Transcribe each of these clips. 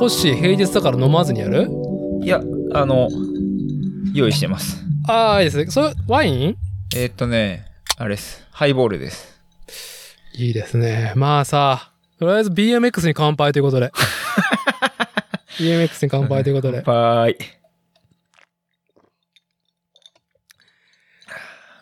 コッシー平日だから飲まずにやる？いや、あの、用意してます。ああ、いいですね。それ、ワイン？えーっとね、あれです。ハイボールです。いいですね。まあさ、とりあえず BMX に乾杯ということで。BMX に乾杯ということで。バイ。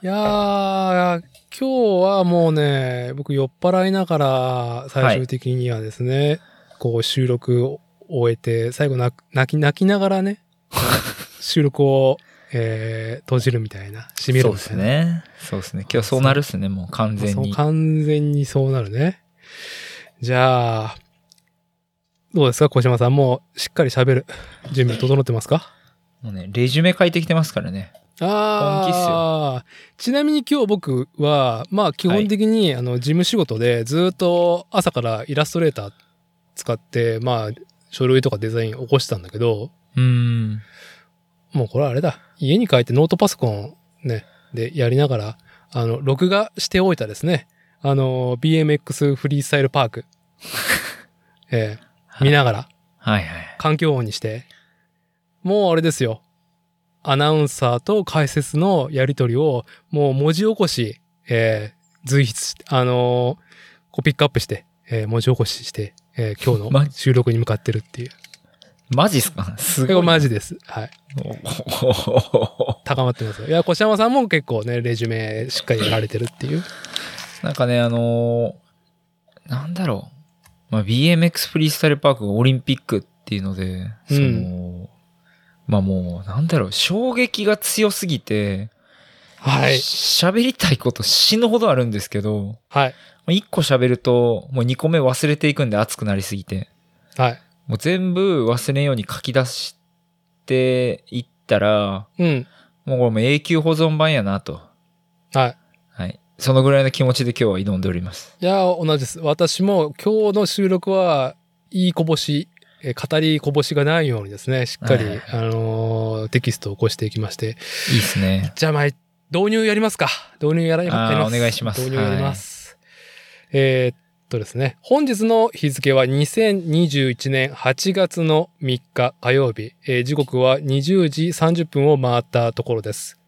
いやー、今日はもうね、僕酔っ払いながら、最終的にはですね、こう収録を終えて、最後泣き、泣きながらね、収録を、えー、閉じるみたいな、締めるそうですみたいな。ね。そうですね。今日そうなるっすね、もう完全そうに。完全にそうなるね。じゃあ、どうですか小島さん。もうしっかり喋る準備整ってますか？もうね、レジュメ書いてきてますからね。あ本気っすあ、ちなみに今日僕は、まあ基本的に、あの事務仕事でずっと朝からイラストレーター使って、まあ書類とかデザイン起こしてたんだけど、うーん。もうこれあれだ。家に帰ってノートパソコンね、でやりながら、あの、録画しておいたですね。あの、BMX フリースタイルパーク。えー見ながら、はいはい。環境音にして、もうあれですよ。アナウンサーと解説のやりとりを、もう文字起こし、えー随筆して、あのーこうピックアップして、えー文字起こしして、えー今日マの収録に向かってるっていう。マジっすか？すごい。マジです。はい。高まってますよ。いや、越山さんも結構ね、レジュメしっかりやられてるっていう。なんかね、あのーなんだろう。まあ、BMX フリースタイルパークがオリンピックっていうので、うんその、まあもう、なんだろう、衝撃が強すぎて、はい。喋りたいこと死ぬほどあるんですけど、はい。1個喋ると、もう2個目忘れていくんで熱くなりすぎて、はい。もう全部忘れんように書き出していったら、うん。もうこれもう永久保存版やなと。はい。はい。そのぐらいの気持ちで今日は挑んでおります。いや、同じです。私も今日の収録は、いいこぼし、えー語りこぼしがないようにですね、しっかり、はいあのーテキストを起こしていきまして。いいっすね。じゃあ、まあ、導入やりますか。導入やらやります。お願いします導入やります。えーっとですね、本日の日付は2021年8月の3日火曜日、えー時刻は20時30分を回ったところです。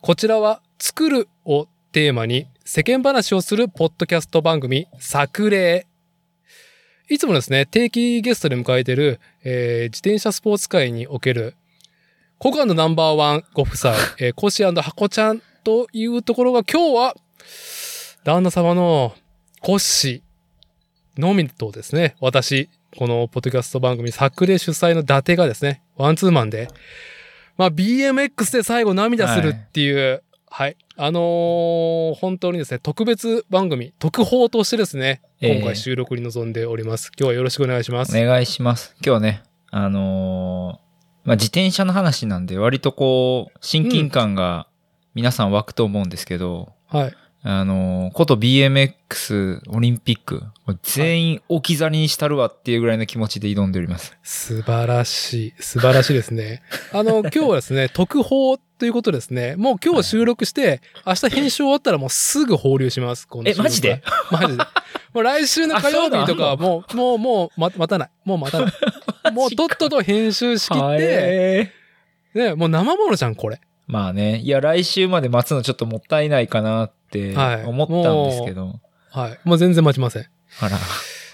こちらは、作るをテーマに世間話をするポッドキャスト番組、作例。いつもですね、定期ゲストで迎えている、えー自転車スポーツ界における、コカのナンバーワンご夫妻、えーコシハコちゃんというところが今日は、旦那様のコッシーのみとですね、私、このポッドキャスト番組、作例主催の伊達がですね、ワンツーマンで、まあ BMX で最後涙するっていう、はい。あのー本当にですね、特別番組、特報としてですね、ええ今回収録に臨んでおります。今日はよろしくお願いします。お願いします。今日はね、あのーまあ、自転車の話なんで、割とこう、親近感が皆さん湧くと思うんですけど、はい。あのーこと BMX オリンピック、全員置き去りにしたるわっていうぐらいの気持ちで挑んでおります。素晴らしい。素晴らしいですね。あの、今日はですね、特報ということですね。もう今日収録して、明日編集終わったらもうすぐ放流します。このえ、マジで？マジで。もう来週の火曜日とかはあもう、もう、もう、ま、待たない。もう待たない。もうとっとと編集しきって、はいね、もう生ものじゃん、これ。まあね、いや、来週まで待つのちょっともったいないかなってはい思ったんですけど、はい。もう全然待ちません。あら、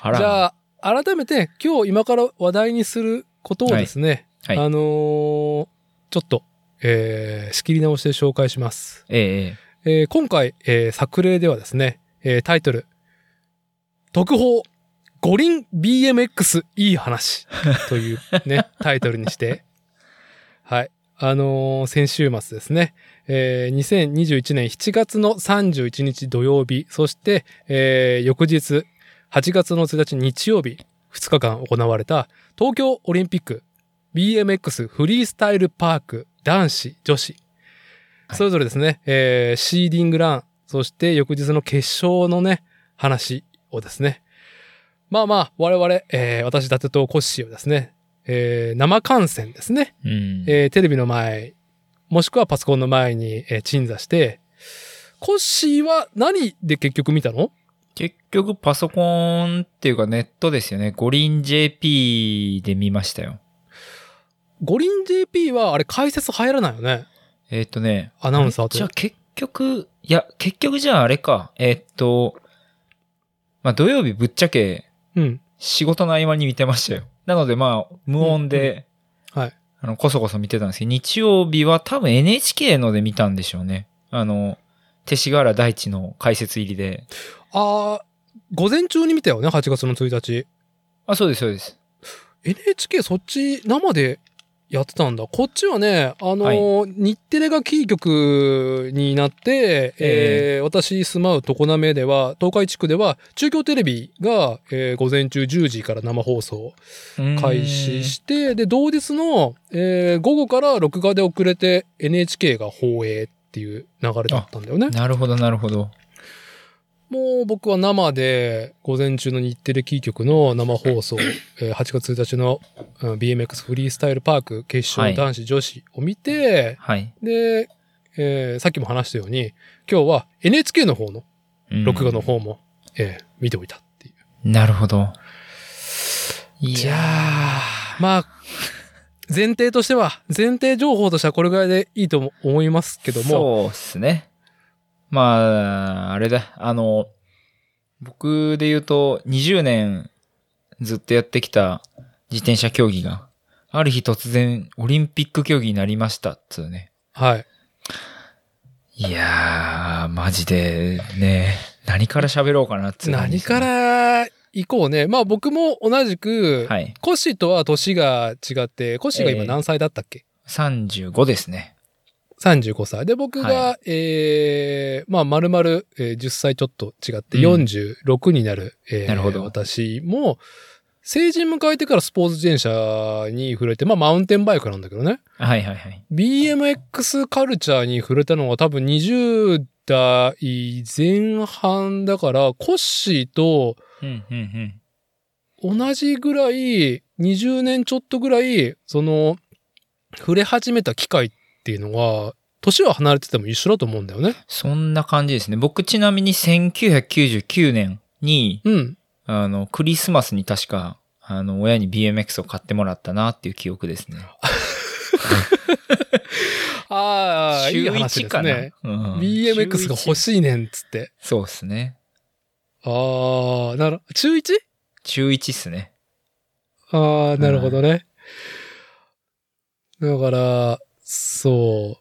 あら。じゃあ、改めて今日今から話題にすることをですね、はいはいあのーちょっと、えー仕切り直しで紹介します。えええー今回、えー作例ではですね、えータイトル、特報、五輪 BMX いい話というね、タイトルにして、はい。あのー先週末ですね、えー2021年7月の31日土曜日、そして、えー翌日8月の1日日曜日、2日間行われた東京オリンピック BMX フリースタイルパーク男子、女子、はい。それぞれですね、えーシーディングラン、そして翌日の決勝のね、話をですね、まあまあ、我々、えー私、伊達とコッシーをですね、えー生観戦ですね、うん。えーテレビの前、もしくはパソコンの前に、えー鎮座して、コッシーは何で結局見たの？結局パソコンっていうかネットですよね。五輪 JP で見ましたよ。五輪 JP はあれ解説入らないよね。えーっ、とね。アナウンサーとじゃあ結局、いや、結局じゃああれか。えーっ、と、まあ土曜日ぶっちゃけうん。仕事の合間に見てましたよ。なのでまあ無音で、はい。あの、こそこそ見てたんですけど、日曜日は多分 NHK ので見たんでしょうね。あの、勅使河原大地の解説入りで。あー、午前中に見たよね、8月の1日。あ、そうです、そうです。NHK そっち生でやってたんだ。こっちはね、あのー日テレがキー局になって、えー私住まう常滑では、東海地区では、中京テレビが、えー午前中10時から生放送開始して、で、同日の、えー午後から録画で遅れて NHK が放映っていう流れだったんだよね。なるほど、なるほど。もう僕は生で午前中の日テレキー局の生放送、えー8月1日のうん BMX フリースタイルパーク決勝はい男子女子を見て、はい。で、えーさっきも話したように、今日は NHK の方のうん録画の方も、えー見ておいたっていう。なるほど。いじゃやあ、まあ、前提としては、前提情報としてはこれぐらいでいいと思いますけども、そうっすね。まあ、あれだ。あの、僕で言うと、20年ずっとやってきた自転車競技が、ある日突然オリンピック競技になりましたっつうね。はい。いやー、マジでね、何から喋ろうかなっつう感じ何から行こうね。まあ僕も同じく、はい。コッシーとは年が違って、コッシーが今ええ何歳だったっけ、35ですね。?35 歳。で、僕が、はえーまあ、丸々、えー10歳ちょっと違ってうん46になる、えーなるほど私も、成人迎えてからスポーツ自転車に触れて、まあ、マウンテンバイクなんだけどね。はいはいはい。BMX カルチャーに触れたのは多分20代前半だから、コッシーとうんうんうん。同じぐらい、20年ちょっとぐらい、その、触れ始めた機会っていうのが、年は離れてても一緒だと思うんだよね。そんな感じですね。僕ちなみに1999年に、うん。あの、クリスマスに確か、あの、親に BMX を買ってもらったなっていう記憶ですね。ああ、週話1かね。うん、BMX が欲い。しいねんっつって。そうですね。ああ、なる、中 1? 中1っすね。ああ、なるほどね。だから、そ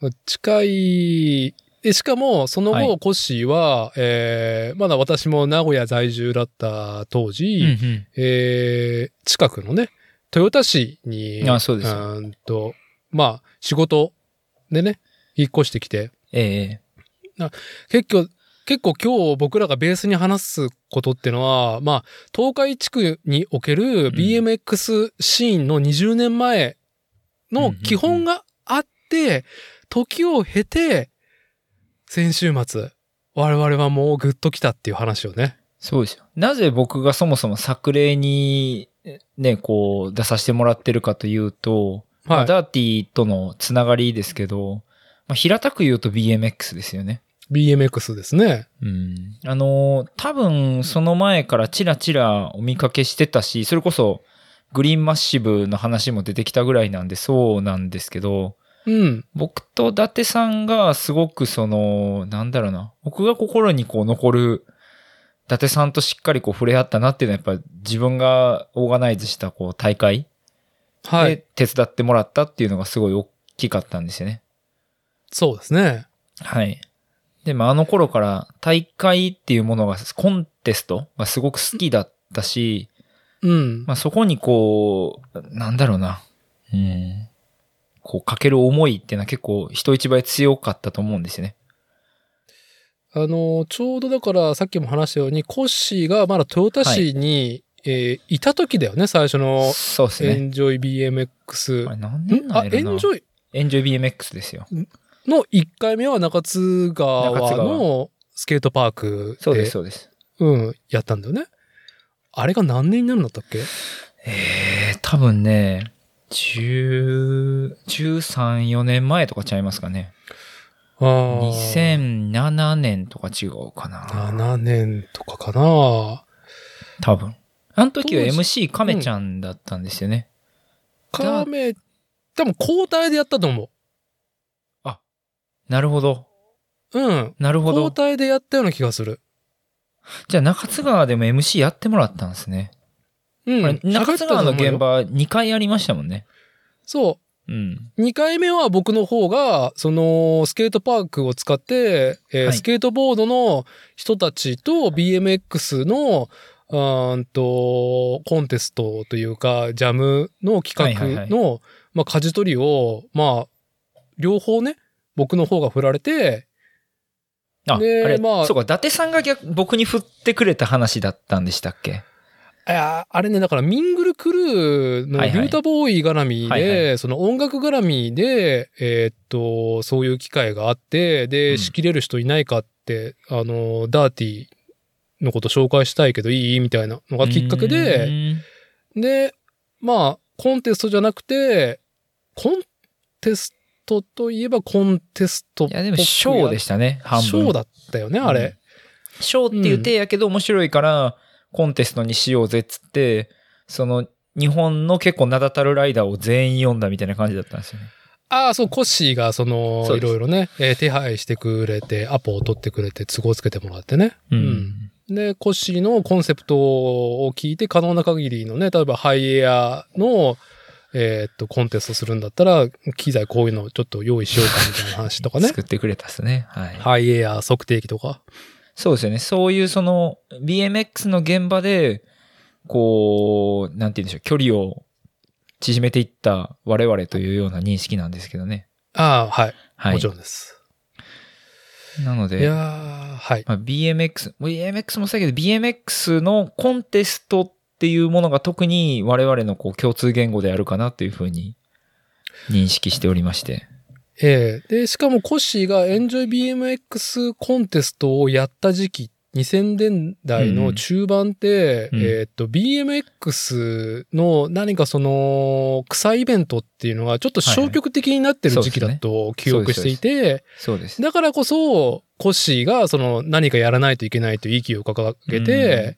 う。近い、で、しかも、その後、はい。コッシーは、えー、まだ私も名古屋在住だった当時、うんえー、近くのね、豊田市に、あそうですよ。ーんと、まあ、仕事でね、引っ越してきて、ええ結構、結構今日僕らがベースに話すことってのは、まあ、東海地区における BMX シーンの20年前の基本があって、時を経て、先週末、我々はもうグッと来たっていう話をね。そうですよ。なぜ僕がそもそも作例に、ね、こう、出させてもらってるかというと、まあはい。ダーティーとのつながりですけど、まあ、平たく言うと BMX ですよね。BMX ですね。うん。あのー多分その前からチラチラお見かけしてたし、それこそグリーンマッシブの話も出てきたぐらいなんでそうなんですけど、うん。僕と伊達さんがすごくその、なんだろうな、僕が心にこう残る、伊達さんとしっかりこう触れ合ったなっていうのはやっぱ自分がオーガナイズしたこう大会ではい。手伝ってもらったっていうのがすごい大きかったんですよね。そうですね。はい。でもあの頃から大会っていうものが、コンテストがすごく好きだったし、うん。まあそこにこう、なんだろうな、うん、こうかける思いっていうのは結構人一倍強かったと思うんですよね。あの、ちょうどだからさっきも話したように、コッシーがまだ豊田市に、えーいた時だよね、最初のそうですね。エンジョイ BMX。あれ何ん年なあ、エんやろなンジョイエンジョイ BMX ですよ。の1回目は中津中川のスケートパークそうです、で、そうです。うん、やったんだよね。あれが何年になるんだったっけ？えー、多分ね、10、13、4年前とかちゃいますかね。ああ。2007年とか違うかな。7年とかかな。多分。あの時は MC 亀ちゃんだったんですよね。カメ、多分交代でやったと思なるほど。う。うん。なるほど。交代でやったような気がする。じゃあ中津川でも MC やってもらったんですね。うん。中津川の現。場2回ありましたもんね。そう。うん。2回目は僕の方が、その、スケートパークを使って、えーはいスケートボードの人たちと BMX の、うーんと、コンテストというか、ジャムの企画の、まあ、舵取りを、まあ、両方ね、僕の方が振られて、あ、あでれ、まあそうか、伊達さんが逆、僕に振ってくれた話だったんでしたっけ？あやあれね、だからミングルクルーのはいはい。リュータボーイ絡みで、はいはその音楽絡みで、えーっと、そういう機会があって、うで、ん。仕切れる人いないかって、あの、ダーティのこと紹介したいけどいい？みたいなのがきっかけうで、で、まあ、コンテストじゃなくて、コンテストといえばコンテストっいや、でも、ショーでしたね、半分。ショーだったよね、あれ。ショーっていう体やけど面白いから、コンテストにしようぜっつって、その、日本の結構名だたるライダーを全員読んだみたいな感じだったんですよね。ああ、そう、コッシーが、その、いろいろね、えー手配してくれて、アポを取ってくれて、都合つけてもらってね。うん。で、コッシーのコンセプトを聞いて、可能な限りのね、例えばハイエアの、えーっと、コンテストするんだったら、機材こういうのちょっと用意しようかみたいな話とかね。作ってくれたっすね。はい。ハイエア測定器とか。そうですよね。そういうその BMX の現場で、こう、なんて言うんでしょう、距離を縮めていった我々というような認識なんですけどね。ああ、はい。はい。もちろんです。なので、いやーはい。まあ、BMX、BMX もそうだけど、BMX のコンテストっていうものが特に我々のこう共通言語であるかなというふうに認識しておりまして。ええ。で、しかもコッシーがエンジョイ BMX コンテストをやった時期、2000年代の中盤って、うん。えーっと、BMX の何かその、草イベントっていうのがちょっと消極的になってる時期だと記憶していて、そうです。だからこそ、コッシーがその何かやらないといけないという息を掲げて、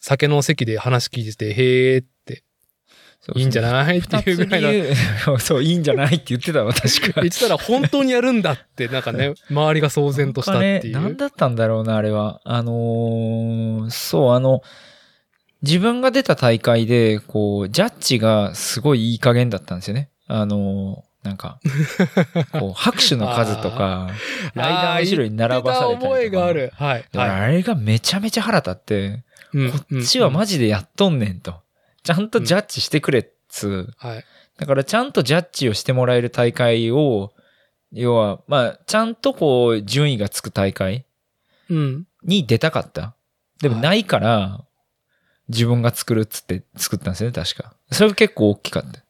酒の席で話聞いてて、へーって、いいんじゃない？っていうぐらいのの。そう、いいんじゃないって言ってたわ、確か言ってたら本当にやるんだって、なんかね、周りが騒然としたっていう。だったんだろうな、あれは。あのーそう、あの、自分が出た大会で、こう、ジャッジがすごいいい加減だったんですよね。あのーなんか、こう、拍手の数とか、ライダーの後ろに並ばされたりとか。覚えがある。はい。あれがめちゃめちゃ腹立って、い。こっちはマジ、ジでやっとんねんと。ちゃんとジャッジしてくれっつう。はい。だからちゃんとジャッジをしてもらえる大会を、要は、まあ、ちゃんとこう、順位がつく大会うん。に出たかった。でもはいないから、自分が作るっつって作ったんですよね、確か。それが結構大きかった。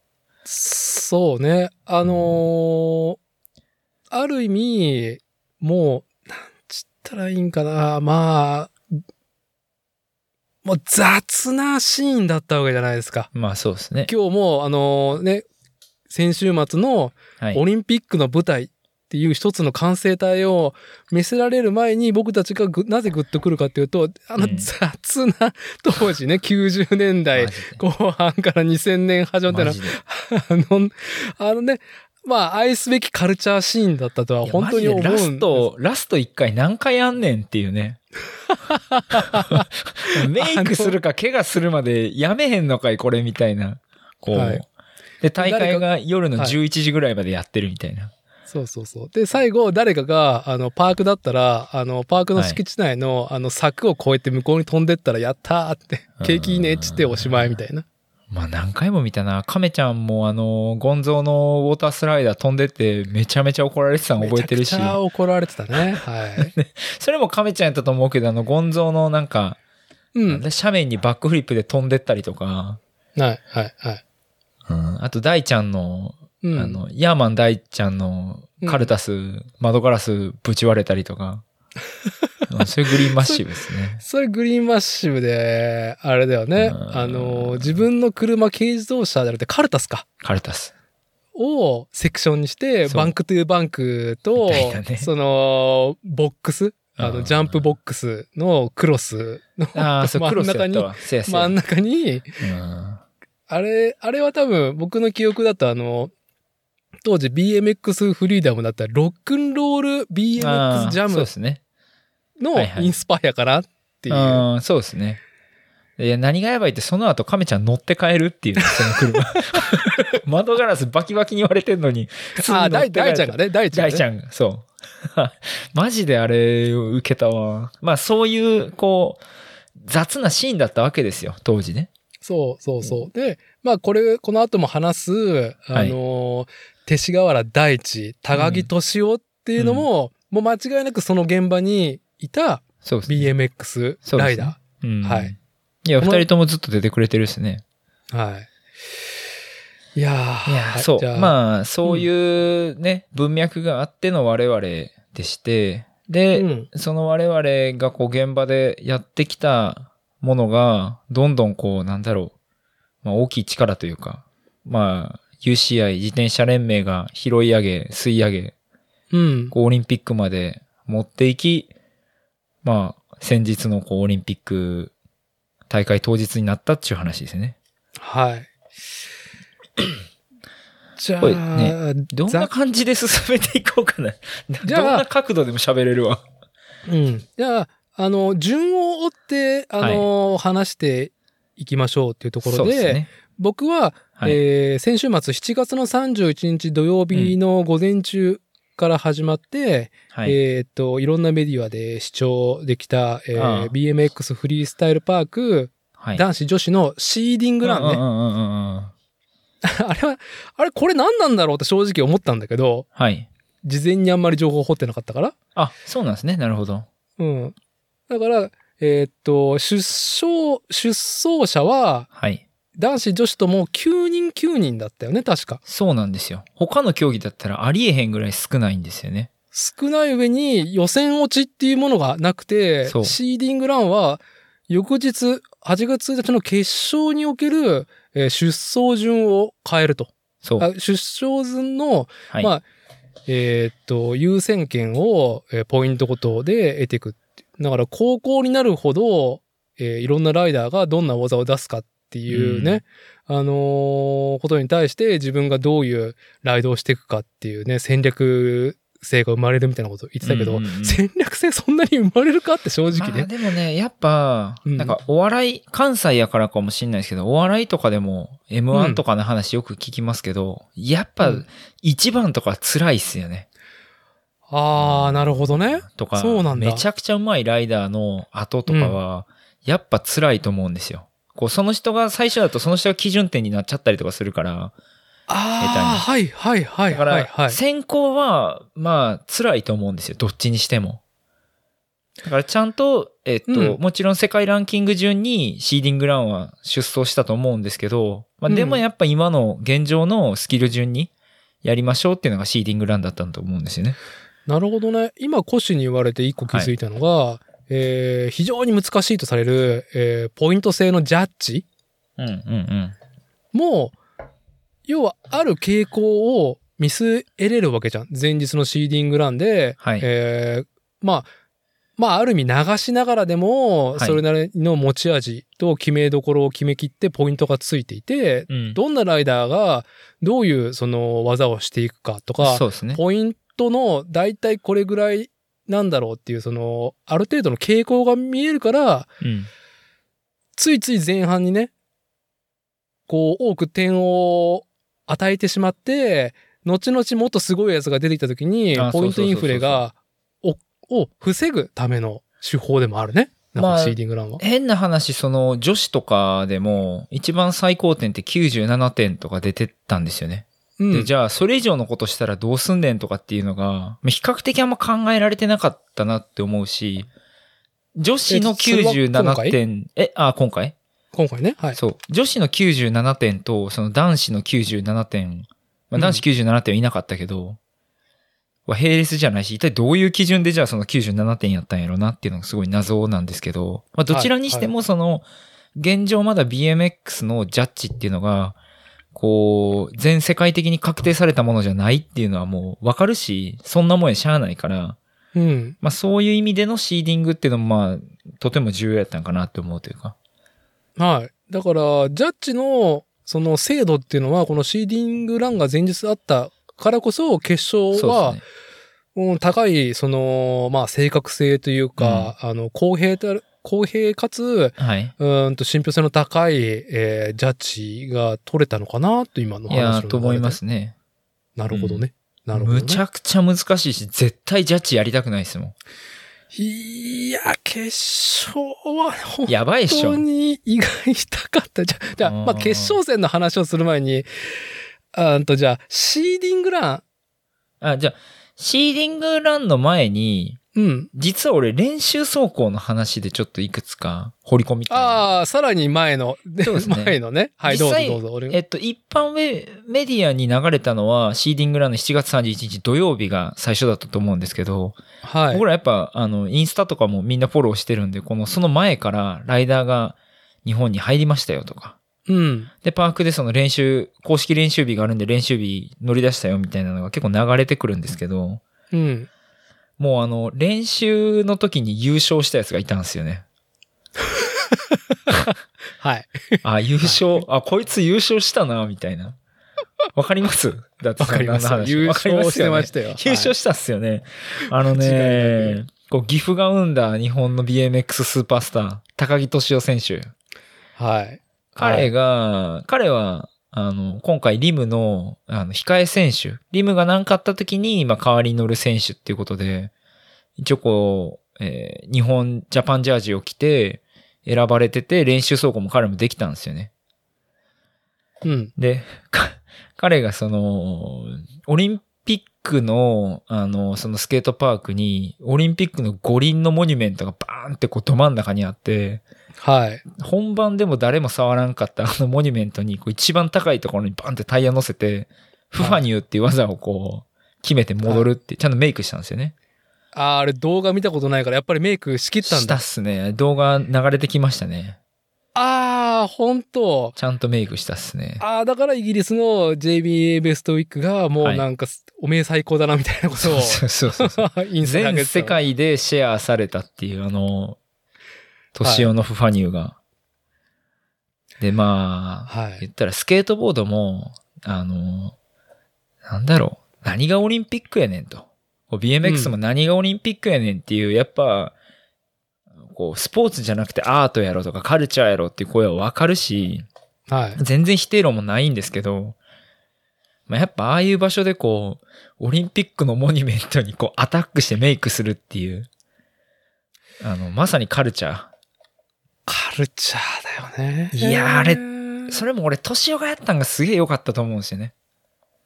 そうね。あのーある意味、もう、なんつったらいいんかな。まあ、もう雑なシーンだったわけじゃないですか。まあそうですね。今日も、あのね、先週末のはい。オリンピックの舞台っていう一つの完成体を見せられる前に僕たちがぐなぜグッとくるかっていうと、あのうん雑な当時ね、90年代後半から2000年始まったの。あの、あのね、まあ愛すべきカルチャーシーンだったとは本当に思うんラスト、ラスト一回何回あんねんっていうね。メイクするか怪我するまでやめへんのかいこれみたいな。こう。はいで、大会が夜のはい11時ぐらいまでやってるみたいな。そうそうそう。で、最後、誰かが、あの、パークだったら、あの、パークの敷地内の、あの、柵を越えて向こうに飛んでったら、やったーって、景気いいねっつっておしまいみたいな。まあ何回も見たな。亀ちゃんもあの、ゴンゾーのウォータースライダー飛んでってめちゃめちゃ怒られてたの覚えてるしめちゃくち。ゃ怒られてたね。はい。それも亀ちゃんやったと思うけど、あの、ゴンゾーのなんか、うん。斜面にバックフリップで飛んでったりとか、はい、はい、はい。うん、あと大ちゃんの、うん。あの、ヤーマン大ちゃんのカルタス、窓ガラスぶち割れたりとか、うんそれグリーンマッシブですね。それグリーンマッシブで、あれだよね。うんあの、自分の車、軽自動車じゃなくてカルタスか。カルタス。をセクションにして、バンクトゥーバンクとね、その、ボックス、あの、うんジャンプボックスのクロスのああ、そう、真ん中に。真ん中に、うんあれ、あれは多分僕の記憶だとあの、当時 BMX フリーダムだったらロックンロールあ BMX ージャムそうですね。のはいはいインスパイアかなっていう。うん、そうですね。いや、何がやばいって、その後、亀ちゃん乗って帰るっていう、その車。窓ガラスバキバキに割れてんのに、ああ、大ちゃんがね、大ちゃん、ね。大ちゃんが、そう。マジであれを受けたわ。まあ、そういう、こう、雑なシーンだったわけですよ、当時ね。そうそうそう。で、まあこれ、この後も話す、あのー、勅使河原大地、高木敏夫っていうのも、もう間違いなくその現場にいたそうですね。BMX ライダうんはい。いや、二人ともずっと出てくれてるですね。ー。はい。いやーいや、はいそう。まあ、そういうね、文脈があっての我々でして、で、うんその我々がこう現場でやってきたものが、どんどんこう、なんだろう、まあ大きい力というか、まあ、UCI 自転車連盟が拾い上げ、吸い上げ、うん。こうオリンピックまで持っていき、まあ、先日のこうオリンピック大会当日になったっていう話ですね。はい。じゃあ、ねどんな感じで進めていこうかな。じゃあどんな角度でも喋れるわ。うん。じゃあ、あの、順を追って、あの、話していきましょうっていうところで、ですね。僕は、はいえー先週末7月の31日土曜日の午前中から始まって、はい。えーっと、いろんなメディアで視聴できた、えー BMX フリースタイルパーク、はい。男子女子のシーディングランね。うんうんうんうんうん。あれは、あれこれ何なんだろうって正直思ったんだけど、はい。事前にあんまり情報を掘ってなかったから。あ、そうなんですね。なるほど。うん。だから、えーっと、出走、出走者は、はい。男子女子とも9人9人だったよね、確か。そうなんですよ。他の競技だったらありえへんぐらい少ないんですよね。少ない上に予選落ちっていうものがなくて、シーディングランは翌日8月1日の決勝における、えー出走順を変えると。そう。あ出走順の、はい。まあ、えーっと、優先権を、えーポイントごとで得ていく。だから高校になるほど、えーいろんなライダーがどんな技を出すかっていうね、あのーことに対して自分がどういうライドをしていくかっていうね、戦略性が生まれるみたいなことを言ってたけど、うんうんうん戦略性そんなに生まれるかって正直まあね。でもね、やっぱ、うんなんかお笑い、関西やからかもしんないですけど、お笑いとかでもうん M1 とかの話よく聞きますけど、やっぱうん一番とか辛いっすよね。あー、なるほどね。とか、そうなんだめちゃくちゃうまいライダーの後とかは、やっぱ辛いと思うんですよ。こう、その人が最初だとその人が基準点になっちゃったりとかするから、あー、はいはいはいだから、はいはい。先行は、まあ、辛いと思うんですよ。どっちにしても。だから、ちゃんと、えっと、うんもちろん世界ランキング順にシーディングランは出走したと思うんですけど、まあ、うんでもやっぱ今の現状のスキル順にやりましょうっていうのがシーディングランだったと思うんですよね。なるほどね。今、コシに言われて一個気づいたのが、えー非常に難しいとされる、えーポイント制のジャッジ。も、要は、ある傾向を見据えれるわけじゃん。前日のシーディングランで、はいえーまあ、まあ、ある意味流しながらでも、はいそれなりの持ち味と決めどころを決めきってポイントがついていて、うん。どんなライダーがどういうその技をしていくかとか、ね。ポイントの大体これぐらいなんだろうっていう、その、ある程度の傾向が見えるから、うん。ついつい前半にね、こう、多く点を与えてしまって、後々もっとすごいやつが出てきた時にあ、ポイントインフレが、を、を防ぐための手法でもあるね。まあかシーディングランは。変な話、その女子とかでも一番最高点って97点とか出てたんですよね。うん。で、じゃあそれ以上のことしたらどうすんねんとかっていうのが、まあ比較的あんま考えられてなかったなって思うし、女子のえそれは今97回点、え、あ、今回？今回ね？はい。そう。女子の97点と、その男子の97点、まあ、男子97点はいなかったけど、は並列じゃないし、一体どういう基準でじゃあその97点やったんやろなっていうのがすごい謎なんですけど、まあ、どちらにしてもその、現状まだ BMX のジャッジっていうのが、こう、全世界的に確定されたものじゃないっていうのはもうわかるし、そんなもんやしゃあないから、うん。まあそういう意味でのシーディングっていうのもまあ、とても重要やったんかなって思うというか。はい。だから、ジャッジの、その精度っていうのは、このシーディングランが前日あったからこそ、決勝は。うん高い、その、まあ、正確性というか、あの、公平たる、公平かつ、はい。うーんと、信憑性の高い、えージャッジが取れたのかなと、今のい話のやー、流れでと思いま。すね。なるほどね。なるほど、ね。むちゃくちゃ難しいし、絶対ジャッジやりたくないですもん。いや、決勝は、本当。に意外したかった。じゃ、じゃあ、うんまあ、決勝戦の話をする前に、あんと、じゃあ、シーディングラン。あ、じゃあ、シーディングランの前に、うん。実は俺練習走行の話でちょっといくつか掘り込みたいな。ああ、さらに前の、でそうですね前のね。はい、どうぞどうぞ。俺えっと、一般ウェメディアに流れたのは、シーディングランの7月31日土曜日が最初だったと思うんですけど、はい僕。らやっぱ、あの、インスタとかもみんなフォローしてるんで、この、その前からライダーが日本に入りましたよとか。うん。で、パークでその練習、公式練習日があるんで練習日乗り出したよみたいなのが結構流れてくるんですけど、うん。もうあの、練習の時に優勝したやつがいたんですよね。はい。あ、優勝、あ、こいつ優勝したな、みたいな。わかります？だってわかります優わかりま勝してましたよ。優勝したっすよね。あの間違いね、こう岐阜が生んだ日本の BMX スーパースター、高木敏夫選手。はい。はい。彼が、彼は、あの、今回リムの、あの、控え選手。リムが何かあった時に、まあ、代わりに乗る選手っていうことで、一応こう、えー日本ジャパンジャージを着て、選ばれてて、練習走行も彼もできたんですよね。うん。で、か彼がその、オリンピックの、あの、そのスケートパークに、オリンピックの五輪のモニュメントがバーンってこうど真ん中にあって、はい。本番でも誰も触らんかった あのモニュメントにこう一番高いところにバンってタイヤ乗せて、フファニューっていう技をこう、決めて戻るって、ちゃんとメイクしたんですよね。あーあれ動画見たことないから、やっぱりメイクしきったんしただっ。すね。動画流れてきましたね。ああ、本当ちゃんとメイクしたっすね。ああ、だからイギリスの JBA ベストウィックがもうなんか、おめえ最高だなみたいなことを、そうそうそうそう。全世界でシェアされたっていう、あの、トシオのフファニューが。で、まあ、はい。言ったらスケートボードも、あの、なんだろう、何がオリンピックやねんと。BMX も何がオリンピックやねんっていう、やっぱ、こう、スポーツじゃなくてアートやろとかカルチャーやろっていう声はわかるし、はい。全然否定論もないんですけど、まあ、やっぱああいう場所でこう、オリンピックのモニュメントにこうアタックしてメイクするっていう、あの、まさにカルチャー。カルチャーだよね。いやーあれれそれも俺、敏夫がやったんがすげえ良かったと思うんですよね。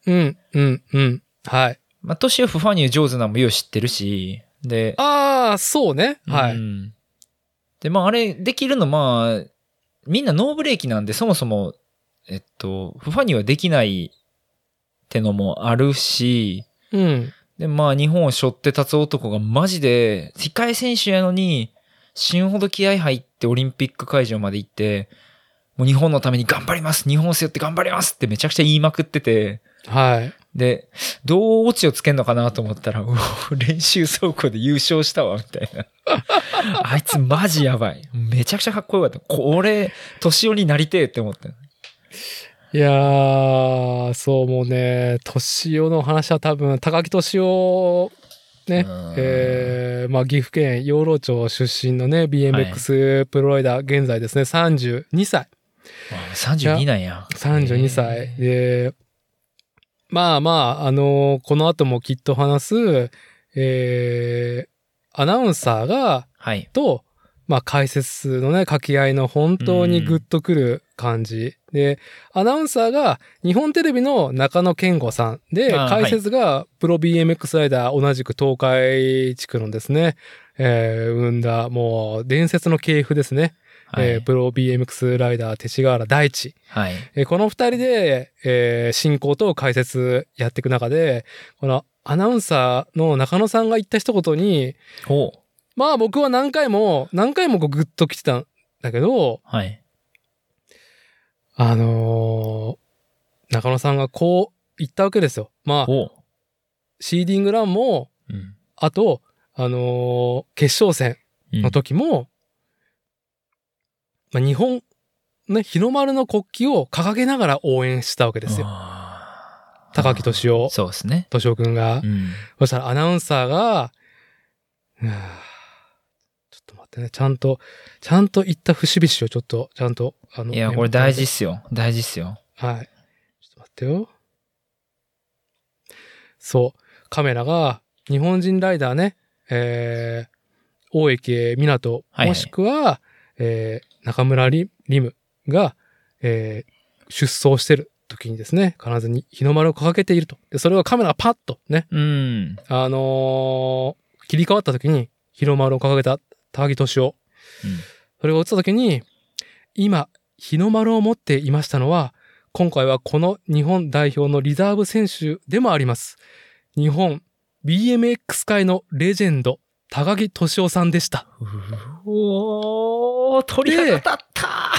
うん、うん、うん。はい。まあ、敏夫フファニュー上手なのもよう知ってるし、で、ああ、そうね。はい。うんで、まあ、あれできるの、まあ、みんなノーブレーキなんで、そもそも、えっと、フファニューはできないってのもあるし、うん。で、まあ、日本を背負って立つ男がマジで、世界選手やのに、死ぬほど気合入ってオリンピック会場まで行って、もう日本のために頑張ります日本を背負って頑張りますってめちゃくちゃ言いまくってて、はい。で、どうオチをつけんのかなと思ったら、練習走行で優勝したわ、みたいな。あいつマジやばい。めちゃくちゃかっこよかった。これ、年寄りになりてえって思った。いやー、そうもうね、年男の話は多分、高木年男、ねうん、えー、まあ岐阜県養老町出身のね、BMX プロライダー、現在ですね、32歳。あ32なんや。32歳。で、まあまあ、あのこの後もきっと話す、えー、アナウンサーが、はい。と、まあ解説のね、掛け合いの本当にグッとくる感じ。で、アナウンサーが日本テレビの中野健吾さんで、解説がプロ BMX ライダー同じく東海地区のですね、えー、生んだもう伝説の系譜ですね。はい。えープロ BMX ライダー勅使河原大地。はい。えーこの二人で、えー進行と解説やっていく中で、このアナウンサーの中野さんが言った一言に、まあ僕は何回も、何回もこうグッと来てたんだけど、はい。あのー中野さんがこう言ったわけですよ。まあ。シーディングランも、うん。あと、あのー決勝戦うんの時も、まあ、日本、ね、日の丸の国旗を掲げながら応援したわけですよ。高木敏夫、そうですね。敏夫くんがう。ん。そしたらアナウンサーが、ってね、ちゃんと、ちゃんと言った節々をちょっと、ちゃんと、あの、いや、これ大事っすよ。大事っすよ。はい。ちょっと待ってよ。そう。カメラが、日本人ライダーね、えー、大池港、はいはいもしくは、えー、中村リリムが、えー、出走してる時にですね、必ずに日の丸を掲げていると。で、それをカメラがパッとね、うん。あのー切り替わった時に、日の丸を掲げた高木敏夫。うんそれを映った時に、今、日の丸を持っていましたのは、今回はこの日本代表のリザーブ選手でもあります。日本 BMX 界のレジェンド、高木敏夫さんでした。おー、鳥肌立った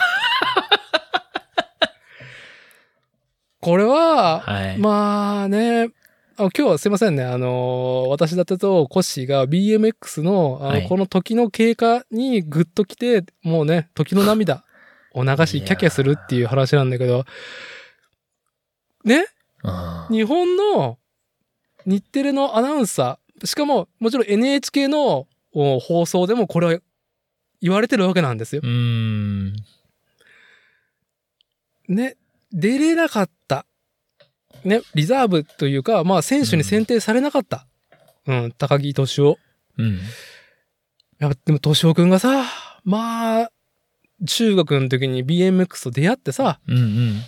これは、はい。まあね、あ今日はすいませんね。あのー私だってとコッシーが BMX の、あの、はいこの時の経過にグッと来て、もうね、時の涙を流し、キャキャするっていう話なんだけど、ね？うん日本の日テレのアナウンサー、しかももちろん NHK のお放送でもこれは言われてるわけなんですよ。うん。ね、出れなかった。ね、リザーブというか、まあ選手に選定されなかった。うん、高木敏夫。うん。やっぱでも敏夫くんがさ、まあ、中学の時に BMX と出会ってさ、うんうん。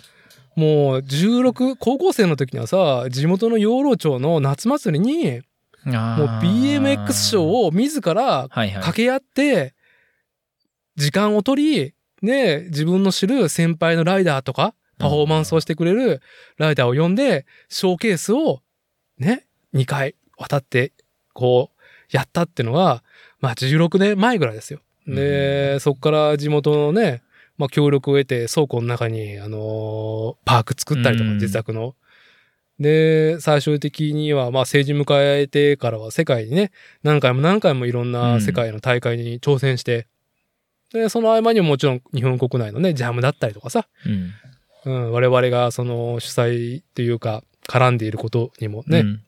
もう16、高校生の時にはさ、地元の養老町の夏祭りに、もう BMX ショーを自らはいはい。掛け合って、時間を取り、ね、自分の知る先輩のライダーとか、パフォーマンスをしてくれるライダーを呼んで、ショーケースをね、2回渡って、こう、やったっていうのが、まあ16年前ぐらいですよ。で、そっから地元のね、まあ協力を得て倉庫の中に、あのーパーク作ったりとか、うん。自宅の。で、最終的には、まあ成人迎えてからは世界にね、何回も何回もいろんな世界の大会に挑戦して、で、その合間にももちろん日本国内のね、ジャムだったりとかさ、うん。うん、我々がその主催というか、絡んでいることにもね、うん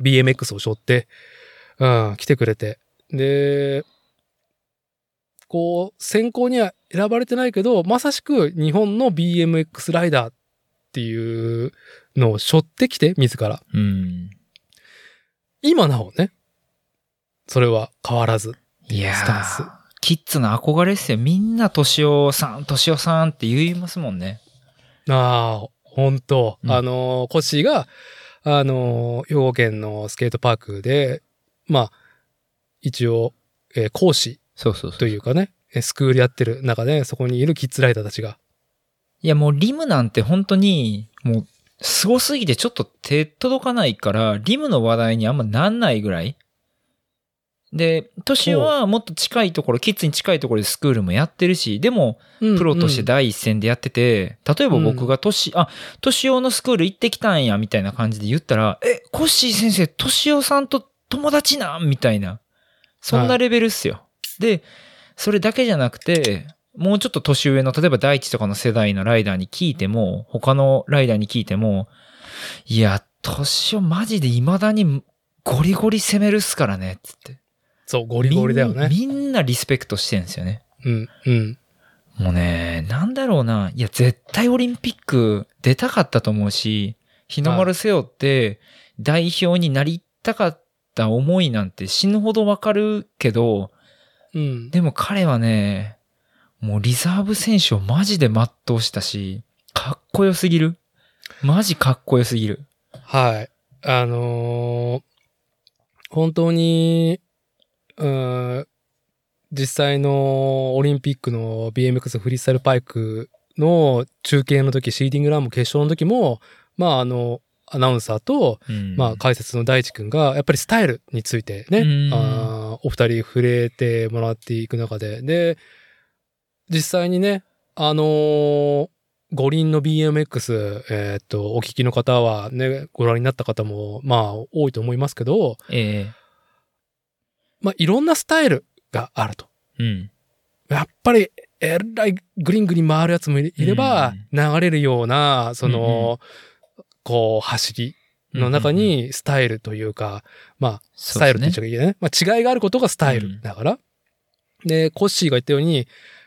BMX を背負って、うん、来てくれて。で、こう、選考には選ばれてないけど、まさしく日本の BMX ライダーっていうのを背負ってきて、自ら。うん。今なおね、それは変わらず。いやスタンスー、キッズの憧れっすよ。みんな、敏夫さん、敏夫さんって言いますもんね。ああ、本当、うんあの、コッシーが、あの、兵庫県のスケートパークで、まあ、一応、えー講師そうそうそう。というかね、えスクールやってる中で、そこにいるキッズライダーたちが。いや、もうリムなんて本当に、もう、凄すぎてちょっと手届かないから、リムの話題にあんまなんないぐらい。で、年はもっと近いところ、キッズに近いところでスクールもやってるし、でも、プロとして第一線でやってて、例えば僕が年、あ、年男のスクール行ってきたんや、みたいな感じで言ったら、え、コッシー先生、年男さんと友達なん？みたいな。そんなレベルっすよ。で、それだけじゃなくて、もうちょっと年上の、例えば第一とかの世代のライダーに聞いても、他のライダーに聞いても、いや、年をマジで未だにゴリゴリ攻めるっすからね、つって。そう、ゴリゴリだよね。みんなリスペクトしてんですよね。うん、うん。もうね、なんだろうな。いや、絶対オリンピック出たかったと思うし、日の丸背負って代表になりたかった思いなんて死ぬほどわかるけど、うん。でも彼はね、もうリザーブ選手をマジで全うしたし、かっこよすぎる。マジかっこよすぎる。はい。あのー本当に、うーん、実際のオリンピックの BMX フリースタイルパイクの中継の時、シーディングランも決勝の時も、まああの、アナウンサーと、うん。まあ解説の大地くんが、やっぱりスタイルについてね、うん。あーお二人触れてもらっていく中で、で、実際にね、あのー五輪の BMX、えっ、と、お聞きの方はね、ご覧になった方も、まあ、多いと思いますけど、ええまあ、いろんなスタイルがあると。うん。やっぱり、えらいグリングリン回るやつもいれば、流れるような、その、こう、走りの中にスタイルというか、まあ、スタイルって言っちゃいけないね。まあ、違いがあることがスタイルだから。で、コッシーが言ったように、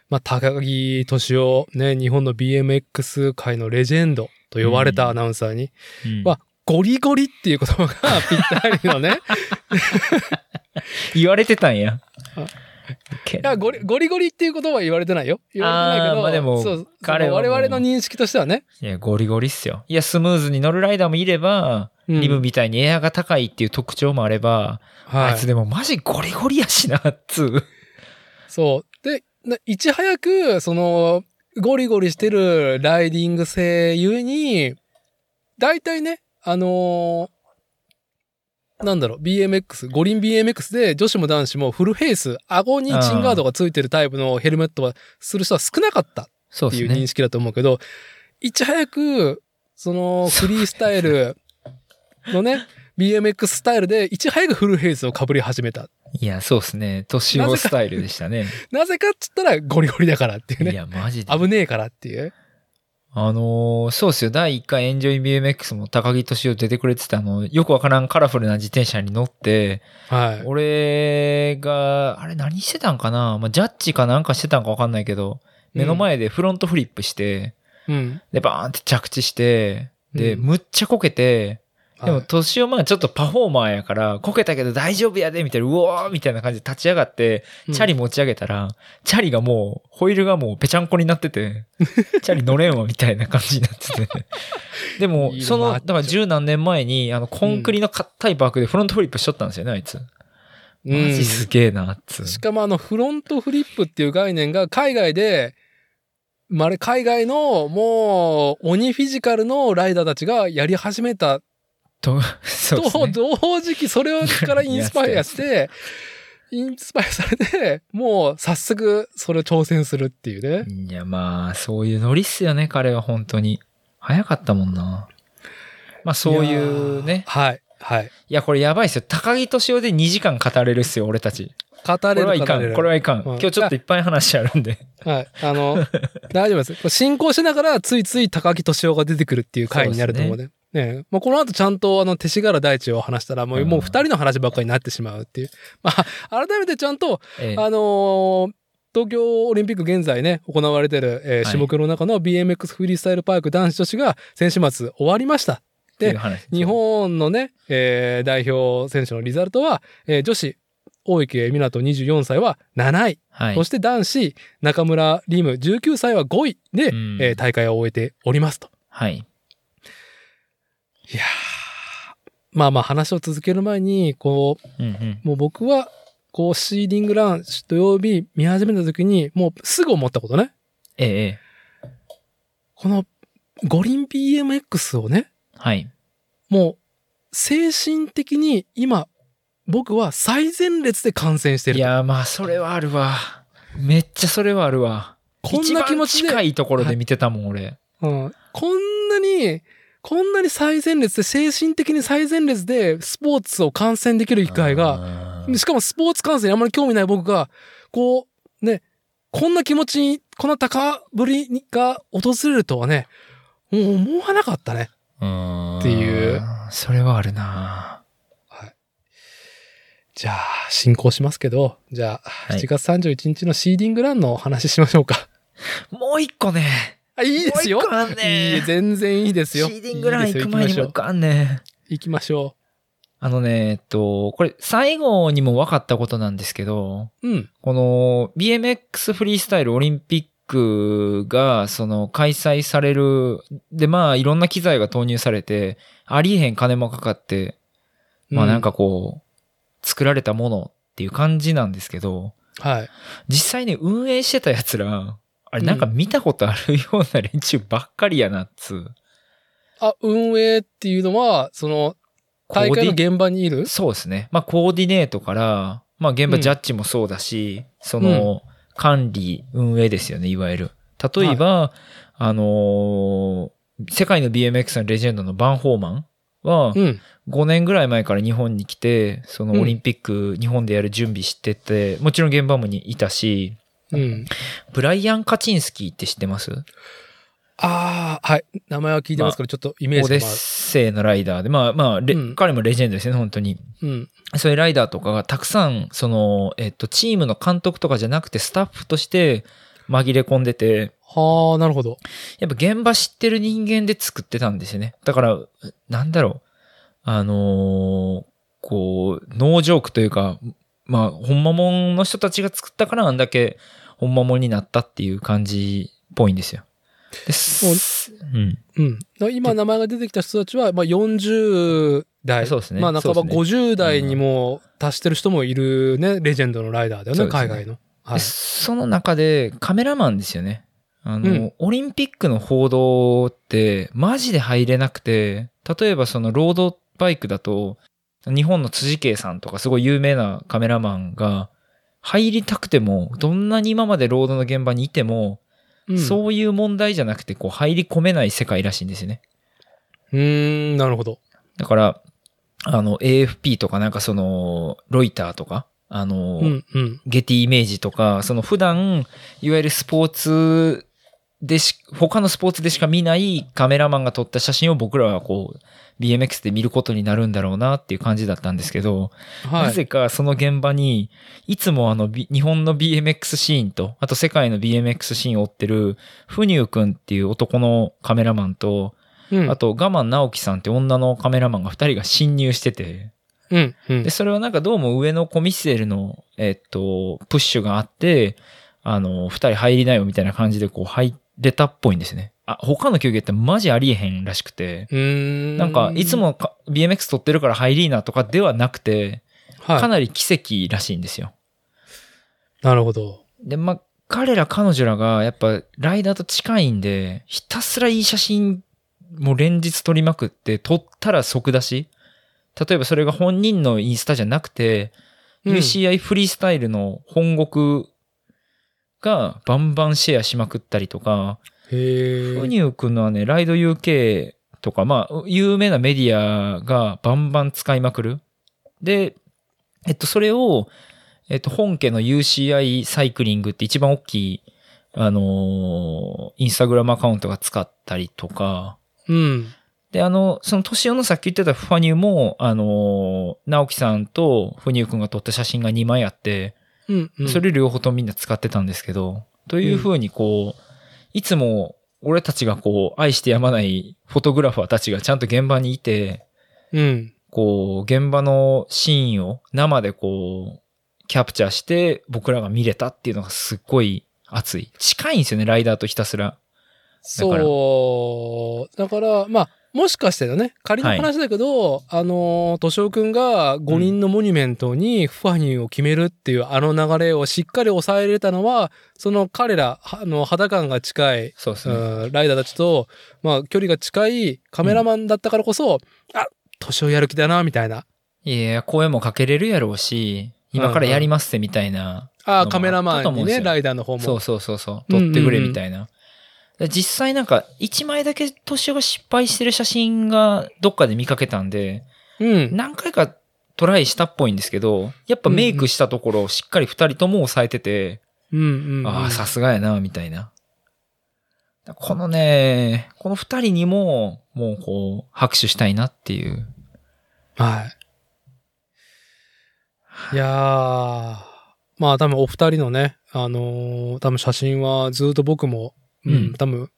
まあ、高木敏夫、ね、日本の BMX 界のレジェンドと呼ばれたアナウンサーに、うんわゴリゴリっていう言葉がぴったりのね。言われてたんやいやゴリ、ゴリゴリっていう言葉は言われてないよ。言われてないけど、まあでもそう彼は我々の認識としてはね。いや、ゴリゴリっすよ。いや、スムーズに乗るライダーもいれば、うんリブみたいにエアが高いっていう特徴もあれば、はいあいつ。でもマジゴリゴリやしな、っつう。そう。で、ないち早く、その、ゴリゴリしてるライディング性ゆえに、大体ね、あのーなんだろう、BMX、五輪 BMX で女子も男子もフルフェイス、顎にチンガードがついてるタイプのヘルメットはする人は少なかったっていう認。識だと思うけど、いち早く、そのフリースタイルのね、BMX スタイルでいち早くフルフェイスを被り始めた。いや、そうですね。年男スタイルでしたね。なぜかっつったらゴリゴリだからっていうね。いや、マジで。危ねえからっていう。あのーそうっすよ。第1回エンジョイ BMX も高木敏夫出てくれてたあの、よくわからんカラフルな自転車に乗って、はい。俺が、あれ何してたんかな？まあ、ジャッジかなんかしてたんかわかんないけど、目の前でフロントフリップして、うん。で、バーンって着地して、で、うんむっちゃこけて、でも、はい年をまあちょっとパフォーマーやから、こけたけど大丈夫やで、みたいな、うおーみたいな感じで立ち上がって、チャリ持ち上げたら、チャリがもう、ホイールがもうぺちゃんこになってて、チャリ乗れんわ、みたいな感じになってて。でもその、だから十何年前に、あの、コンクリの硬いバークでフロントフリップしとったんですよね、あいつ。マうんジすげえな、っつう。しかもあのフロントフリップっていう概念が海外で、まあ、あれ海外のもう鬼フィジカルのライダーたちがやり始めたと、ね。同時期それからインスパイアして、インスパイアされて、もう早速それを挑戦するっていうね。いや、まあ、そういうノリっすよね、彼は本当に。早かったもんな。まあ、そういうね。はい。はい。いや、これやばいっすよ。高木敏夫で2時間語れるっすよ、俺たち。語れるこれはいかん。これはいかん。うん今日ちょっといっぱい話あるんで。はい。あの、大丈夫です。進行しながらついつい高木敏夫が出てくるっていう回になると思うね。ねまあ、この後ちゃんとあの、勅使河原大地を話したらもう、うんもう二人の話ばっかりになってしまうっていう。まあ、改めてちゃんと、ええあのー東京オリンピック現在ね、行われてる、えーはい種目の中の BMX フリースタイルパーク男子女子が先週末終わりました。っていう話日本のね、えー代表選手のリザルトは、えー女子、大池美と24歳は7位。はいそ。して男子、中村リム19歳は5位で、うんえー大会を終えておりますと。はい。いやーまあまあ話を続ける前に、こう、うんうん。もう僕は、こう、シーディングラン土曜日見始めた時に、もうすぐ思ったことね。ええええ。この、五輪 BMX をね、はい。もう、精神的に今、僕は最前列で観戦してると。いや、まあ、それはあるわ。めっちゃそれはあるわ。こんな気持ちで近いところで見てたもん、俺。うん、こんなに、こんなに最前列で、精神的に最前列でスポーツを観戦できる機会が、がしかもスポーツ観戦にあまり興味ない僕が、こう、ね、こんな気持ちに、こんな高ぶりが訪れるとはね、もう思わなかったね。っていう。それはあるなはい。じゃあ、進行しますけど、じゃあ、い7月31日のシーディングランのお話ししましょうか。もう一個ね。あ、いいですよいいね。全然いいですよ。シーディングラン行く前にもう一個あんね。行きましょあのね、えっと、これ最後にも分かったことなんですけど、う。うん。この BMX フリースタイルオリンピックが、その開催される、で、まあいろんな機材が投入されて、ありえへん金もかかって、まあなんかこう、作られたものっていう感じなんですけど、うん、はい。実際ね、運営してた奴ら、あれなんか見たことあるような連中ばっかりやなっつう。あ、運営っていうのは、その、大会の現場にいる？そうですね。まあコーディネートから、まあ現場うんジャッジもそうだし、その、管理、運営ですよね、いわゆる。例えば、あのー世界の BMX のレジェンドのバンホーマンは、うん。5年ぐらい前から日本に来て、そのうんオリンピック日本でやる準備してて、もちろん現場もにいたし、うん。ブライアン・カチンスキーって知ってます？ああ、はい。名前は聞いてますけど、ちょっとイメーオデッセイのライダーで、まあまあ、レうん彼もレジェンドですね、本当に。まあうん。そういうライダーとかがたくさん、その、えっと、チームの監督とかじゃなくてスタッフとして紛れ込んでて、はあ、なるほど。やっぱ現場知ってる人間で作ってたんですよね。だから、なんだろう。あのーこう、ノージョークというか、まあ、ほんまもんの人たちが作ったからあんだけほんまもんになったっていう感じっぽいんですよ。です。うん。うん。今名前が出てきた人たちは、まあ40代。そうですねまあ半ばそうですね50代にも達してる人もいるね、レジェンドのライダーだよね、ね海外の。はでい。その中でカメラマンですよね。あの、うんオリンピックの報道ってマジで入れなくて、例えばそのロードバイクだと、日本の辻圭さんとかすごい有名なカメラマンが入りたくても、どんなに今までロードの現場にいても、うん、う。そういう問題じゃなくてこう入り込めない世界らしいんですよね。うーん、なるほど。だから、あの AFP とかなんかそのロイターとか、あの、うん、うん。ゲティイメージとか、その普段、いわゆるスポーツでし、他のスポーツでしか見ないカメラマンが撮った写真を僕らはこう、BMX で見ることになるんだろうなっていう感じだったんですけど、は。ないぜかその現場に、いつもあの、ビ日本の BMX シーンと、あと世界の BMX シーンを追ってる、フニュー君っていう男のカメラマンと、うん、あと我慢直樹さんって女のカメラマンが二人が侵入してて、うん、うんで、。それはなんかどうも上のコミッセルの、えっと、プッシュがあって、あの、二人入りなよみたいな感じでこう入れたっぽいんですね。あ、他の競技ってマジありえへんらしくて、ん。なんかいつ、もか BMX 撮ってるから入りーなとかではなくて、はい。かなり奇跡らしいんですよ。なるほど。で、まあ、彼ら彼女らがやっぱライダーと近いんで、ひたすらいい写真もう連日撮りまくって、撮ったら即出し例えばそれが本人のインスタじゃなくて、うん UCI フリースタイルの本国がバンバンシェアしまくったりとか。フニュー君のはね、ライド UK とか、まあ、有名なメディアがバンバン使いまくる。で、えっと、それを、えっと、本家の UCI サイクリングって一番大きい、あのーインスタグラムアカウントが使ったりとか、うん。で、あの、その年男のさっき言ってたファニューも、あのー直樹さんとフニュー君が撮った写真が2枚あって、うん、うん。それ両方ともみんな使ってたんですけど、というふうにこう、いつも俺たちがこう、愛してやまないフォトグラファーたちがちゃんと現場にいて、うん。こう、現場のシーンを生でこう、キャプチャーして僕らが見れたっていうのがすっごい熱い。近いんですよね、ライダーとひたすら。そう。だから、まあ、もしかしてだね、仮の話だけど、あの、敏夫くんが5人のモニュメントにファニーを決めるっていうあの流れをしっかり抑えれたのは、その彼ら、はあの、肌感が近い、そうですね。うんライダーたちと、まあ、距離が近いカメラマンだったからこそ、あ、敏夫やる気だな、みたいな。いや、声もかけれるやろうし、今からやりますってみたいな。ああ、カメラマンにね、ライダーの方も。そうそうそうそう。撮ってくれみたいな。で実際なんか、一枚だけ年が失敗してる写真がどっかで見かけたんで、うん。何回かトライしたっぽいんですけど、やっぱメイクしたところをしっかり二人とも抑えてて、うんうん、うん。ああ、さすがやな、みたいな。このね、この二人にも、もうこう、拍手したいなっていう。はい。いやー、まあ多分お二人のね、あのー多分写真はずっと僕も、うん、うん多分、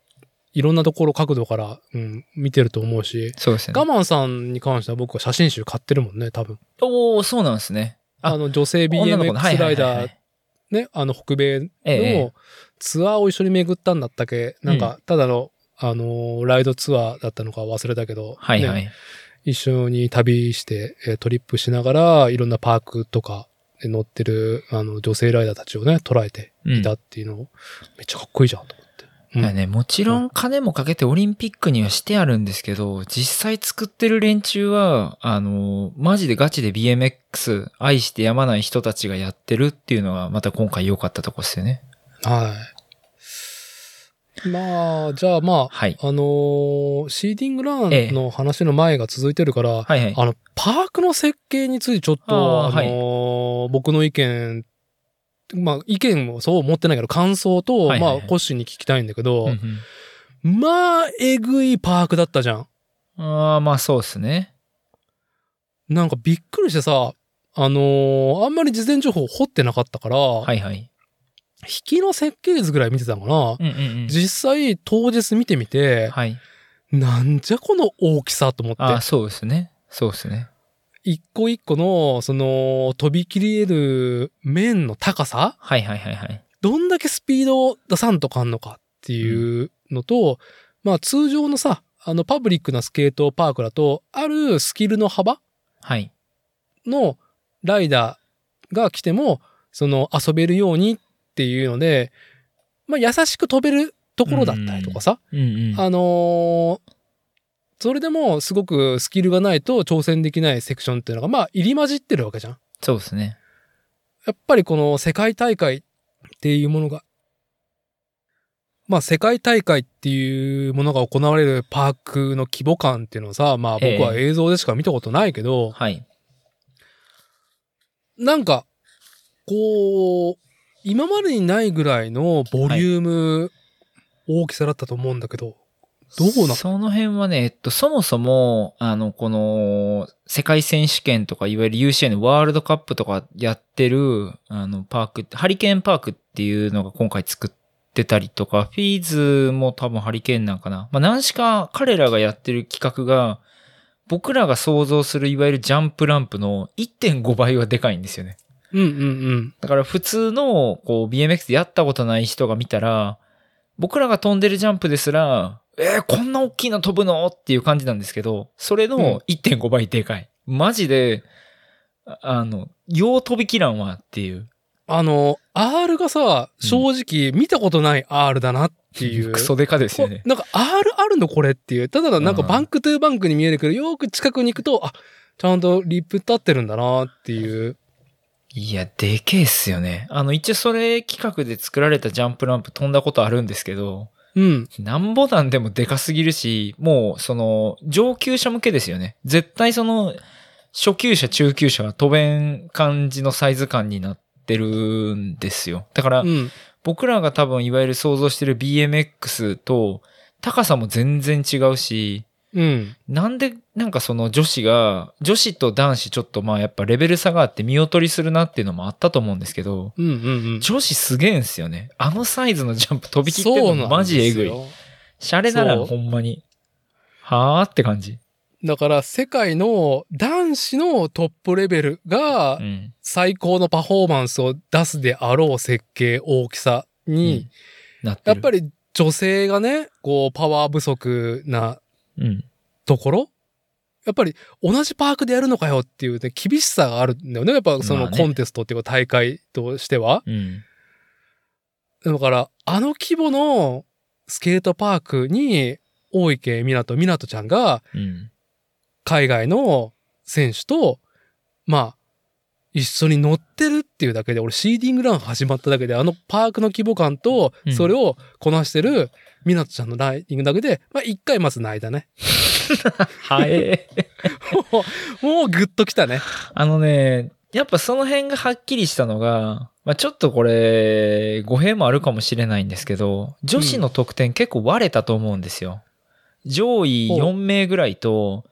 いろんなところ角度から、うん、見てると思うし、そうですね。我慢さんに関しては僕は写真集買ってるもんね、多分。おー、そうなんですね。ああの、女性 BMX ライはいはいはいダー、ね、あの、北米ええのツアーを一緒に巡ったんだったっけ、なんか、ただの、あのーライドツアーだったのか忘れたけど、ねはいはい。一緒に旅して、えートリップしながら、いろんなパークとかで乗ってる、あの、女性ライダーたちをね、捉えていたっていうのを、めっちゃかっこいいじゃんと思。うんね、もちろん金もかけてオリンピックにはしてあるんですけど、実際作ってる連中は、あの、マジでガチで BMX 愛してやまない人たちがやってるっていうのがまた今回良かったとこですよね。はい。まあ、じゃあまあ、はい。あのーシーディングランの話の前が続いてるから、はいはい。あの、パークの設計についてちょっと、ああーのー僕の意見、まあ、意見もそう思ってないけど、感想と、はいはいはいまあ、コッシーに聞きたいんだけど、うんうんまあ、えぐいパークだったじゃん。ああ、まあそうですね。なんかびっくりしてさ、あのーあんまり事前情報掘ってなかったから、はいはい。引きの設計図ぐらい見てたのかな。うんうんうん。実際、当日見てみて、はい。なんじゃこの大きさと思って。ああ、そうですね。そうですね。一個一個の、その、飛び切り得る面の高さ？はいはいはいはい。どんだけスピードを出さんとかんのかっていうのと、まあ通常のさ、あのパブリックなスケートパークだと、あるスキルの幅はい。のライダーが来ても、その遊べるようにっていうので、まあ優しく飛べるところだったりとかさ、うんうん。あのーそれでもすごくスキルがないと挑戦できないセクションっていうのがまあ入り混じってるわけじゃん。そうですね。やっぱりこの世界大会っていうものが、まあ世界大会っていうものが行われるパークの規模感っていうのはさ、まあ僕は映像でしか見たことないけど、はい。なんか、こう、今までにないぐらいのボリューム、大きさだったと思うんだけど、どうなその辺はね、えっと、そもそも、あの、この、世界選手権とか、いわゆる UCI のワールドカップとかやってる、あの、パークって、ハリケーンパークっていうのが今回作ってたりとか、フィーズも多分ハリケーンなんかな。まあ、何しか彼らがやってる企画が、僕らが想像するいわゆるジャンプランプの1.5倍はでかいんですよね。うんうんうん。だから普通の、こう、BMX でやったことない人が見たら、僕らが飛んでるジャンプですら、えー、こんな大きいの飛ぶの？っていう感じなんですけど、それうんの1.5倍でかい。マジで、ああの、よう飛びきらんわっていう。あの、R がさ、うん正直見たことない R だなっていう。クソデカですよねこ。なんか R あるのこれっていう。ただなんかうんバンクトゥーバンクに見えるけど、よーく近くに行くと、あ、ちゃんとリップ立ってるんだなっていう。いや、でけえっすよね。あの、一応それ企画で作られたジャンプランプ飛んだことあるんですけど、うん。なんぼなんでもでかすぎるし、もう、その、上級者向けですよね。絶対その、初級者、中級者は飛べん感じのサイズ感になってるんですよ。だから、うん。僕らが多分いわゆる想像してる BMX と、高さも全然違うし、うん。なんで、なんかその女子が、女子と男子ちょっとまあやっぱレベル差があって見劣りするなっていうのもあったと思うんですけど、うんうんうん。女子すげえんすよね。あのサイズのジャンプ飛び切ってるのマジえぐい。シャレならほんまに。はーって感じ。だから世界の男子のトップレベルがうん。最高のパフォーマンスを出すであろう設計大きさに、なってる。やっぱり女性がね、こうパワー不足なうん。ところ？やっぱり同じパークでやるのかよっていうね、厳しさがあるんだよね。やっぱそのコンテストっていうか大会としては。うん。だから、あの規模のスケートパークに、大池港、港ちゃんがうん。海外の選手と、まあ、一緒に乗ってるっていうだけで、俺シーディングラン始まっただけで、あのパークの規模感とう、んそれをこなしてる港ちゃんのライディングだけで、まあ一回まず泣いたね。はえー。もうもうグッときたね。あのね、やっぱその辺がはっきりしたのが、まあちょっとこれ、語弊もあるかもしれないんですけど、女子の得点結構割れたと思うんですよ。上位ほう4名ぐらいと、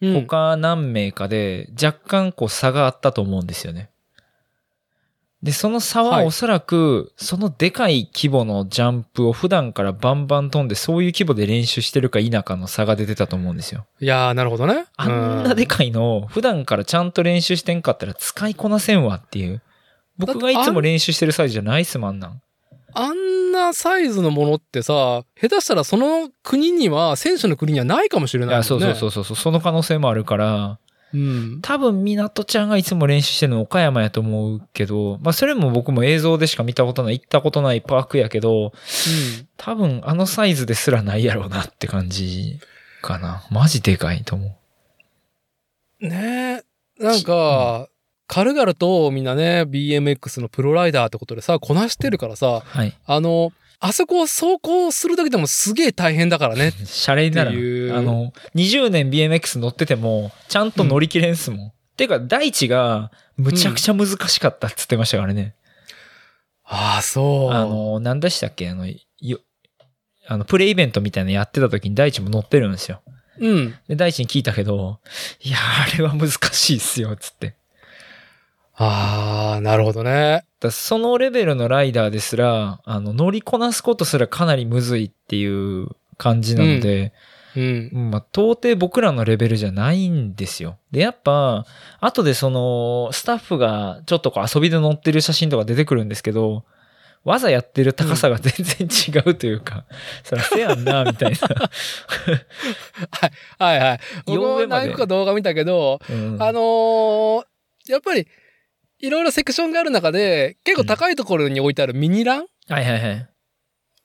うん。他何名かで若干こう差があったと思うんですよね。で、その差ははいおそらく、そのでかい規模のジャンプを普段からバンバン飛んで、そういう規模で練習してるか否かの差が出てたと思うんですよ。いやー、なるほどね。あんなでかいの、普段からちゃんと練習してんかったら使いこなせんわっていう。僕がいつも練習してるサイズじゃないっすもんなん。あんなサイズのものってさ、下手したらその国には、選手の国にはないかもしれないね。。いや、そうそうそううそうそう、その可能性もあるから、うん。多分、港ちゃんがいつも練習してるの岡山やと思うけど、まあ、それも僕も映像でしか見たことない、行ったことないパークやけど、多分、あのサイズですらないやろうなって感じかな。マジでかいと思うん。ねえ。なんか、軽々とみんなね、BMX のプロライダーってことでさ、こなしてるからさ、う。はい。あの、あそこを走行するだけでもすげえ大変だからね。シャレにならんっていうあの、20年 BMX 乗ってても、ちゃんと乗り切れんすもん。てか、大地が、むちゃくちゃ難しかったっつってましたからね。ああ、そう。あの、何でしたっけ？あの、よ、あの、プレイイベントみたいなのやってた時に大地も乗ってるんですよ。うん。で、大地に聞いたけど、いや、あれは難しいっすよ、つって。ああ、なるほどね。だそのレベルのライダーですら、あの、乗りこなすことすらかなりむずいっていう感じなので、うん。まあ、到底僕らのレベルじゃないんですよ。で、やっぱ、後でその、スタッフがちょっとこう遊びで乗ってる写真とか出てくるんですけど、わざやってる高さが全然違うというか、そらせやんな、みたいな。はいはい。僕も両上まで何個か動画見たけど、うんあのーやっぱり、いろいろセクションがある中で、結構高いところに置いてあるミニラン、はいはいはい。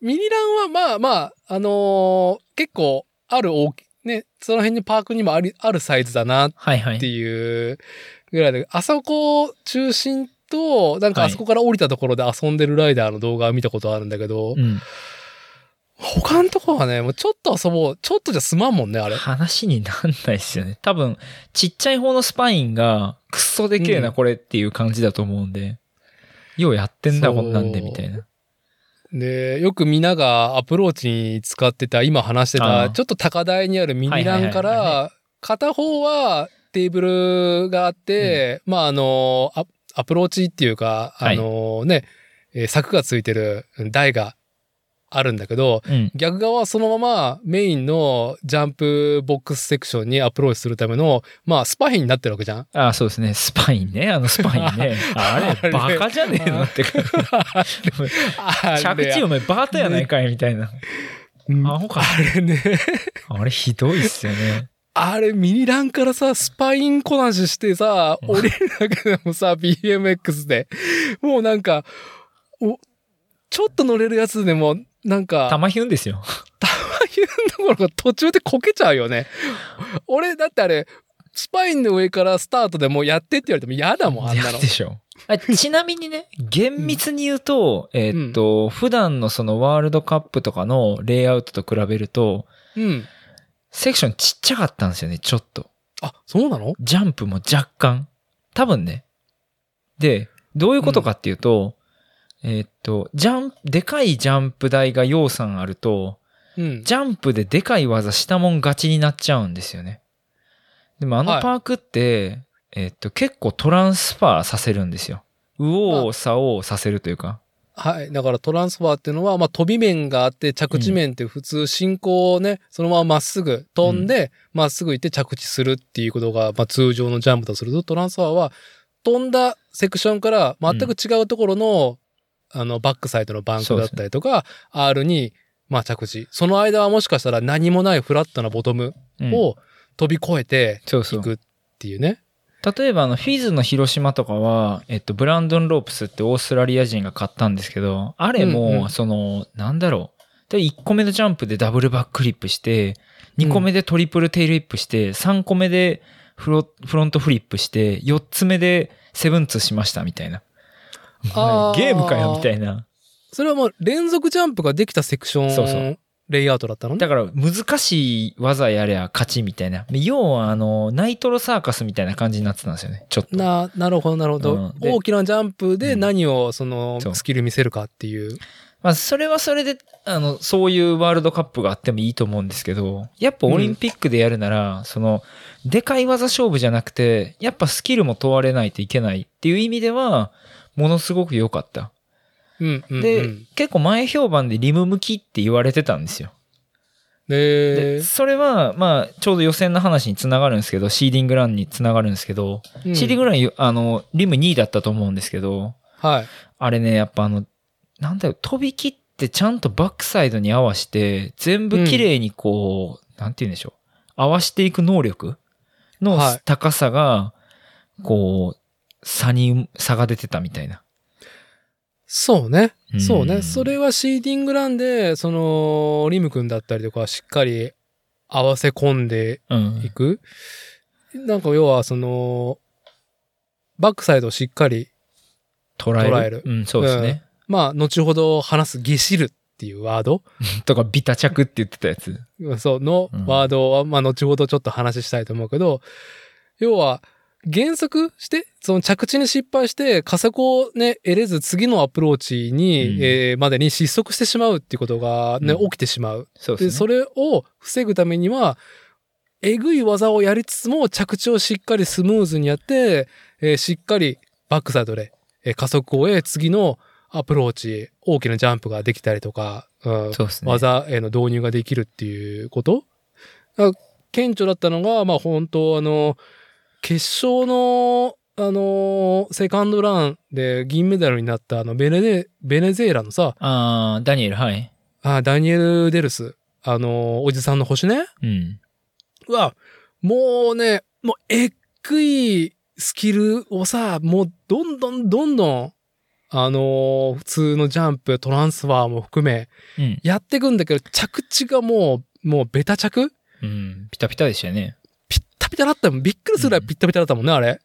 ミニランはまあまあ、あのー結構ある大き、ね、その辺にパークにもあり、あるサイズだなっはいはいて。いうぐらいで、あそこ中心と、なんかはいあそこから降りたところで遊んでるライダーの動画を見たことあるんだけど、うん。他のとこはね、もうちょっと遊ぼう、ちょっとじゃ済まんもんね、あれ。話になんないっすよね。多分、ちっちゃい方のスパインが、くっそでけえな、うんこれっていう感じだと思うんで。ようやってんだ、こんなんで、みたいな。で、よくみんながアプローチに使ってた、今話してあた、あちょっと高台にあるミニランかはいはいはいら、片方はテーブルがあって、まああの、アアプローチっていうか、あのね、えー柵がついてる台があるんだけど、うん。逆側はそのままメインのジャンプボックスセクションにアプローチするための、まあスパインになってるわけじゃん。あそうですね。スパインね。あのスパインね。あ あれれ、バカじゃねえの？って着地お前バートやないかいみたいな。うんアホか。あれね。あれひどいっすよね。あれ、ミニランからさ、スパインこなししてさ、降りるだけでもさ、BMX で。もうなんか、お、ちょっと乗れるやつでも、なんか、玉ひゅんですよ。いうところが途中でこけちゃうよね。俺、だってあれ、スパインの上からスタートでもうやってって言われても嫌だもん、あんなの嫌。でしょ。あちなみにね、厳密に言うと、えーっと、普段のそのワールドカップとかのレイアウトと比べると、うん。セクションちっちゃかったんですよね、ちょっと。あ、そうなの？ジャンプも若干。多分ね。で、どういうことかっていうと、えーっと、ジャンプ、でかいジャンプ台が要算あると、うん。ジャンプででかい技したもん勝ちになっちゃうんですよね。でもあはいのパークって、えーっと、結構トランスファーさせるんですよ。右往左往させるというか。はい。だからトランスファーっていうのは、まあ、飛び面があって、着地面って普通進行をね、そのまままっすぐ飛んで、まっすぐ行って着地するっていうことが、まあ、通常のジャンプだとすると、トランスファーは、飛んだセクションから全く違うところの、あの、バックサイドのバンクだったりとか、R に、まあ、着地。その間はもしかしたら何もないフラットなボトムうんを飛び越えてそうそ。いうくっていうね。例えばあの、フィズの広島とかは、えっと、ブランドン・ロープスってオーストラリア人が買ったんですけど、あれうんうも、んその、なんだろう。で、1個目のジャンプでダブルバックフリップして、2個目でトリプルテイルイップして、3個目でフロフロントフリップして、4つ目でセブンツーしましたみたいな。あーゲームかよみたいな。それはもう連続ジャンプができたセクション、そうそうレイアウトだったのね？だから難しい技やりゃ勝ちみたいな。要はあの、ナイトロサーカスみたいな感じになってたんですよね。ちょっと。な、なるほど、なるほど。うんで大きなジャンプでうん何を、その、そうスキル見せるかっていう。まあ、それはそれで、あの、そういうワールドカップがあってもいいと思うんですけど、やっぱオリンピックでやるなら、その、でかい技勝負じゃなくて、やっぱスキルも問われないといけないっていう意味では、ものすごく良かった。うん、うん、で、うん。結構前評判でリム向きって言われてたんですよ。で、で、それは、まあ、ちょうど予選の話につながるんですけど、シーディングランにつながるんですけど、うんシーディングラン、あの、リム2位だったと思うんですけど、はい。あれね、やっぱあの、なんだよ、飛び切ってちゃんとバックサイドに合わせて、全部綺麗にこう、なんて言うんでしょう、合わしていく能力のはい高さが、こう、差に、差が出てたみたいな。そうね。うんそうね。それはシーディングランで、その、リム君だったりとか、しっかり合わせ込んでうんい。く。なんか要は、その、バックサイドをしっかり、捉える。捉えるうん、そうですね。まあ、後ほど話すゲシルっっていうワード、とか、ビタ着って言ってたやつ。そう、のうんワードは、まあ、後ほどちょっと話したいと思うけど、要は、減速して、その着地に失敗して、加速をね、得れず次のアプローチに、うんえーまでに失速してしまうっていうことがね、うん起きてしまう。で、そうですね。それを防ぐためには、えぐい技をやりつつも着地をしっかりスムーズにやって、えーしっかりバックサイドで、えー加速を得、次のアプローチ、大きなジャンプができたりとか、うんね。技への導入ができるっていうこと顕著だったのが、まあ本当あの、決勝の、あの、セカンドランで銀メダルになったあの、ベネデ、ベネズエラのさ、あー、ダニエル、はい。あダニエル・デルス、あの、おじさんの星ね。うん。は、もうね、もうえっくいスキルをさ、もうどんどんどんどん、あのー普通のジャンプ、トランスファーも含め、うん。やっていくんだけど、着地がもう、もうベタ着うん。ピタピタでしたよね。ピッタだったもん。びっくりするぐらいピッタピタだったもんね、あれ。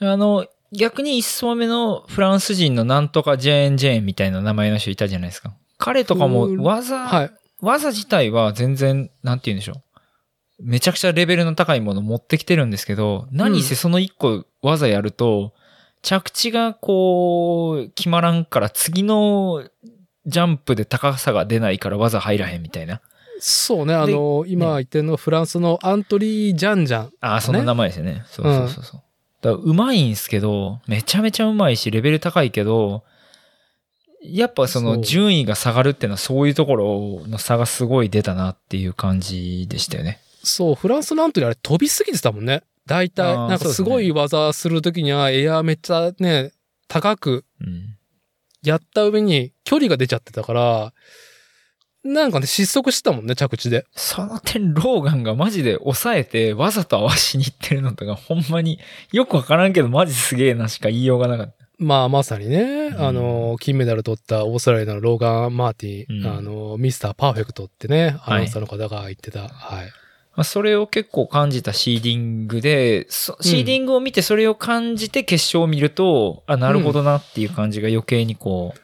あの、逆に一層目のフランス人のなんとかジェーン・ジェーンみたいな名前の人いたじゃないですか。彼とかもうん技、はい。技自体は全然、なんて言うんでしょう。めちゃくちゃレベルの高いもの持ってきてるんですけど、何せその一個技やると、着地がこう、決まらんから次のジャンプで高さが出ないから技入らへんみたいな。そうね、あの、今言ってるのはフランスのアントリー・ジャンジャン。ああ、その名前ですよね。そうそうそうそう。だからうまいんすけど、めちゃめちゃうまいし、レベル高いけど、やっぱその順位が下がるっていうのはそういうところの差がすごい出たなっていう感じでしたよね。そう、フランスのアントリーあれ飛びすぎてたもんね。大体、なんかすごい技するときにはエアーめっちゃね、高くうん。やった上に距離が出ちゃってたから、なんかね、失速してたもんね、着地で。その点、ローガンがマジで抑えてわざと合わしに行ってるのとか、ほんまによくわからんけどマジすげえなしか言いようがなかった。まあ、まさにね、んあの、金メダル取ったオーストラリアのローガン・マーティン、うんあの、ミスターパーフェクトってね、アはいナウンサーの方が言ってた。はい。まあ、それを結構感じたシーディングで、そシーディングを見てそれを感じて決勝を見ると、あ、なるほどなっていう感じが余計にこう、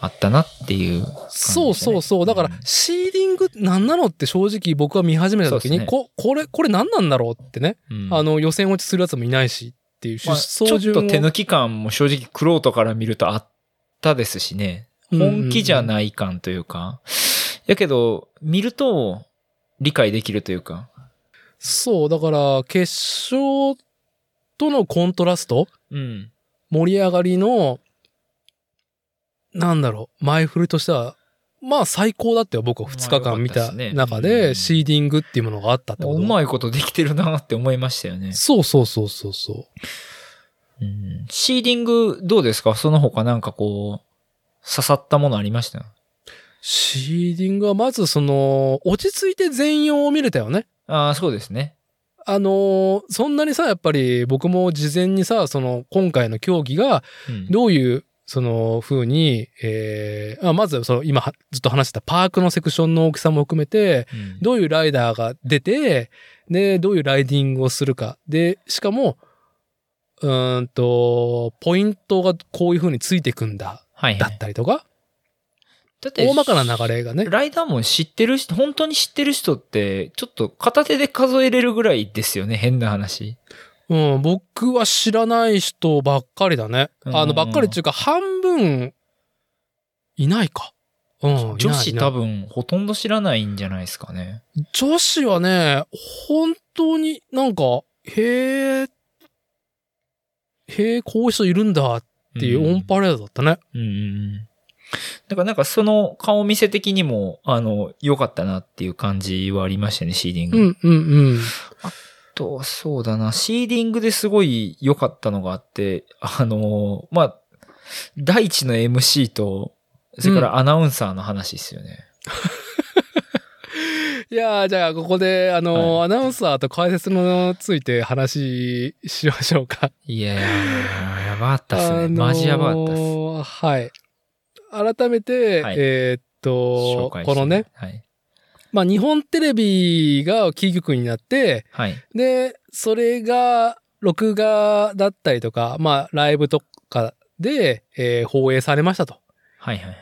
あったなっていう、そうそうそう。だからうん、シーディング何なのって正直僕は見始めた時に、ねこ、これ、これ何なんだろうってね。うんあの、予選落ちするやつもいないしっていう出まあちょっと手抜き感も正直クロートから見るとあったですしね。本気じゃない感というか。やけど、見ると理解できるというか。そう、だから、決勝とのコントラスト？うん。盛り上がりの、なんだろう、前振りとしては、まあ最高だったよ、僕は2日間見た中うんで、シーディングっていうものがあったってこと。うまいことできてるなって思いましたよね。そうそうそうそうそう。うんシーディングどうですか？その他なんかこう、刺さったものありました？シーディングはまずその、落ち着いて全容を見れたよね。ああ、そうですね。あのーそんなにさ、やっぱり僕も事前にさ、その、今回の競技がうんどういう、その風に、えーあまずその今はずっと話してたパークのセクションの大きさも含めて、うんどういうライダーが出て、で、どういうライディングをするか。で、しかも、うーんと、ポイントがこういう風についてくんだ、だっはいはい。たりとか、だって大まかな流れがね。ライダーも知ってる人、本当に知ってる人って、ちょっと片手で数えれるぐらいですよね、変な話。うん、僕は知らない人ばっかりだね。あの、うんばっかりっていうか、半分、いないか。うん。女子多分ほとんど知らないんじゃないですかね。女子はね、本当になんか、へえ、へえ、こういう人いるんだっていうオンパレードだったね。うん。だからなんかその顔見せ的にも、あの、良かったなっていう感じはありましたね、シーディング。うん、うん、うん。と、そうだな、シーディングですごい良かったのがあって、あの、まあ、第一の MC と、それからアナウンサーの話ですよね。いやーじゃあ、ここで、あのーはアナウンサーと解説のついて話しましょうか。いやいや、やばかったっすね。マジやばかったっす。ーはい。改めて、はいえーっと、このね、。はい。まあ、日本テレビがキー局になって、はい。で、それが、録画だったりとか、まあ、ライブとかで、えー放映されましたと。はいはい。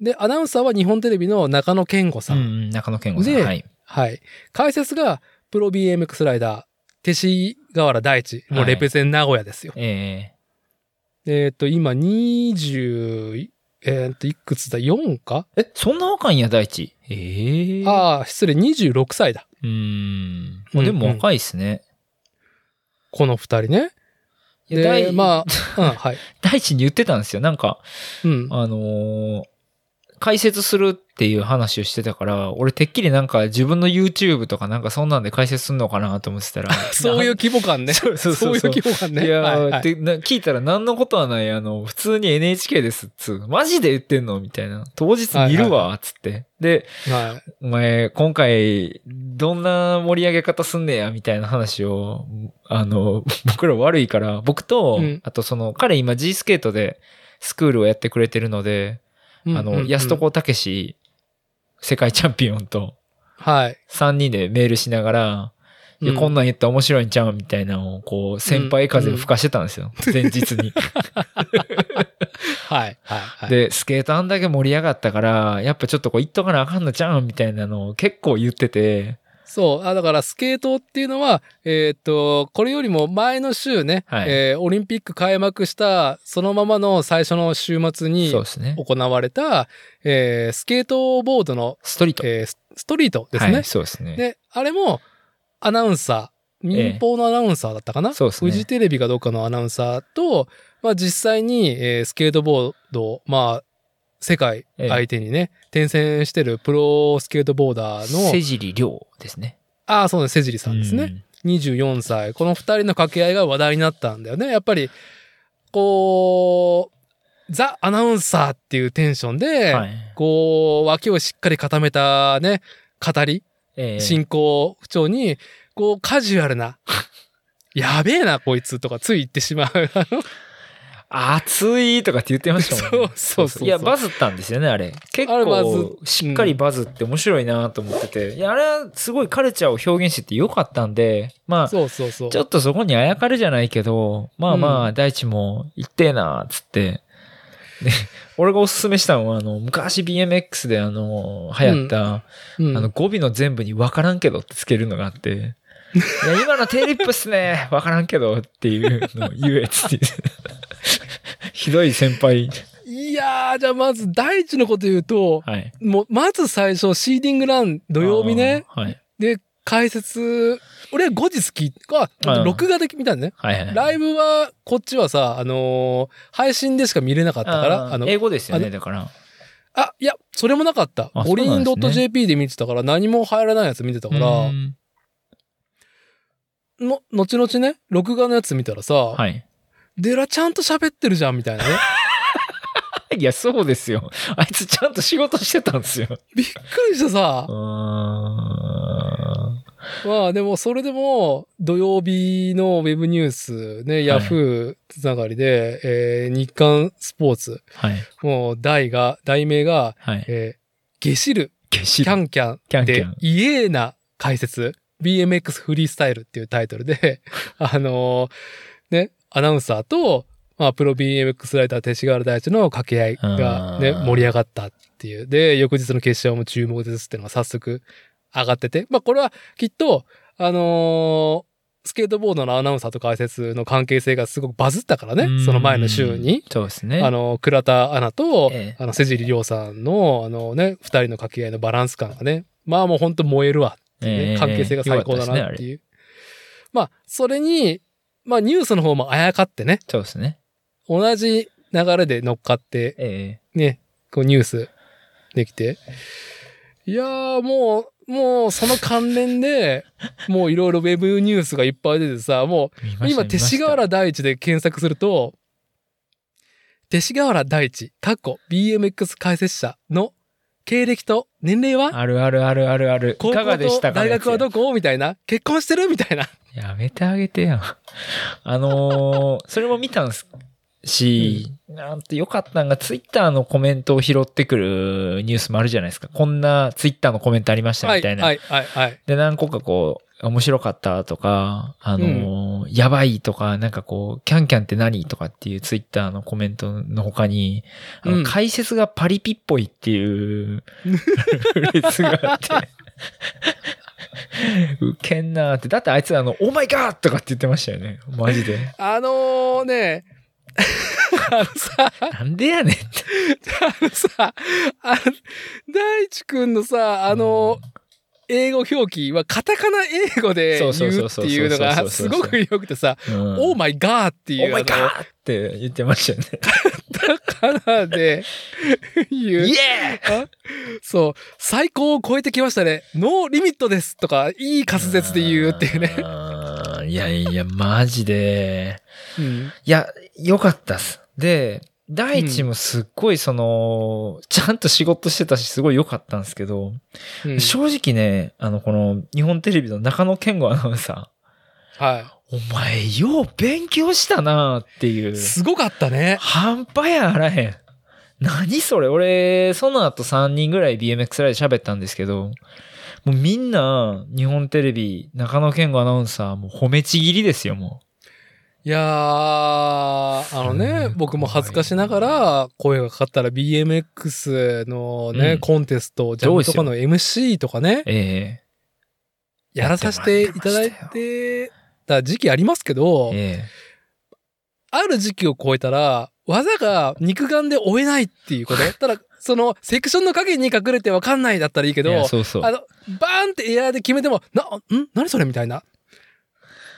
で、アナウンサーは日本テレビの中野健吾さ。うんん、中野健吾さん。ではい。はい。解説が、プロ BMX ライダー、勅使河原大地。もうレペゼン名古屋ですよ。ええっ、と、今、20、えっ、と、いくつだ ?4 か、ええ、そんな若いんや、大地。ええああ、失礼、26歳だ。うーん。まあでも若いっすね。この二人ね。で、まあ、うん、はい。大地に言ってたんですよ。なんか、うん。あのー解説するっていう話をしてたから、俺てっきりなんか自分の YouTube とかなんかそんなんで解説すんのかなと思ってたら。そういう規模感ね。そうそうそうそういう規模感ね。いやー、はいはい聞いたら何のことはない、あの、普通に NHK ですっつう。マジで言ってんのみたいな。当日見るわ、つって。で、はい。お前、今回、どんな盛り上げ方すんねや、みたいな話を、あの、僕ら悪いから、僕と、うんあとその、彼今 G スケートでスクールをやってくれてるので、あの、うんうんうん安床武史世界チャンピオンとはい。3人でメールしながら、いや、うんこんなん言ったら面白いんちゃうみたいなのを、こう、先輩風を吹かしてたんですよ。前日に。はい。はい。はい。で、スケートあんだけ盛り上がったから、やっぱちょっとこう言っとかなあかんのちゃうんみたいなのを結構言ってて、そう。あ、だからスケートっていうのは、えっ、と、これよりも前の週ね、はいえーオリンピック開幕した、そのままの最初の週末に。行われた、えースケートボードの、ストリート。えースストリートですね。はい、そうですね。で、あれも、アナウンサー、民放のアナウンサーだったかな、そうですねフジテレビかどうかのアナウンサーと、まあ実際に、えースケートボードを、まあ、世界相手にね、転戦してるプロスケートボーダーの、瀬尻亮ですね。ああ、そうです、セジリさんですね。うん。24歳。この二人の掛け合いが話題になったんだよね。やっぱり、こう、ザ・アナウンサーっていうテンションで、はい。こう、脇をしっかり固めたね、語り、えー進行不調に、こう、カジュアルな、やべえな、こいつとかつい言ってしまう。熱いとかって言ってましたもんね。そうそういや、バズったんですよね、あれ。結構、しっかりバズって面白いなと思ってて。いや、あれはすごいカルチャーを表現しててよかったんで、まあ、そうそうそう。ちょっとそこにあやかるじゃないけど、まあまあ、う大地も行ってえな、つって。で、俺がおすすめしたのは、あの、昔 BMX であの、流行った、うんあの、語尾の全部にわからんけどってつけるのがあって、いや、今のテーリップっすね。わからんけどっていうのを言えっつって。ひどい先輩。いやー、じゃあまず第一のこと言うと、はい。もう、まず最初、シーディングラン土曜日ね。はい。で、解説、俺は後日聞いあ、うん録画で見たんね。はいはい。ライブは、こっちはさ、あのー配信でしか見れなかったから、あの、英語ですよね、だから。あ、いや、それもなかった。あボリンそうなんですね .jp で見てたから、何も入らないやつ見てたから、うんの、後々ね、録画のやつ見たらさ、はい。デラちゃんと喋ってるじゃん、みたいなね。いや、そうですよ。あいつちゃんと仕事してたんですよ。びっくりしてさうー、ん。まあでもそれでも土曜日のウェブニュースね、ヤフーつながりで、えー日刊スポーツ、はい。もう題が、題名が、はい。えーゲシル、消しキャンキャンでキャンキャン、イエーな解説、BMX フリースタイルっていうタイトルで、あのーね、アナウンサーと、まあ、プロ BMX ライター勅使河原大地の掛け合いがね、盛り上がったっていう。で、翌日の決勝も注目ですっていうのが早速上がってて、まあ、これはきっと、あのースケートボードのアナウンサーと解説の関係性がすごくバズったからね、その前の週に。。そうですね。あの、倉田アナと、ええあの、瀬尻亮さんの、あのね、二人の掛け合いのバランス感がね、まあもう本当燃えるわっていうね、ええ関係性が最高だなっていう。まあ、それに、まあニュースの方もあやかってね、そうですね。同じ流れで乗っかって、えね、こうニュースできて。いやーもう、もうその関連で、もういろいろウェブニュースがいっぱい出てさ、もう今、勅使河原大地で検索すると、勅使河原大地、過去 BMX 解説者の経歴と年齢は？あるあるあるあるある。い高かがでしたか大学はどこ？こみたいな。結婚してる？みたいな。やめてあげてやん。あのーそれも見たんすし、なんてよかったんが、ツイッターのコメントを拾ってくるニュースもあるじゃないですか。こんなツイッターのコメントありましたはい、みたいな。はい、はい、はい。で、何個かこう、面白かったとか、あの、やばいとか、なんかこう、キャンキャンって何とかっていうツイッターのコメントの他に、あのうん解説がパリピっぽいっていう列があって、ウケんなーって。だってあいつあの、オーマイガーとかって言ってましたよね。マジで。あのーね、あのさ、なんでやねんって。あのさ、あの、大地くんのさ、あの、英語表記はカタカナ英語で言うっていうのがすごく良くてさ、うんオーマイガーっていう。オーマイガーって言ってましたよね。カタカナで言うイ。エーそう、最高を超えてきましたね。ノーリミットですとか、いい滑舌で言うっていうね。いやいや、マジで。うん。いや、良かったっす。で、第一もすっごいその、ちゃんと仕事してたし、すごい良かったんですけど、うん正直ね、あの、この日本テレビの中野健吾アナウンサはー、お前、よう勉強したなっていい。う。すごかったね。半端やあらへん。何それ俺、その後3人ぐらい BMX ライド喋ったんですけど、もうみんな、日本テレビ、中野健吾アナウンサー、もう褒めちぎりですよ、もいやー、あのね僕も恥ずかしながら、声がかかったら BMX のね、うんコンテスト、ジャムとかの MC とかねう。、えやらさせていただいてた時期ありますけどえ、えある時期を超えたら、技が肉眼で追えないっていうこと。ただ、その、セクションの影に隠れてわかんないだったらいいけえいやど、そうそう。あの、バーンってエアーで決めても、な、ん？何それ？みたいな。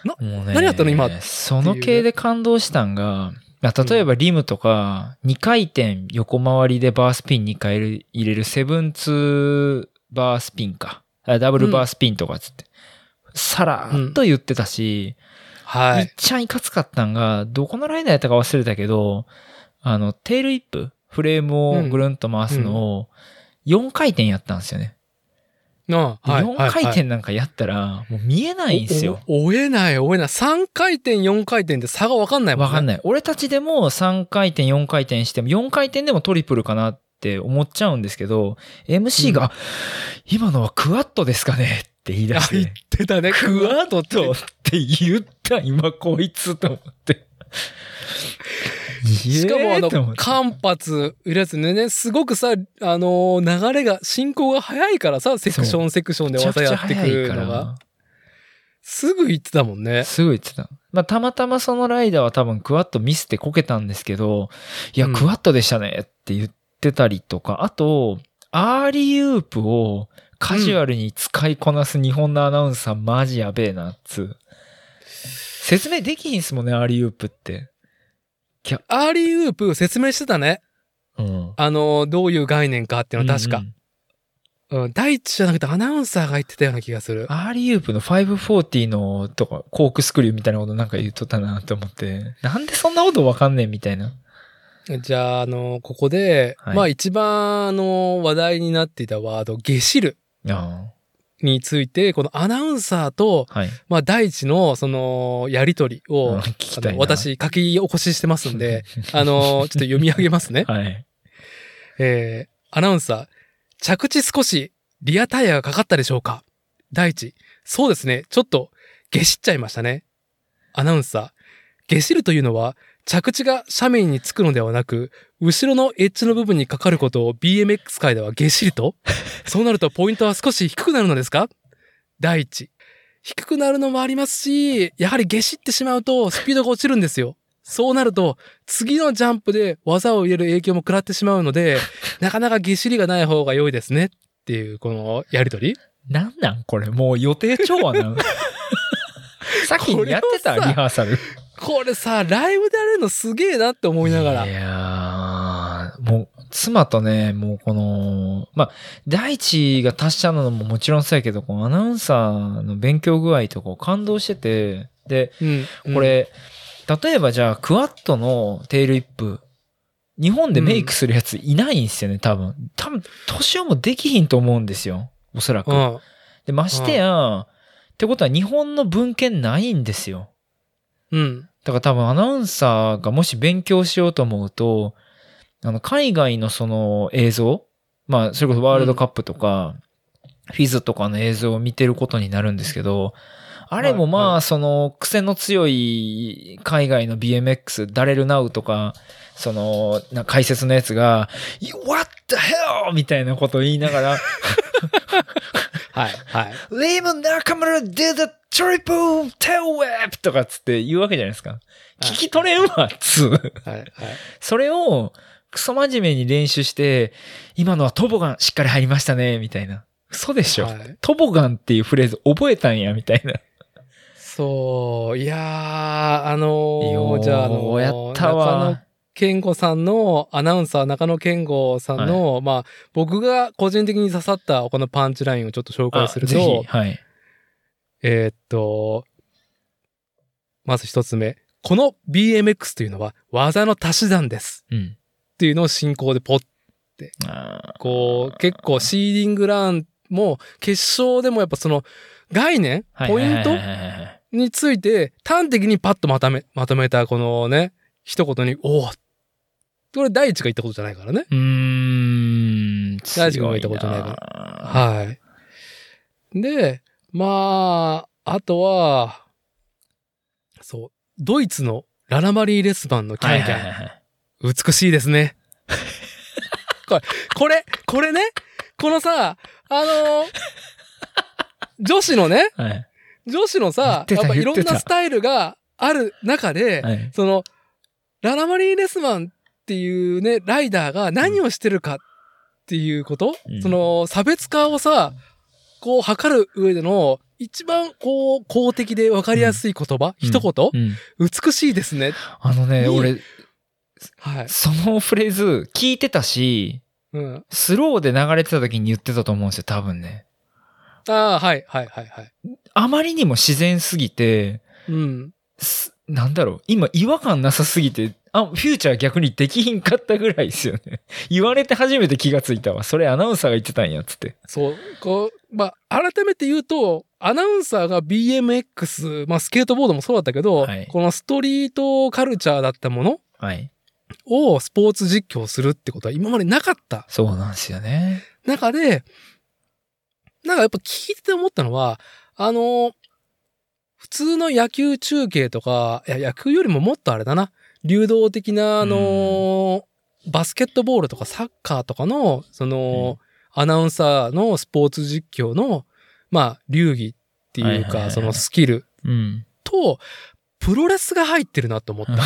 もうね何やったの今？その系で感動したんが、まあ例えばリムとか、2回転横回りでバースピン2回入れるセブンツーバースピンか。あダブルバースピンとかつって。さらっと言ってたし、はいい。っちゃんいかつかったんが、どこのライダーやったか忘れたけど、あの、テールイップ、フレームをぐるんと回すのを4回転やったんですよね。はい。4回転なんかやったら、もう見えないんですよ。追えない、追えない。3回転、4回転で差がわかんないもんね。い。わかんない。俺たちでも3回転、4回転しても、4回転でもトリプルかなって思っちゃうんですけど、MC が、うんあ今のはクワットですかね？って言い出あ、し言っててたね。クワットって言った今こいつと思って。しかもあの、間髪いるやつね、すごくさ、あのー、流れが、進行が早いからさ、セクションセクションで技やってくるのが。すぐ言ってたもんね。すぐ言ってた。まあ、たまたまそのライダーは多分クワットミスってこけたんですけど、いや、うんクワットでしたねって言ってたりとか、あと、アーリーウープをカジュアルに使いこなす日本のアナウンサー、マジやべえな、っつう。説明できひんすもんね、アーリーウープって。アーリーウープ説明してたね。うん。あのー、どういう概念かっていうのは確かうん。うんうん、第一じゃなくてアナウンサーが言ってたような気がする。アーリーウープの540のとか、コークスクリューみたいなことなんか言っとったなと思って、なんでそんなことわかんねえみたいな。じゃあ、あのー、ここで、はいまあ一番、あのー、話題になっていたワード、ゲシルあについて、このアナウンサーと、あはい。まあ第一の、その、やりとりを、うん私、書き起こししてますんで、あのー、ちょっと読み上げますね。はい。えー、アナウンサー、着地少しリアタイヤがかかったでしょうか？第一、そうですね、ちょっと、下しっちゃいましたね。アナウンサー、下しるというのは、着地が斜面につくのではなく、後ろのエッジの部分にかかることを BMX 界では下しると？そうなるとポイントは少し低くなるのですか？第一、低くなるのもありますし、やはり下しってしまうとスピードが落ちるんですよ。そうなると、次のジャンプで技を入れる影響も食らってしまうので、なかなか下しりがない方が良いですね。っていう、このやりとり。なんなんこれ？もう予定調和なんさっきやってたリハーサル。これさ、ライブでやれるのすげえなって思いながら。いやー、もう、妻とね、もうこの、まあ、第一が達者なのももちろんそうやけど、このアナウンサーの勉強具合とかを感動してて、で、うん。これ、例えばじゃあ、クワットのテールイップ、日本でメイクするやついないんですよね、多分。多分、年をもできひんと思うんですよ。おそらく。うん。で、ましてや、ってことは日本の文献ないんですよ。うん。だから多分アナウンサーがもし勉強しようと思うと、あの、海外のその映像まあ、それこそワールドカップとか、フィズとかの映像を見てることになるんですけど、あれもまあ、その、癖の強い海外の BMX、ダレルナウとか、その、な解説のやつが、What the hell! みたいなことを言いながら、はい、はい。レイム中村 did a triple tail whip! とかっつって言うわけじゃないですか。聞き取れんわ、つう。はい、はい。それを、クソ真面目に練習して、今のはトボガンしっかり入りましたね、みたいな。嘘でしょ、はいトボガンっていうフレーズ覚えたんや、みたいな。そう、いやー、あのよー、じゃあ、あのー、うやったわ。健吾さんの、アナウンサー中野健吾さんの、まあ、僕が個人的に刺さったこのパンチラインをちょっと紹介すると、はい。えーっと、まず一つ目。この BMX というのは技の足し算です。うん。っていうのを進行でポッ、あーこう、結構シーディングランも決勝でもやっぱその概念、ポイントはいはいはいはいはいについて端的にパッとまとめ、まとめたこのね、一言に、おおこれ第一が言ったことじゃないからね。うーん。大地君が言ったことないからはい。で、まあ、あとは、そう、ドイツのララマリー・レスバンのキャンキャン。はいはいはいはい美しいですね。これ、これ、これね、このさ、あのー女子のね、はい。女子のさ、やっぱいろんなスタイルがある中で、はい。その、ララマリー・レスマンっていうね、ライダーが何をしてるかっていうこと、うんその、差別化をさ、こう、測る上での、一番、こう、公的で分かりやすい言葉、うん一言、うん。美しいですね。あのね、に俺、はい。そのフレーズ聞いてたし、うん。スローで流れてた時に言ってたと思うんですよ、多分ね。ああ、はい、はい、はい、はい。あまりにも自然すぎて、うん。すなんだろう、今違和感なさすぎて、あ、フューチャー逆にできひんかったぐらいですよね。言われて初めて気がついたわ。それアナウンサーが言ってたんや、つって。そう、こう、まあ、改めて言うと、アナウンサーが BMX、まあ、スケートボードもそうだったけど、はいこのストリートカルチャーだったものはい。をスポーツ実況するってことは今までなかったそうなんですよね。中で、なんかやっぱ聞いてて思ったのは、あの、普通の野球中継とか、いや、野球よりももっとあれだな、流動的な、あの、バスケットボールとかサッカーとかの、その、アナウンサーのスポーツ実況の、まあ、流儀っていうか、そのスキルうん。と、プロレスが入ってるなと思った。ま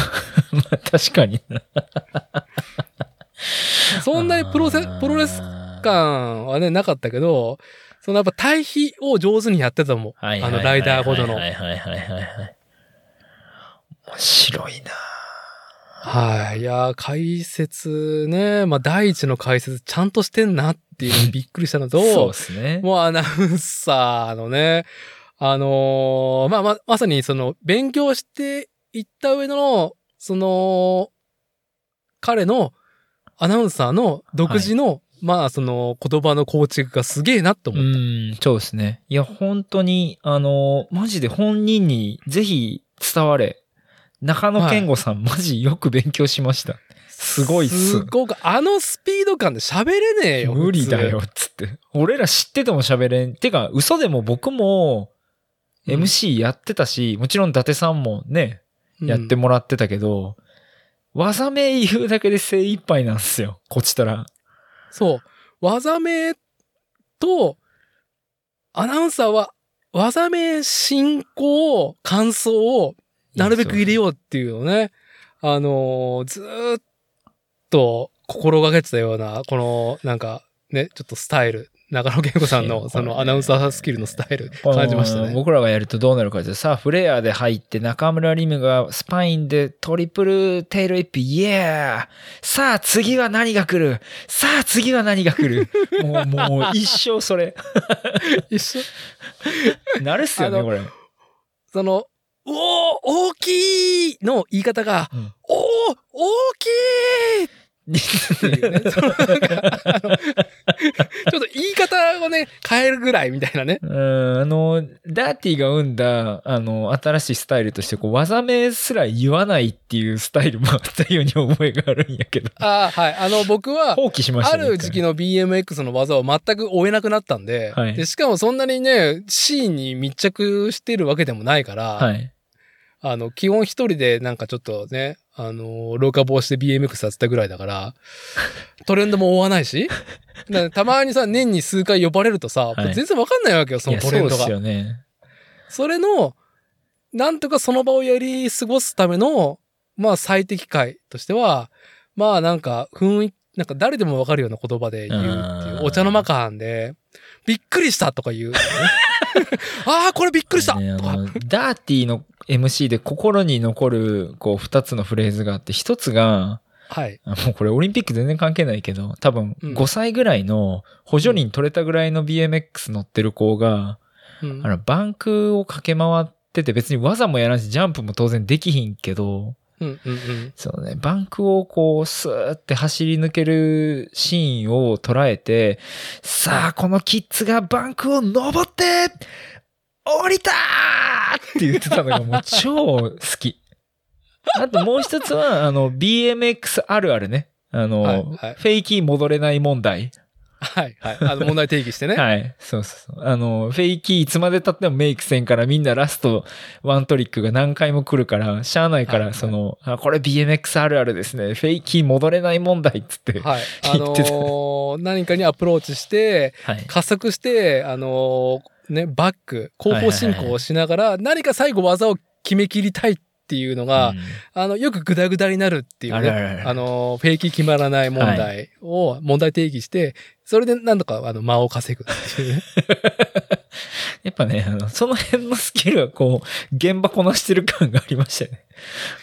あ確かにな。そんなにプロセ、プロレス感はね、なかったけど、そのやっぱ対比を上手にやってたもん。ああのライダーごとのはいはいはいはいはい。面白いなはい。いやー、解説ね。まあ、第一の解説ちゃんとしてんなっていうのに びっくりしたのそうとで、すね。もうアナウンサーのね、あのーまあ、ま、まさにその、勉強していった上の、その、彼のアナウンサーの独自の、まあ、その言葉の構築がすげえなとう思った。ん、そうですね。いや、本当に、あの、マジで本人にぜひ伝われ。中野健吾さん、マジよく勉強しました。すごいっすすごく、あのスピード感で喋れねえよ。無理だよ、つって。俺ら知ってても喋れん。てか、嘘でも僕も。MC やってたし、もちろん伊達さんもね、うんやってもらってたけど、技名言うだけで精一杯なんですよ。こちたら。そう。技名と、アナウンサーは、技名進行、感想をなるべく入れようっていうのをね、あのーずーっと心がけてたような、この、なんか、ね、ちょっとスタイル、中野健吾さんのそのアナウンサースキルのスタイル感じましたね。僕らがやるとどうなるかってさあ、フレアで入って中村リムがスパインでトリプルテールイップ、イエーさあ次は何が来る？さあ次は何が来る？もう、もう一生それ。一緒。なるっすよね、これ。その、おー大きいの言い方が、うん。おー大きいっていうね。そのなんかあのちょっと言い方をね、変えるぐらいみたいなね。うん、あの、ダーティが生んだ、あの、新しいスタイルとして、こう、技名すら言わないっていうスタイルもあったように思いがあるんやけど。ああ、はい。あの、僕は、放棄しましたね。ある時期の BMX の技を全く追えなくなったんで、はいでしかもそんなにね、シーンに密着してるわけでもないから、はい。あの、基本一人でなんかちょっとね、あの、廊下防止で BMX させたぐらいだから、トレンドも追わないし、たまにさ、年に数回呼ばれるとさ、はい全然わかんないわけよ、そのトレンドが。そうですよね。それの、なんとかその場をやり過ごすための、まあ最適解としては、まあなんか雰囲気、なんか誰でもわかるような言葉で言うっていうう、んお茶の間感で、びっくりしたとか言う、ね。ああ、これびっくりしたダーティの MC で心に残る、こう、二つのフレーズがあって、一つが、はい。あもうこれオリンピック全然関係ないけど、多分うん5歳ぐらいの補助輪取れたぐらいの BMX 乗ってる子が、うんあの、バンクを駆け回ってて別に技もやらんし、ジャンプも当然できひんけど、うんうんうん。そのね、バンクをこう、スーって走り抜けるシーンを捉えて、さあ、このキッズがバンクを登って、降りたーって言ってたのがもう超好き。あともう一つは、あの、BMX あるあるね。あの、はいはいフェイキー戻れない問題。はいはい。あの問題提起してね。はい。そうそうそう。あの、フェイキーいつまで経ってもメイクせんからみんなラストワントリックが何回も来るから、しゃあないから、はいはいその、あ、これ BMX あるあるですね。フェイキー戻れない問題っつって。はい。あの言ってたー 何かにアプローチして、はい。加速して、あのーね、バック、後方進行をしながら、何か最後技を決め切りたいっていうのが、うんあの、よくグダグダになるっていうね、あらららあのー、フェイキー決まらない問題を問題定義して、それで何とかあの間を稼ぐっていうね。やっぱね、あの、その辺のスキルはこう、現場こなしてる感がありましたね。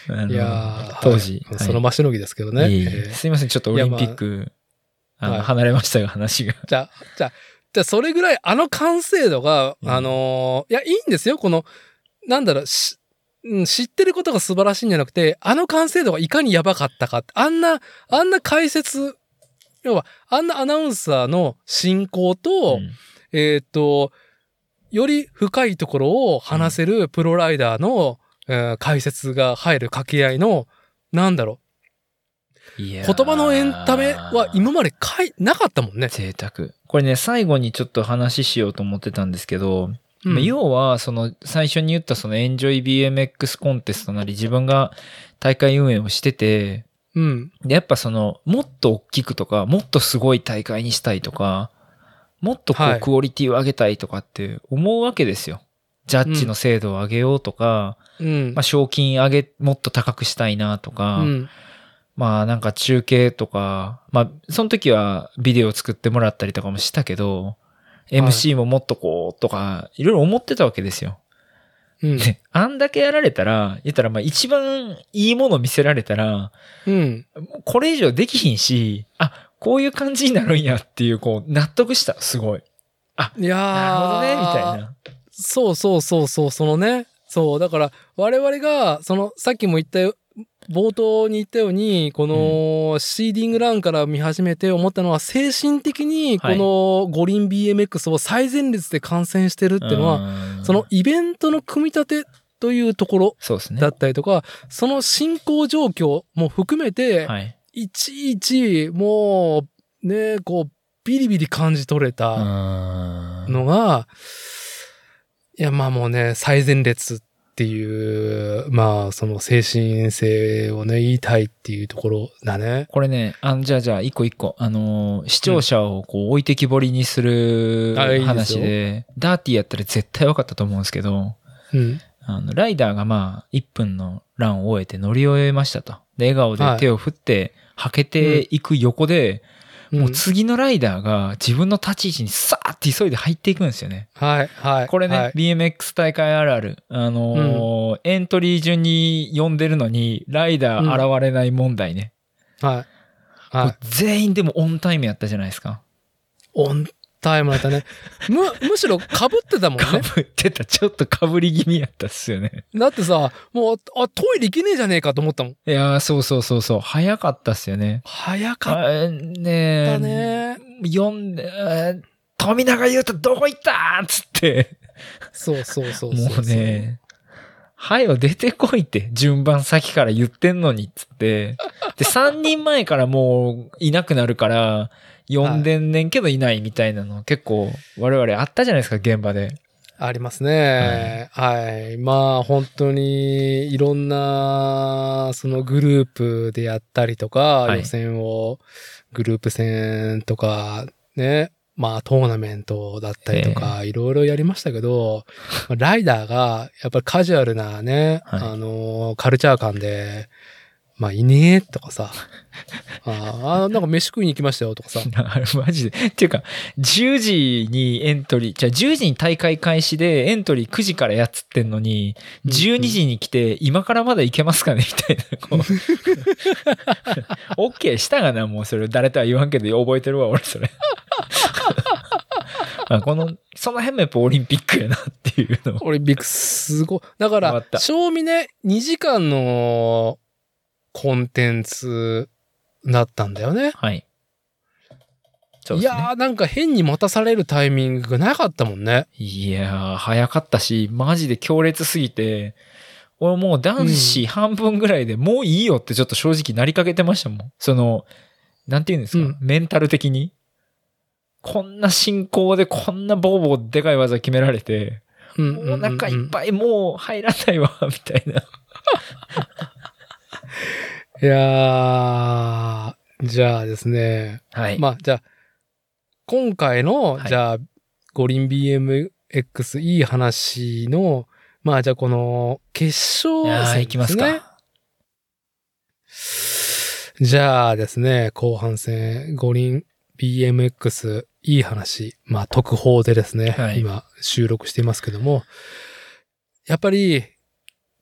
あのいやー当時。はいその場しのぎですけどね。いえいええーすいません、ちょっとオリンピック、あの、はい離れましたが、話が。じゃあ、じゃあ、じゃあ、それぐらい、あの完成度が、うんあのーいや、いいんですよ。この、なんだろう、しうん知ってることが素晴らしいんじゃなくて、あの完成度がいかにやばかったか。あんな、あんな解説、要は、あんなアナウンサーの進行と、うんえーっと、より深いところを話せるプロライダーの、えー解説が入る掛け合いの、なんだろう、言葉のエンタメは今までかい、なかったもんね。贅沢。これね、最後にちょっと話しようと思ってたんですけど、うんまあ要は、その、最初に言ったそのエンジョイ BMX コンテストなり自分が大会運営をしてて、うん。で、やっぱその、もっと大きくとか、もっとすごい大会にしたいとか、もっとこう、はいクオリティを上げたいとかって思うわけですよ。ジャッジの精度を上げようとか、うん。まあ、賞金上げ、もっと高くしたいなとか、うん。まあなんか中継とか、まあその時はビデオ作ってもらったりとかもしたけど、MC ももっとこうとか、いろいろ思ってたわけですよ。うん。で、あんだけやられたら、言ったらまあ一番いいもの見せられたら、うん。これ以上できひんし、あ、こういう感じになるんやっていう、こう納得した、すごい。いやーなるほどね、みたいな。そうそうそうそう、そのね。そう、だから、我々が、その、さっきも言ったよ、冒頭に言ったように、この、シーディングランから見始めて思ったのは、精神的に、こはいの五輪 BMX を最前列で観戦してるっていうのは、はその、イベントの組み立てというところだ。ったりとか、その進行状況も含めて、はい。いちいち、もう、ね、こう、ビリビリ感じ取れた、うんのが、いや、まあもうね、最前列っていう、まあ、その精神性をね、言いたいっていうところだね。これね、あの、じゃあじゃあ、一個一個。あのー、視聴者をこう置いてきぼりにするあいいですよ話で、ダーティーやったら絶対分かったと思うんですけど、うん。あの、ライダーがまあ、1分のランを終えて乗り終えましたと。で、笑顔で手を振って、はけていく横で、もう次のライダーが自分の立ち位置にさーって急いで入っていくんですよね。はい、はい。これね、はい BMX 大会あるある。あのーエントリー順に呼んでるのに、ライダー現れない問題ね。はい。はい。全員でもオンタイムやったじゃないですか。オンタイムだったね。む、むしろ被ってたもんかね。ぶってた。ちょっとかぶり気味やったっすよね。だってさ、もう、あ、トイレ行けねえじゃねえかと思ったもん。いやー、そうそうそうそう。早かったっすよね。早かっあねたえ。ね。読んで、えー富永優太どこ行ったっつって。そうそうそうそう。もう。ね、はよ出てこいって、順番先から言ってんのにっつって。で、3人前からもういなくなるから、呼んでんねんけどいないみたいなの結構我々あったじゃないですか、現場で。ありますね。はい。まあ、本当に、いろんな、そのグループでやったりとか、はい予選を、グループ戦とか、ね。まあ、トーナメントだったりとか、いろいろやりましたけど、まあライダーが、やっぱりカジュアルなね、はいあの、カルチャー感で、まあ、いねえとかさ、あーあ、なんか飯食いに行きましたよとかさ、あれマジで。っていうか、10時にエントリー、じゃあ10時に大会開始でエントリー9時からやっつってんのに、うん12時に来て、今からまだ行けますかね？みたいな。こう OK したがな、もうそれ誰とは言わんけど覚えてるわ、俺それ。あこの、その辺もやっぱオリンピックやなっていうのを。オリンピックすごい。だから、賞味ね、2時間のコンテンツだったんだよね。はい。そうですね。いやー、なんか変に待たされるタイミングがなかったもんね。いやー、早かったし、マジで強烈すぎて、俺もう男子半分ぐらいでもういいよってちょっと正直なりかけてましたもん。その、なんて言うんですか、うんメンタル的に。こんな進行でこんなボーボーでかい技決められて、うんもうお腹いっい。ぱいもう入らないわ、みたいな。いやー、じゃあですね。はい。まあ、じゃあ、今回の、はいじゃあ、五輪 BMX いい話の、まあ、じゃあこの、決勝いやー戦行きますですねか。じゃあですね、後半戦、五輪 BMX いい話、まあ特報でですね、はい今収録していますけども、やっぱり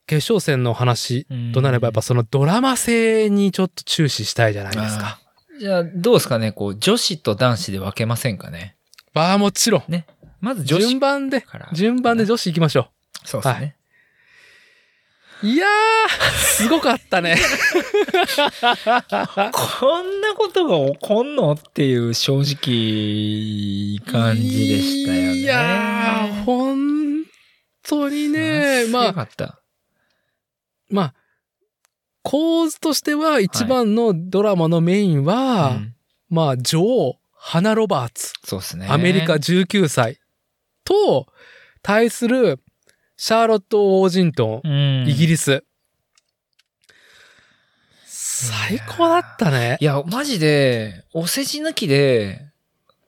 決勝戦の話となればやっぱそのドラマ性にちょっと注視したいじゃないですか。じゃあ、どうですかね、こう、女子と男子で分けませんかね？まあもちろん。まず女子順番で。順番で女子行きましょそうですね。う。いやー、すごかったね。こんなことが起こんの？っていう正直感じでしたよね。いやー、本当にね、まあよ、かった。まあ、構図としては一番のドラマのメインは、うんまあ、女王、ハナ・ロバーツ、そうですね。アメリカ19歳と、対するシャーロット・オージントン、うん、イギリス。最高だったねい。や、マジで、お世辞抜きで、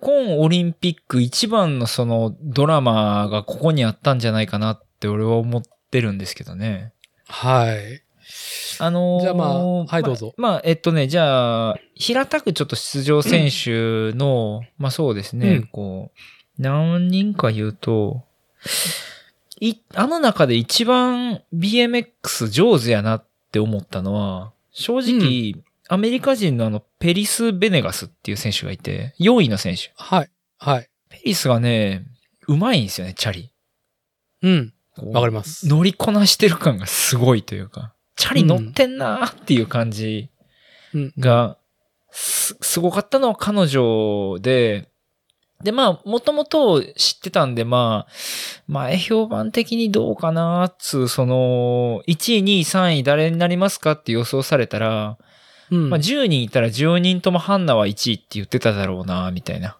今オリンピック一番のそのドラマがここにあったんじゃないかなって俺は思ってるんですけどね。はい。あのーじゃあまあはいどうぞまあ、まあえっとね、じゃあ、平たくちょっと出場選手の、まあそうですね、うんこう、何人か言うと、い、あの中で一番 BMX 上手やなって思ったのは、正直、アメリカ人のあの、ペリス・ベネガスっていう選手がいて、4位の選手。はい。はい。ペリスがね、うまいんですよね、チャリ。うん。わかります。乗りこなしてる感がすごいというか、チャリ乗ってんなーっていう感じうん。が、す、すごかったのは彼女で、で、まあ、もともと知ってたんで、まあ、前評判的にどうかなーっつう、その、1位、2位、3位誰になりますかって予想されたら、うん。まあ、10人いたら10人ともハンナは1位って言ってただろうなーみたいな。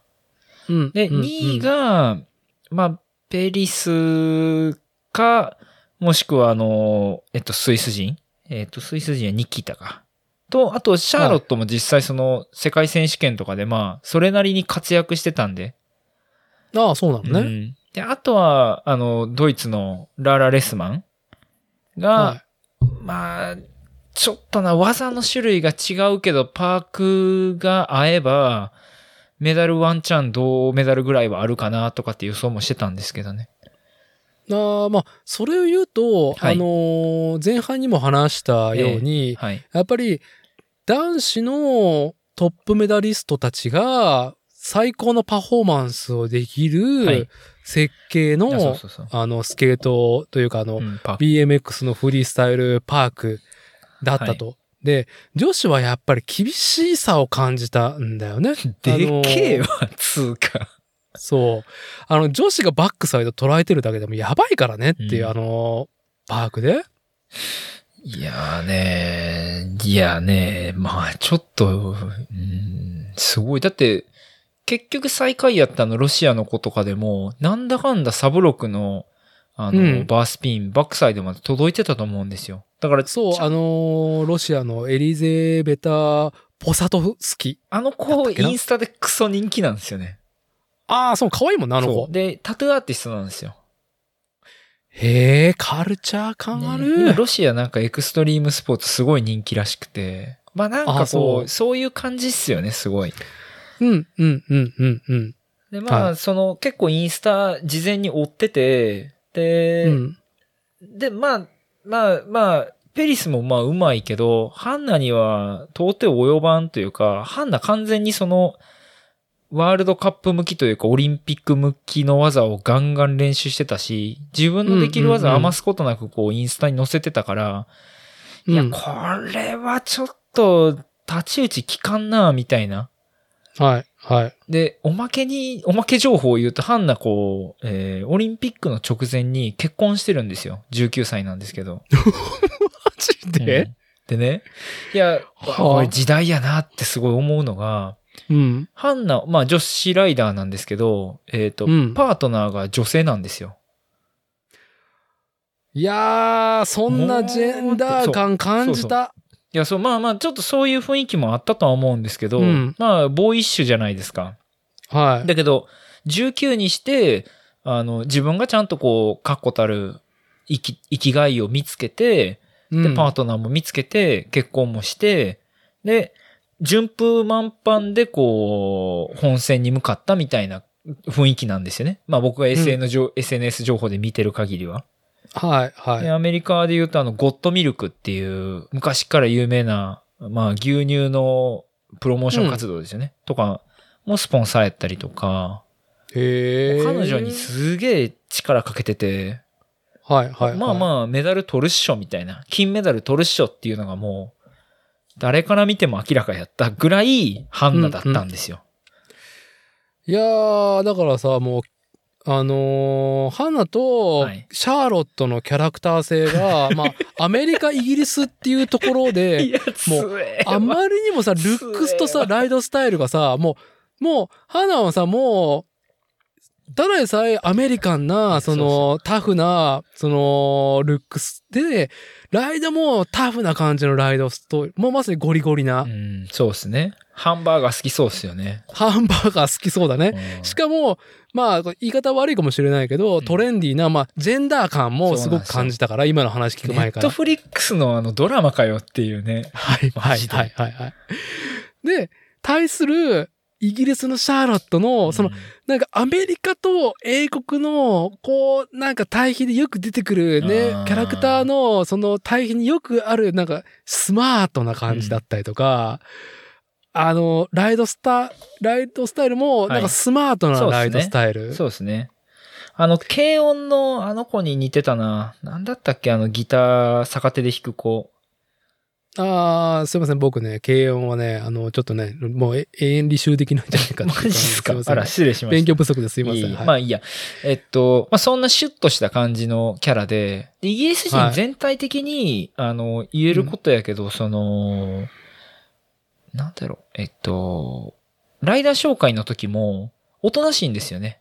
うん。で、うん2位、が、まあ、ペリスか、もしくはあの、えっと、スイス人？えっと、スイス人はニキータか。と、あと、シャーロットも実際その、世界選手権とかでまあ、それなりに活躍してたんで。うんああ、そうなのね。うんで、あとは、あの、ドイツのラーラ・レスマンが、はまあ、ちょっとな、技の種類が違うけど、パークが合えば、メダルワンチャン銅メダルぐらいはあるかなとかって予想もしてたんですけどね。い。ああ、まあ、それを言うと、はいあのー前半にも話したように、はい。やっぱり男子のトップメダリストたちが、最高のパフォーマンスをできはいる設計の。あの、スケートというか、あの、うん BMX のフリースタイルパークだったと。で、女子はやっぱり厳しさを感じたんだよね。でっけえわ、つうか。そう。あの、女子がバックサイド捉えてるだけでもやばいからねっていう、うんあの、パークで。いやーねいやーねまあちょっと、うん、すごい。だって、結局最下位やったのロシアの子とかでも、なんだかんだサブロクの、あの、うんバースピン、バックサイドまで届いてたと思うんですよ。だから、そう、あの、ロシアのエリゼベタ・ポサトフスキ。あのだ子、ったっけな？インスタでクソ人気なんですよね。ああ、そう、可愛いもんな、あの子。で、タトゥーアーティストなんですよ。へえ、カルチャー感あねる。今ロシアなんかエクストリームスポーツすごい人気らしくて。まあなんかこう、あそうそういう感じっすよね、すごい。うん、うん、うん、うん、うん。で、まあ、はいその結構インスタ事前に追ってて、で、うん。で、まあ、まあ、まあ、ペリスもまあうまいけど、ハンナには到底及ばんというか、ハンナ完全にその、ワールドカップ向きというか、オリンピック向きの技をガンガン練習してたし、自分のできる技を余すことなくこうインスタに載せてたから、いや、うんこれはちょっと、立ち打ち効かんな、みたいな。はい、はい。で、おまけに、おまけ情報を言うと、ハンナこう、えー、オリンピックの直前に結婚してるんですよ。19歳なんですけど。マジで？うんでね、いや、はあ時代やなってすごい思うのが、うん。ハンナ、まあ女子ライダーなんですけど、えっ、と、うんパートナーが女性なんですよ。いやー、そんなジェンダー感感じた。いや、そう、まあまあ、ちょっとそういう雰囲気もあったとは思うんですけど、うんまあ、ボーイッシュじゃないですか。はい。だけど、19にして、あの、自分がちゃんとこう、確固たる生き、生きがいを見つけて、で、パートナーも見つけて、結婚もして、で、順風満帆でこう、本戦に向かったみたいな雰囲気なんですよね。まあ僕が SN 情 SNS 情報で見てる限りは。はい、はい。でアメリカで言うとあの、ゴッドミルクっていう、昔から有名な、まあ牛乳のプロモーション活動ですよね。とか、もスポンサーやったりとか、へー彼女にすげえ力かけてて、はい、はい。まあまあメダル取るっしょみたいな、金メダル取るっしょっていうのがもう、誰から見ても明らかやったぐらいハンナだったんですよ。いやー、だからさ、もう、あのーハンナとはい。シャーロットのキャラクター性が、まあ、アメリカ、イギリスっていうところで、や、も強えわ。あまりにもさ、ルックスとさ、ライドスタイルがさ、もう、もう、ハナはさ、もう、ただでさえアメリカンな、その、タフな、その、ルックスで、ライドもタフな感じのライドストーリー、もうまさにゴリゴリなう、ん、そうですね。ハンバーガー好きそうですよね。ハンバーガー好きそうだね。うんしかも、まあ、言い方悪いかもしれないけど、うんトレンディーな、まあ、ジェンダー感もすごく感じたから、今の話聞くネ前から。ットフリックスのあのドラマかよっていうね。はい、はい、はい、はい。で、対する、イギリスのシャーロットの、そのうん、なんかアメリカと英国の、こう、なんか対比でよく出てくるねキャラクターの、その対比によくある、なんか、スマートな感じだったりとか、あの、ライドスタ、ライドスタイルも、なんかスマートなライドスタイル。そうですね。あの、軽音のあの子に似てたな。なんだったっけあのギター逆手で弾く子。ああ、すいません。僕ね、軽音はね、あの、ちょっとね、もうえ永遠履修できないんじゃないかマジっすか？あら、失礼しました。勉強不足ですいません。いいはいまあいいや。えっと、まあそんなシュッとした感じのキャラで、でイギリス人全体的に、あの、言えることやけど、その、なんだろう、えっと、ライダー紹介の時も、おとなしいんですよね。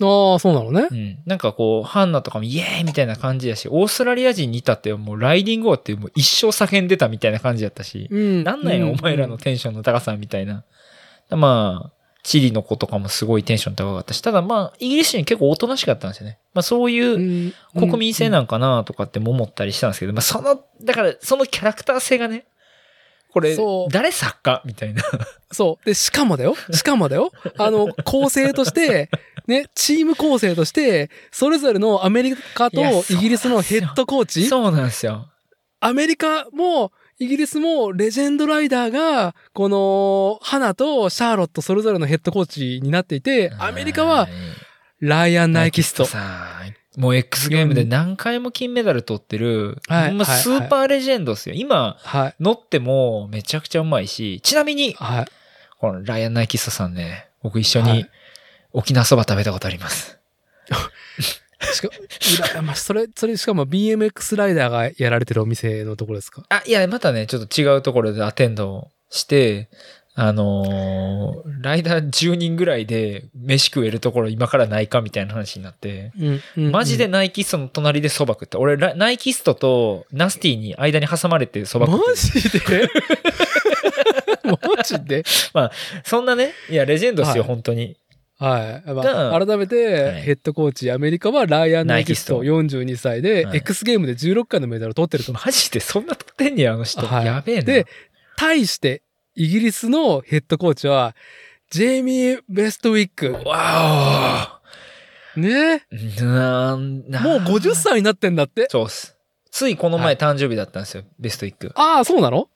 ああ、そうなのねう。ん。なんかこう、ハンナとかもイエーイみたいな感じやし、オーストラリア人にいたってもうライディング終わってもう一生叫んでたみたいな感じやったし、うん。なんなんや、うお前らのテンションの高さみたいな。まあ、チリの子とかもすごいテンション高かったし、ただまあ、イギリス人結構おとなしかったんですよね。まあそういううん国民性なんかなとかっても思ったりしたんですけど、まあその、だからそのキャラクター性がね、これ誰作家みたいな。そう。で、しかもだよ。しかもだよ。あの、構成として、ね、チーム構成として、それぞれのアメリカとイギリスのヘッドコーチ、そうなんですよ。アメリカも、イギリスもレジェンドライダーが、この、花とシャーロットそれぞれのヘッドコーチになっていて、アメリカは、ライアン・ナイキスト。さもう X ゲームで何回も金メダル取ってる、はいもうスーパーレジェンドっすよ。今、はい。乗ってもめちゃくちゃうまいし、ちなみに、はい。このライアン・ナイキストさんね、僕一緒にはい沖縄そば食べたことあります。しか、うらまあ、それ、それしかも BMX ライダーがやられてるお店のところですか？あ、いや、またね、ちょっと違うところでアテンドして、あのーライダー10人ぐらいで飯食えるところ今からないかみたいな話になって、うんうんマジでナイキストの隣で蕎麦食って、俺、ラナイキストとナスティに間に挟まれて蕎麦食マってる。ジで？マジで？そんなね、いや、レジェンドっすよ、はい。本当に。はい。まがあ、改めて、はいヘッドコーチ、アメリカはライアン・ナイキスト、ナイ42歳で、はい X ゲームで16回のメダルを取ってると。マジで？そんな取ってんねや、あの人。はいやべえな。で、対して、イギリスのヘッドコーチは、ジェイミー・ベストウィック。わね？ーなんなもう50歳になってんだって。そうっす。ついこのは前誕生日だったんですよ、ベストイック。ああ、そうなの？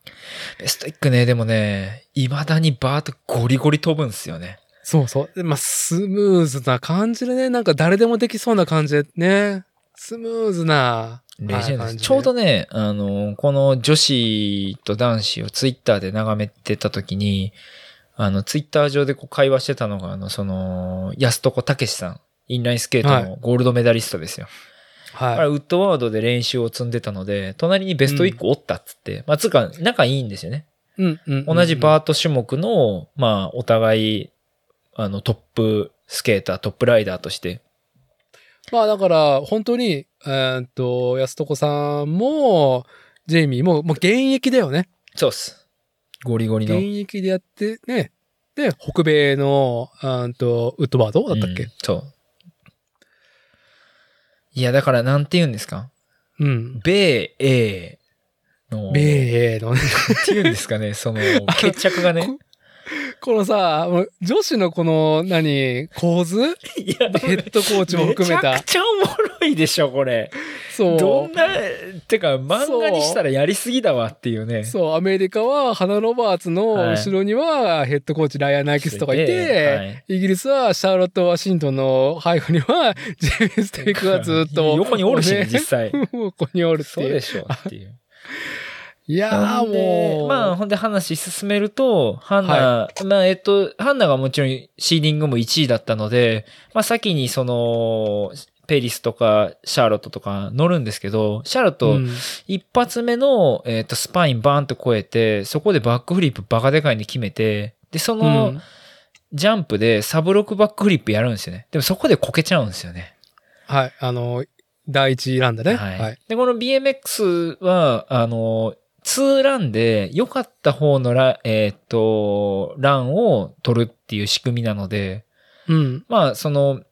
ベストイックね、でもね、未だにバーッとゴリゴリ飛ぶんすよね。そうそう。でまあ、スムーズな感じでね、なんか誰でもできそうな感じでね、スムーズな。レジェンドちょうどね、あの、この女子と男子をツイッターで眺めてた時に、あの、ツイッター上でこう会話してたのが、あの、その、安床武さん、インラインスケートのゴールドメダリストですよ。あれ、はウッドワードで練習を積んでたので、隣にベスト1個おったっつって、まあ、つうか、仲いいんですよね。い。うんうんうんうん同じバート種目の、まあ、お互い、あの、トップスケーター、トップライダーとして。まあだから、本当に、えーっと、安床さんも、ジェイミーも、もう現役だよね。そうっす。ゴリゴリ現の。役でやって、ね。で、北米の、あーんと、ウッドバードだったっけ？うんそう。いや、だから、なんて言うんですか？うん。米英の、米英のね。っていうんですかね、その、決着がね。このさ、女子のこの、何、構図？いや、ヘッドコーチも含めためちゃく。ちゃおもろいでしょ、これ。そう。どんな、てか、漫画にしたらやりすぎだわっていうね。そう、アメリカは、ハナ・ロバーツのはい後ろには、ヘッドコーチ、ライアン・ナイキスとかいて、はいイギリスは、シャーロット・ワシントンの背後には、ジェームス・テイクがずっと。横におるしね、ね実際。ここにおるっていう。そうでしょっていう。いやもう。まあ、ほんで話進めると、ハンナ、まあ、えっと、ハンナがもちろんシーディングも1位だったので、まあ、先にその、ペリスとかシャーロットとか乗るんですけど、シャーロット、うん一発目の、えっと、スパインバーンと超えて、そこでバックフリップバカでかいに決めて、で、その、うんジャンプでサブロックバックフリップやるんですよね。でもそこでこけちゃうんですよね。はい。あの、第一ランだね。はい。はい。で、この BMX は、あの、2ランで良かった方のラ、えーっと、ランを取るっていう仕組みなので、うん。まあ、その、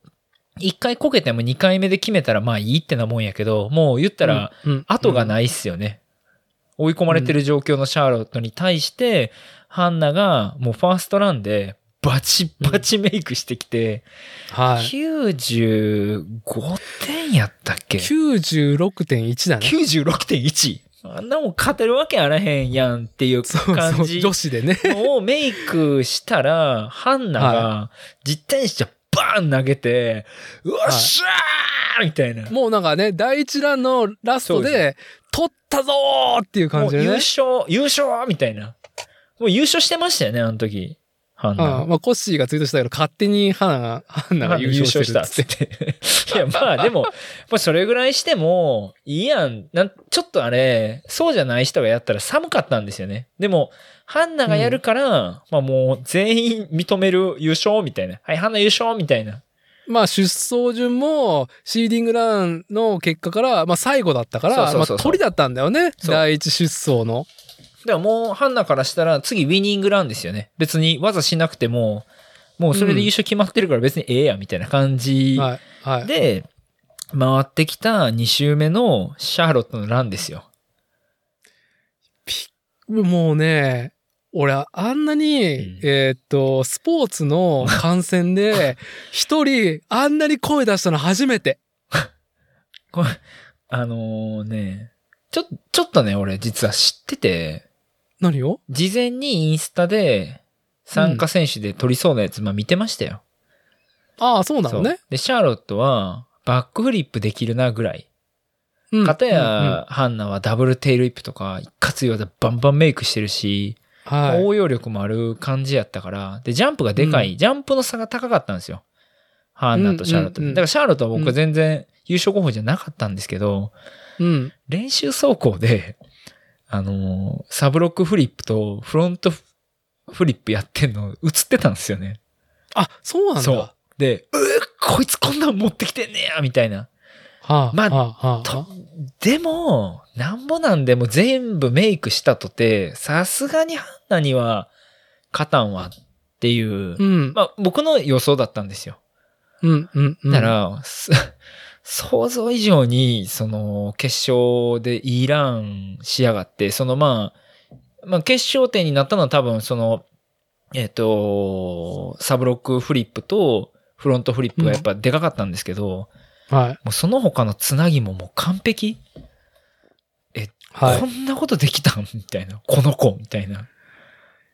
1回こけても2回目で決めたらまあいいってなもんやけど、もう言ったら。後がないっすよね。追い込まれてる状況のシャーロットに対して、ハンナがもうファーストランでバチバチメイクしてきて、はい。95点やったっけ？96.1だね。96.1。あんなもん勝てるわけあらへんやんっていう感じ女子でね。をメイクしたら、ハンナが自転車バーン投げて、うわっしゃーみたいな。もうなんかね、第一ランのラストで、取ったぞーっていう感じでね優。勝、優勝みたいな。もう優勝してましたよね、あの時。ハンナうん。まあ、コッシーがツイートしたけど、勝手にハナが、ハンナが優勝してるっつって。いや、まあでも、まあそれぐらいしても、いいやん。なんちょっとあれ、そうじゃない人がやったら寒かったんですよね。でも、ハンナがやるから、まあもう全員認める優勝みたいな。はい、ハンナ優勝みたいな。まあ、出走順も、シーディングランの結果から、まあ、最後だったから、まあ、鳥だったんだよね。第一出走の。でももう、ハンナからしたら次ウィニングランですよね。別に技しなくても、もうそれで優勝決まってるから別にええやみたいな感じはい。はい。で、回ってきた2周目のシャーロットのランですよ。もうね、俺、あんなに、うんえーっと、スポーツの観戦で、一人、あんなに声出したの初めて。これ、あのね、ちょ、ちょっとね、俺実は知ってて、何を？事前にインスタで参加選手で取りそうなやつ、まあ見てましたよ。ああ、そうなのね。で、シャーロットはバックフリップできるなぐらい。うんかたうんうんや、ハンナはダブルテールウィップとか、一括用でバンバンメイクしてるし、はい。応用力もある感じやったから、で、ジャンプがでかい、ジャンプの差が高かったんですよ。ハンナとシャーロット。うんうんうんだからシャーロットは僕は全然優勝候補じゃなかったんですけど、うん。練習走行で、あのーサブロックフリップとフロントフリップやってんの映ってたんですよね。あ、そうなんだ。そう。で、うーこいつこんなん持ってきてんねやみたいな。はあ、まあはあ、はあと、でも、なんぼなんでも全部メイクしたとて、さすがにハンナには勝たんわっていう、うん。まあ僕の予想だったんですよ。うん、うん、うん。だから、す想像以上に、その、決勝でいいランしやがって、そのまあ、まあ決勝点になったのは多分その、えっ、と、サブロックフリップとフロントフリップがやっぱでかかったんですけど、はい。もうその他のつなぎももう完璧？はいこ。んなことできたん？みたいな。この子？みたいな。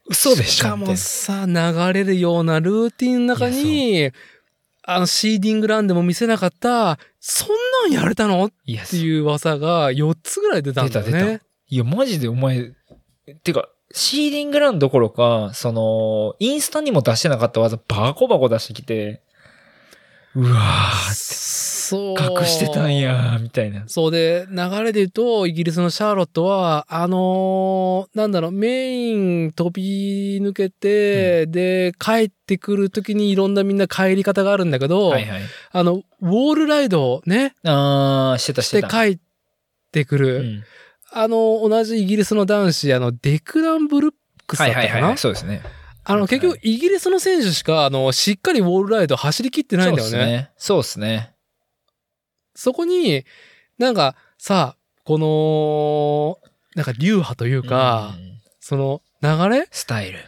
嘘でししかょ？みたいなもさ、流れるようなルーティンの中に、あの、シーディングランでも見せなかった、そんなんやれたの？っていう技が4つぐらい出たんだよ出た出ね。いや、マジでお前、てか、シーディングランどころか、その、インスタにも出してなかった技バコバコ出してきて、うわーそう。隠してたん。やー、みたいな。そうで、流れで言うと、イギリスのシャーロットは、あのーなんだろう、メイン飛び抜けて、で、帰ってくるときにいろんなみんな帰り方があるんだけど、はいはい。あの、ウォールライドをね、あー、してたししててた。帰ってくる。うんあの、同じイギリスの男子、あの、デクランブルックスだはいったかな、はいはい。そうですね。あの、結局、イギリスの選手しか、あの、しっかりウォールライド走り切ってないんだよね。そうですね。そうですね。そこに、なんか、さ、この、なんか流派というか、うんその流れ？スタイル。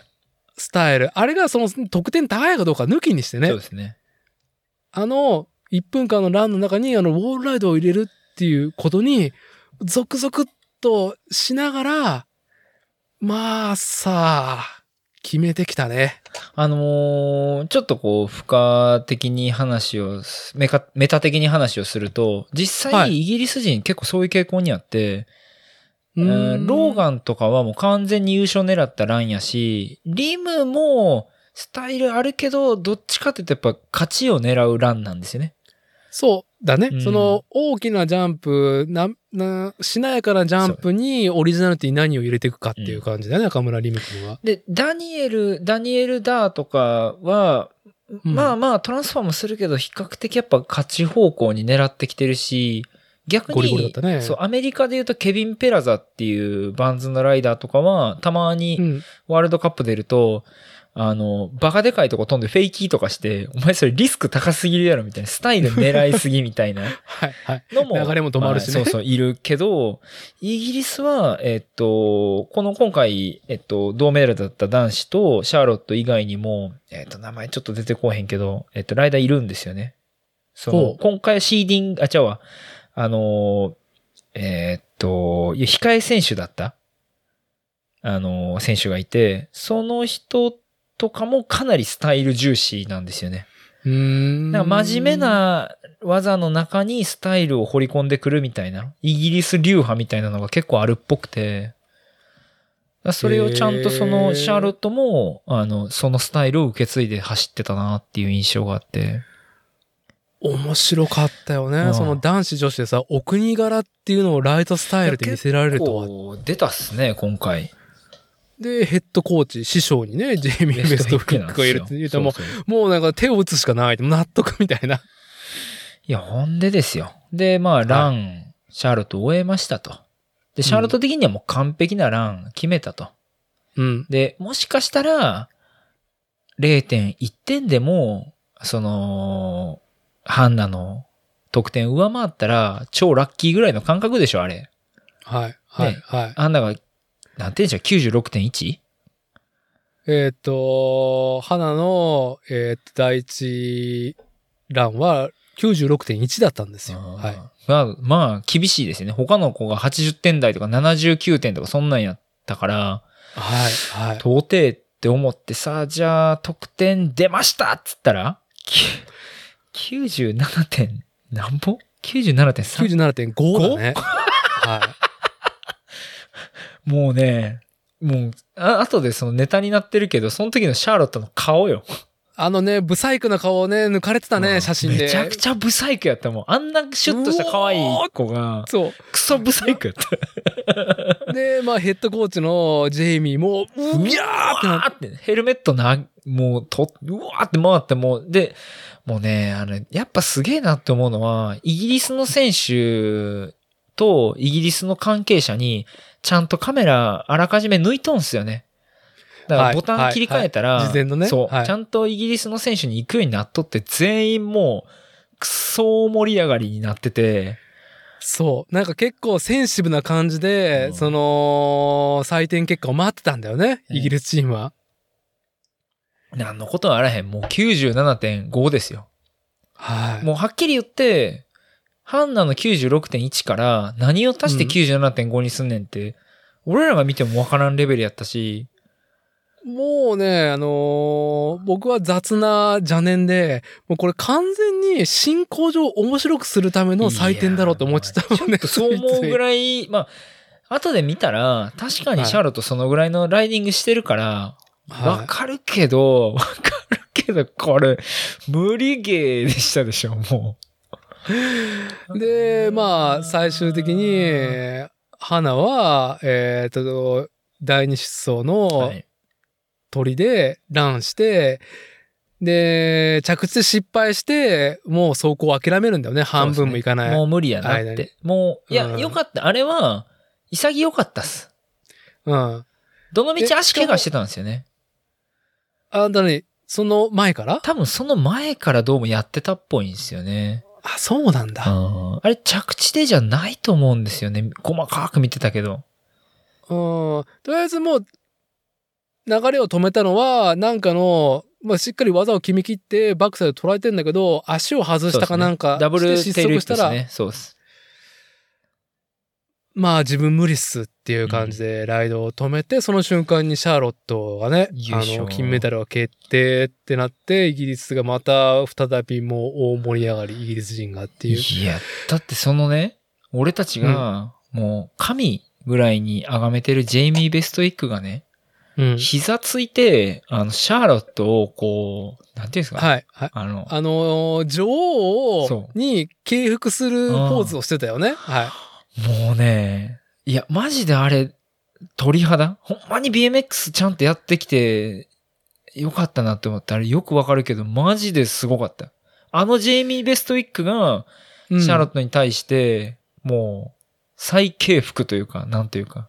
スタイル。あれがその得点高いかどうか抜きにしてねそう、ですね。あの、1分間のランの中にあの、ウォールライドを入れるっていうことに、続々としながら、まあさあ、決めてきたね。あのーちょっとこう、負荷的に話をす、メカ、メタ的に話をすると、実際はいイギリス人結構そういう傾向にあって、うえーローン。ガンとかはもう完全に優勝狙ったランやし、リムもスタイルあるけど、どっちかっていうとやっぱ勝ちを狙うランなんですよね。そうだね。うんその大きなジャンプ、な、な、しなやかなジャンプにオリジナリティ何を入れていくかっていう感じだね、中村リム君は。で、ダニエル、ダニエル・ダーとかは、うんまあまあトランスファーもするけど、比較的やっぱ勝ち方向に狙ってきてるし、逆に、ゴリゴリだったねそう、アメリカで言うとケビン・ペラザっていうバンズのライダーとかは、たまうにん。ワールドカップ出ると、あの、バカでかいとこ飛んでフェイキーとかして、お前それリスク高すぎるやろみたいな、スタイル狙いすぎみたいな はい、はい。のも、流れも止まるしねあそうそう、いるけど、イギリスは、えっと、この今回、えっと、銅メダルだった男子とシャーロット以外にも、えっと、名前ちょっと出てこうへんけど、えっと、ライダーいるんですよね。そう今回シーディング、あ、ちゃうわ、あの、えっと、控え選手だったあの、選手がいて、その人とかもかなりスタイル重視なんですよね。うーん。なんか真面目な技の中にスタイルを掘り込んでくるみたいな、イギリス流派みたいなのが結構あるっぽくて、それをちゃんとそのシャーロットも、あの、そのスタイルを受け継いで走ってたなっていう印象があって。面白かったよね。うんその男子女子でさ、お国柄っていうのをライトスタイルで見せられるとは。こう出たっすね、今回。で、ヘッドコーチ、師匠にね、ジェイミー・ベストフックがいるって言うともそうもうなんか手を打つしかない。納得みたいな。いや、ほんでですよ。で、まあ、ラン、シャーロット終えましたと。で、シャーロット的にはもう完璧なラン決めたと。うん。で、もしかしたら、0.1点でも、その、ハンナの得点上回ったら、超ラッキーぐらいの感覚でしょ、あれ。はい、はい、ねはい。ハンナが、なんて言うんでしょう、96.1? えっ、と、花の、えっ、と、第一欄は96.1だったんですよ。はい。まあ、まあ、厳しいですよね。他の子が80点台とか79点とかそんなんやったから、はい。はい。到底って思ってさあ、じゃあ得点出ましたっつったら、き97点、なんぼ ?97.3? 97.5だね。はもうね、もう、あ後でそのネタになってるけど、その時のシャーロットの顔よ。い。あのね、ブサイクな顔をね、抜かれてたね、うん写真で。めちゃくちゃブサイクやったもん。あんなシュッとした可愛い子が、そクソブサイクやった。う。で、まあ、ヘッドコーチのジェイミーも、うぎゃーってなって、ヘルメットな、もう、と、うわーって回って、もう、で、もうね、あの、やっぱすげえなって思うのは、イギリスの選手とイギリスの関係者に、ちゃんとカメラあらかじめ抜いとんすよね。だかはいらボタン切り替えたら、はいはい事前のねそう、はいちゃんとイギリスの選手に行くようになっとって、全員もう、クソ盛り上がりになってて、そう。なんか結構センシブな感じで、うんその、採点結果を待ってたんだよね、うんイギリスチームは。なんのことはあらへん。もう97.5ですよ。はい。もうはっきり言って、ハンナの96.1から何を足して97.5にすんねんって、俺らが見てもわからんレベルやったし、もうね、あのー僕は雑な邪念で、もうこれ完全に進行上面白くするための採点だろうと思っちゃったもんね。ちょっとそう思うぐい。らい、まあ、後で見たら、確かにシャーロットそのぐらいのライディングしてるから、わ、はいかるけど、わかるけど、これ、無理ゲーでしたでしょ、もう。で、まあ、最終的に、花は、えっ、と、第二出走のはい鳥でランして、で、着地で失敗して、もう走行を諦めるんだよね。半分もいかない。もう無理やなって。もう、いや、うんよかった。あれは、潔かったっす。うん。どの道え足怪我してたんですよね。あんたに、その前から？多分その前からどうもやってたっぽいんですよね。あ、そうなんだ。あれ着地でじゃないと思うんですよね。細かく見てたけど。うん。とりあえずもう、流れを止めたのは、なんかの、まあ、しっかり技を決め切って、バックサイド捉えてんだけど、足を外したかなんか、ダブル失速したら、プですね。そうです。まあ自分無理っすっていう感じでライドを止めて、その瞬間にシャーロットがね、あの、金メダルが決定ってなって、イギリスがまた再びもう大盛り上がり、イギリス人がっていう。いや、だってそのね、俺たちが、もう、神ぐらいに崇めてるジェイミー・ベストウィックがね、うん。膝ついて、あの、シャーロットをこう、なんていうんですか、はい。はい。あの、あのー女王に敬服するポーズをしてたよね。はい。もうね、いや、マジであれ、鳥肌？ほんまに BMX ちゃんとやってきて、よかったなって思って、あれよくわかるけど、マジですごかった。あのジェイミー・ベストウィックが、うんシャーロットに対して、もう、再敬服というか、なんというか。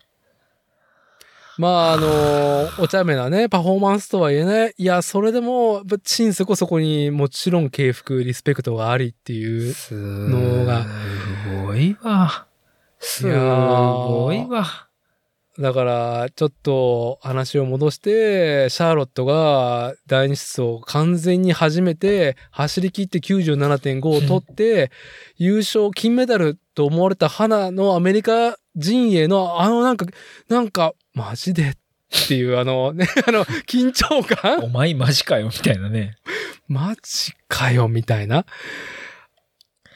まあ、あのーお茶目なね、パフォーマンスとはいえね、いや、それでも、心底そこにもちろん敬服、リスペクトがありっていう。すのがごいわ。すごいわ。だから、ちょっと話を戻して、シャーロットが第二出走完全に初めて走り切って97.5を取って、優勝、金メダルと思われた花のアメリカ陣営のあのなんか、なんか、マジでっていうあのね、あの、緊張感？お前マジかよ、みたいなね。マジかよ、みたいな。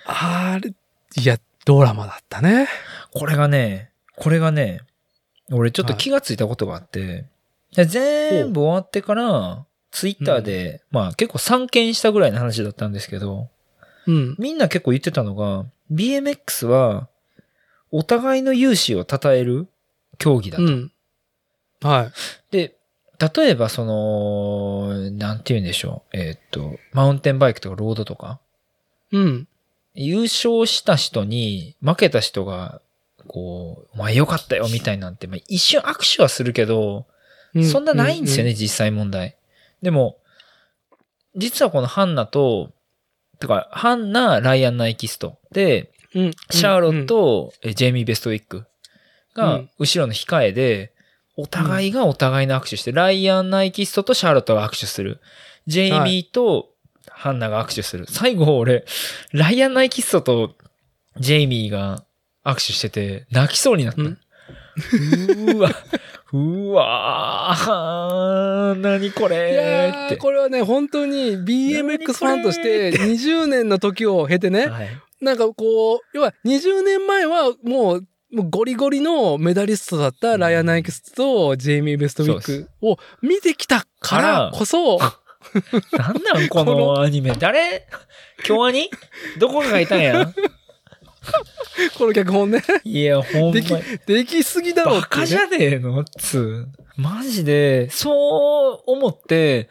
あれ、いや、ドラマだったね。これがね、これがね、俺ちょっと気がついたことがあって、で全部終わってから、ツイッターで、まあ結構散見したぐらいの話だったんですけど、うん。みんな結構言ってたのが、BMX は、お互いの勇姿を称える競技だと。うん。はい。で、例えばその、なんて言うんでしょう。えーっと、マウンテンバイクとかロードとか、うん。優勝した人に負けた人が、こう、お前よかったよみたいなんて、まあ、一瞬握手はするけど、うそんなないんですよね、う実際問題。でも、実はこのハンナと、てか、ハンナ、ライアン・ナイキスト。で、シャーロット、えジェイミー・ベストウィックうがん、後ろの控えで、お互いがお互いの握手して、ライアン・ナイキストとシャーロットが握手する。ジェイミーとハンナが握手する。最後俺、ライアン・ナイキッソとジェイミーが握手してて、泣きそうになった。ううんーわ、うわー、何こいれやーって。これはね、本当に BMX ファンとして20年の時を経てね、はいなんかこう、要は20年前はもう、もうゴリゴリのメダリストだったライアン・ナイクスとジェイミー・ベストウィックを見てきたからこそ、なんなんここののアニメ？誰？京アニ？どこが書いたんや？この脚本ね、いや、ほんまできに。できすぎだろうバカじゃねえの？っつう。マジで、そう思って、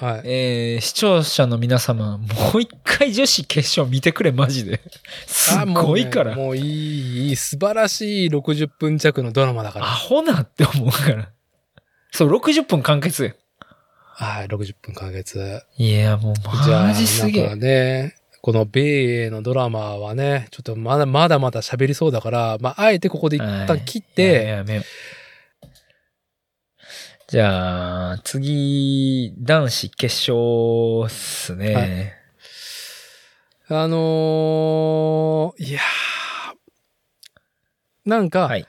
はい。えー、視聴者の皆様、もう一回女子決勝見てくれ、マジで。すごいから。もういい、素晴らしい60分弱のドラマだかアら。ホなって思うから。そう、60分完結や。はい、60分完結。いや、もうじゃあ、マジすげえ。ね、この米英のドラマはね、ちょっとまだまだまだ喋りそうだから、まあ、あえてここで一旦切って、やめようじゃあ、次、男子決勝っすね。あのーいやーなんか、はい。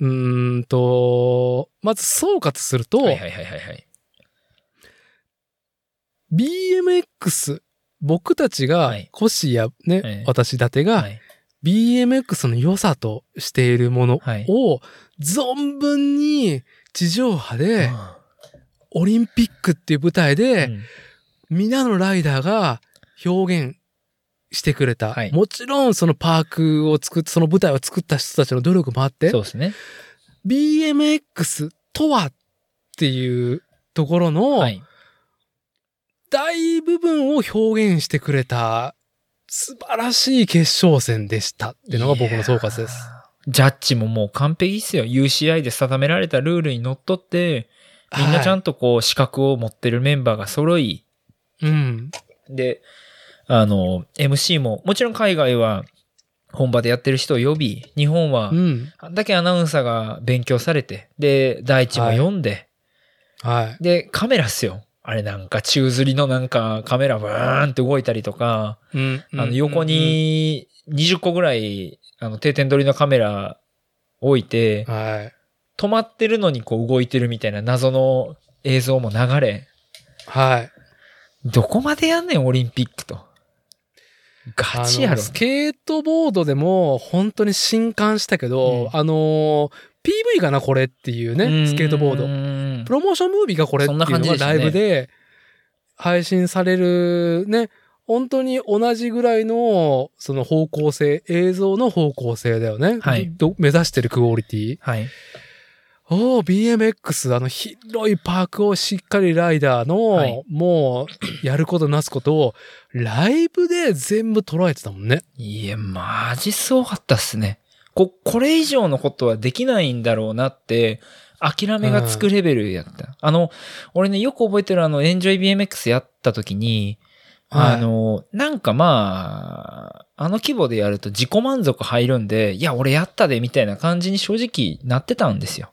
うーんと、まず総括すると、はいはいはいはいはい。BMX、僕たちがはい、コシやね、ええ私だてが、はい。BMX の良さとしているものはいを存分に地上波でオリンピックっていう舞台うでん皆のライダーが表現してくれた。はいもちろんそのパークを作っその舞台を作った人たちの努力もあってそうですね。BMX とはっていうところのはい。大部分を表現してくれた素晴らしい決勝戦でしたっていうのが僕の総括です。ジャッジももう完璧っすよ。UCI で定められたルールにのっとって、みんなちゃんんとこう資格を持ってるメンバーが揃い、うん。で、あの、MC も、もちろん海外は本場でやってる人を呼び、日本はう、ん。あんだけアナウンサーが勉強されて、で、第一も読んで、はい。で、カメラっすよ。あれなんか宙吊りのなんかカメラブーンって動いたりとか、うんあの横、に20個ぐらい、あの定点撮りのカメラ置いてうん、はい。止まってるのにこう動いてるみたいな謎の映像も流れ、はい。どこまでやんねん、オリンピックと。ガチやろ。スケートボードでも本当に震撼したけど、うんあのー PV かなこれっていうね、スケートボード。ドプロモーションムービーがこれっていうのがライブで配信されるね、本当に同じぐらいのその方向性、映像の方向性だよね。はいど目指してるクオリティ。はい。おお BMX、あの広いパークをしっかりライダーの、はいもうやることなすことをライブで全部捉えてたもんね。いや、マジすごかったっすね。こ、これ以上のことはできないんだろうなって、諦めがつくレベルやった。あの、俺ね、よく覚えてるあの、エンジョイ BMX やった時に、はいあの、なんかまあ、あの規模でやると自己満足入るんで、いや、俺やったで、みたいな感じに正直なってたんですよ。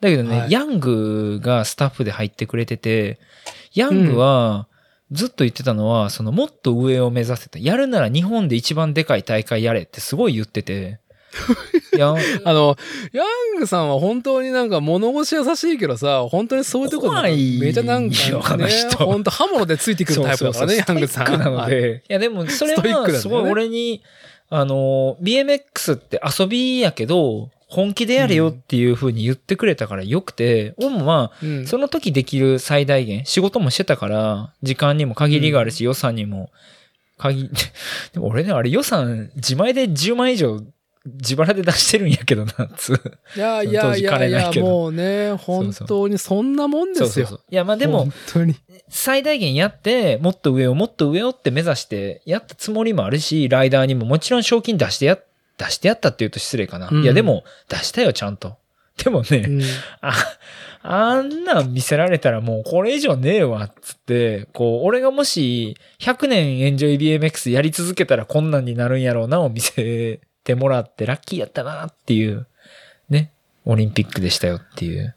だけどね、はいヤングがスタッフで入ってくれてて、ヤングは、ずっと言ってたのは、そのもっと上を目指せた。やるなら日本で一番でかい大会やれってすごい言ってて。あの、ヤングさんは本当になんか物腰優しいけどさ、本当にそういうところめちゃなんかね、本当刃物でついてくるタイプだからね、ヤングさん。なのはい。で。いや、でも、それはすごい俺に、あの、BMX って遊びやけど、本気でやれよっていう風に言ってくれたからよくて、俺もまあ、うん。その時できる最大限、仕事もしてたから、時間にも限りがあるし、予算にも限、でも俺ね、あれ予算、自前で10万以上、自腹で出してるんやけどな、つう。いやいやいやいや、もうね、本当にそんなもんですよ。そうそういや、まあでも本、当に。最大限やって、もっと上をもっと上をって目指してやったつもりもあるし、ライダーにももちろん賞金出してや、出してやったって言うと失礼かな。うんいや、でも出したよ、ちゃんと。でもね、うんあ、あんなん見せられたらもうこれ以上ねえわ、っつって、こう、俺がもし100年エンジョイ BMX やり続けたらこんなんになるんやろうなを見せてもらってラッキーやったなっていう、ね、オリンピックでしたよっていう。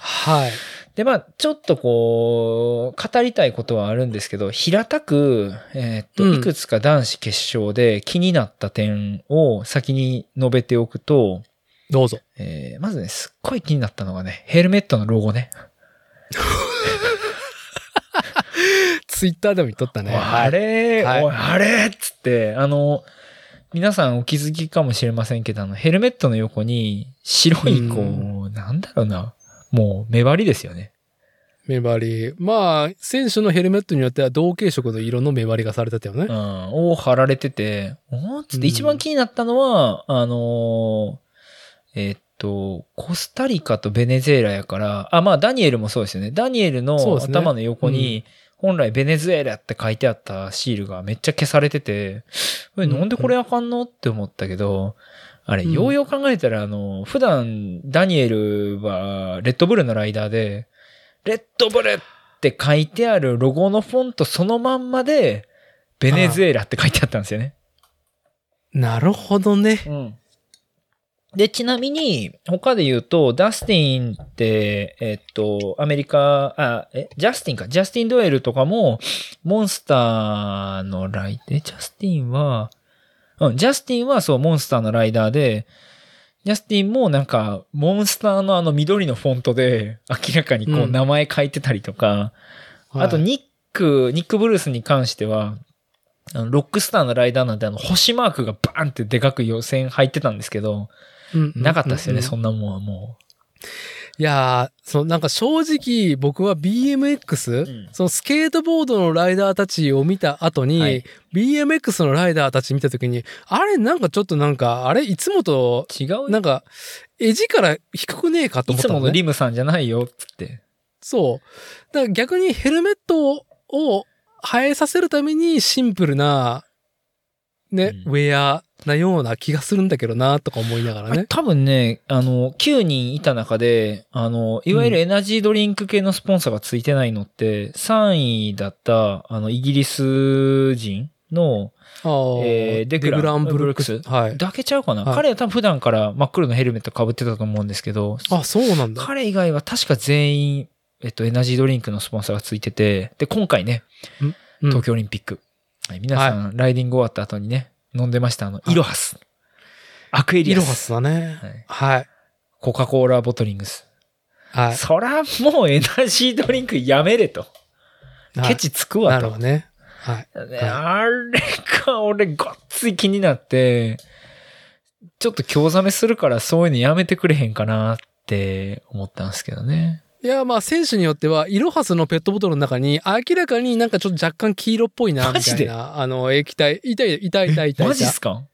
はい。で、まあ、ちょっとこう、語りたいことはあるんですけど、平たく、えーっと、うんいくつか男子決勝で気になった点を先に述べておくと、どうぞ。えーまずね、すっごい気になったのがね、ヘルメットのロゴね。ツイッターでも言っとったね。あれ、はいおい、あれっつって、あの、皆さんお気づきかもしれませんけど、あの、ヘルメットの横に白い、こう、うなんだろうな、もう目張りですよね。目張り。まあ、選手のヘルメットによっては同系色の色の目張りがされてたよねう。ん、を貼られてて、おーっつっうんて一番気になったのは、あのーえーっと、コスタリカとベネズエラやから、あ、まあダニエルもそうですよね。ダニエルの頭の横に、本来ベネズエラって書いてあったシールがめっちゃ消されてて、えなんでこれあかんのって思ったけど、あれ、うんようよう考えたら、あの、普段ダニエルはレッドブルのライダーで、レッドブルって書いてあるロゴのフォントそのまんまで、ベネズエラって書いてあったんですよね。なるほどね。うん。で、ちなみに、他で言うと、ダスティンって、えっと、アメリカ、あ、え、ジャスティンか。ジャスティン・ドエルとかも、モンスターのライダー、ジャスティンは、うん、ジャスティンはそう、モンスターのライダーで、ジャスティンもなんか、モンスターのあの緑のフォントで、明らかにこううん。名前書いてたりとか、あと、はいニック、ニック・ブルースに関しては、あのロックスターのライダーなんてあの、星マークがバーンってでかく予選入ってたんですけど、うんなかったですよね、そんなもんはもいやー、そのなんか正直僕は BMX、うんそのスケートボードのライダーたちを見た後に、はい BMX のライダーたち見た時に、あれなんかちょっとなんか、あれいつもと、う。違うよなんか、エジから低くねえかといつ思ったの、ね。ものリムさんじゃないよ、つって。そう。だから逆にヘルメットを生えさせるためにシンプルな、ね、うんウェアなような気がするんだけどな、とか思いながらね。多分ね、あの、9人いた中で、あの、いわゆるエナジードリンク系のスポンサーがついてないのって、3位だった、あの、イギリス人の、えーデクランブルックス。はい。だけちゃうかな、はい彼は多分普段から真っ黒のヘルメット被ってたと思うんですけど、あ、そうなんだ。彼以外は確か全員、えっと、エナジードリンクのスポンサーがついてて、で、今回ね、うん東京オリンピック。はい皆さん、ライディング終わった後にね、飲んでました、あの、イロハス。アクエリアス。イロハスだね。はいはい。コカ・コーラボトリングス。はい。そら、もうエナジードリンクやめれと。はいケチつくわとなるほ。どね。はい。ねあれが俺ごっつい気になって、ちょっと興ざめするからそういうのやめてくれへんかなって思ったんですけどね。いや、まあ、選手によっては、イロハスのペットボトルの中に、明らかになんかちょっと若干黄色っぽいな、みたいな、あの、液体、いたい、いたいたいたいた。マジっすか？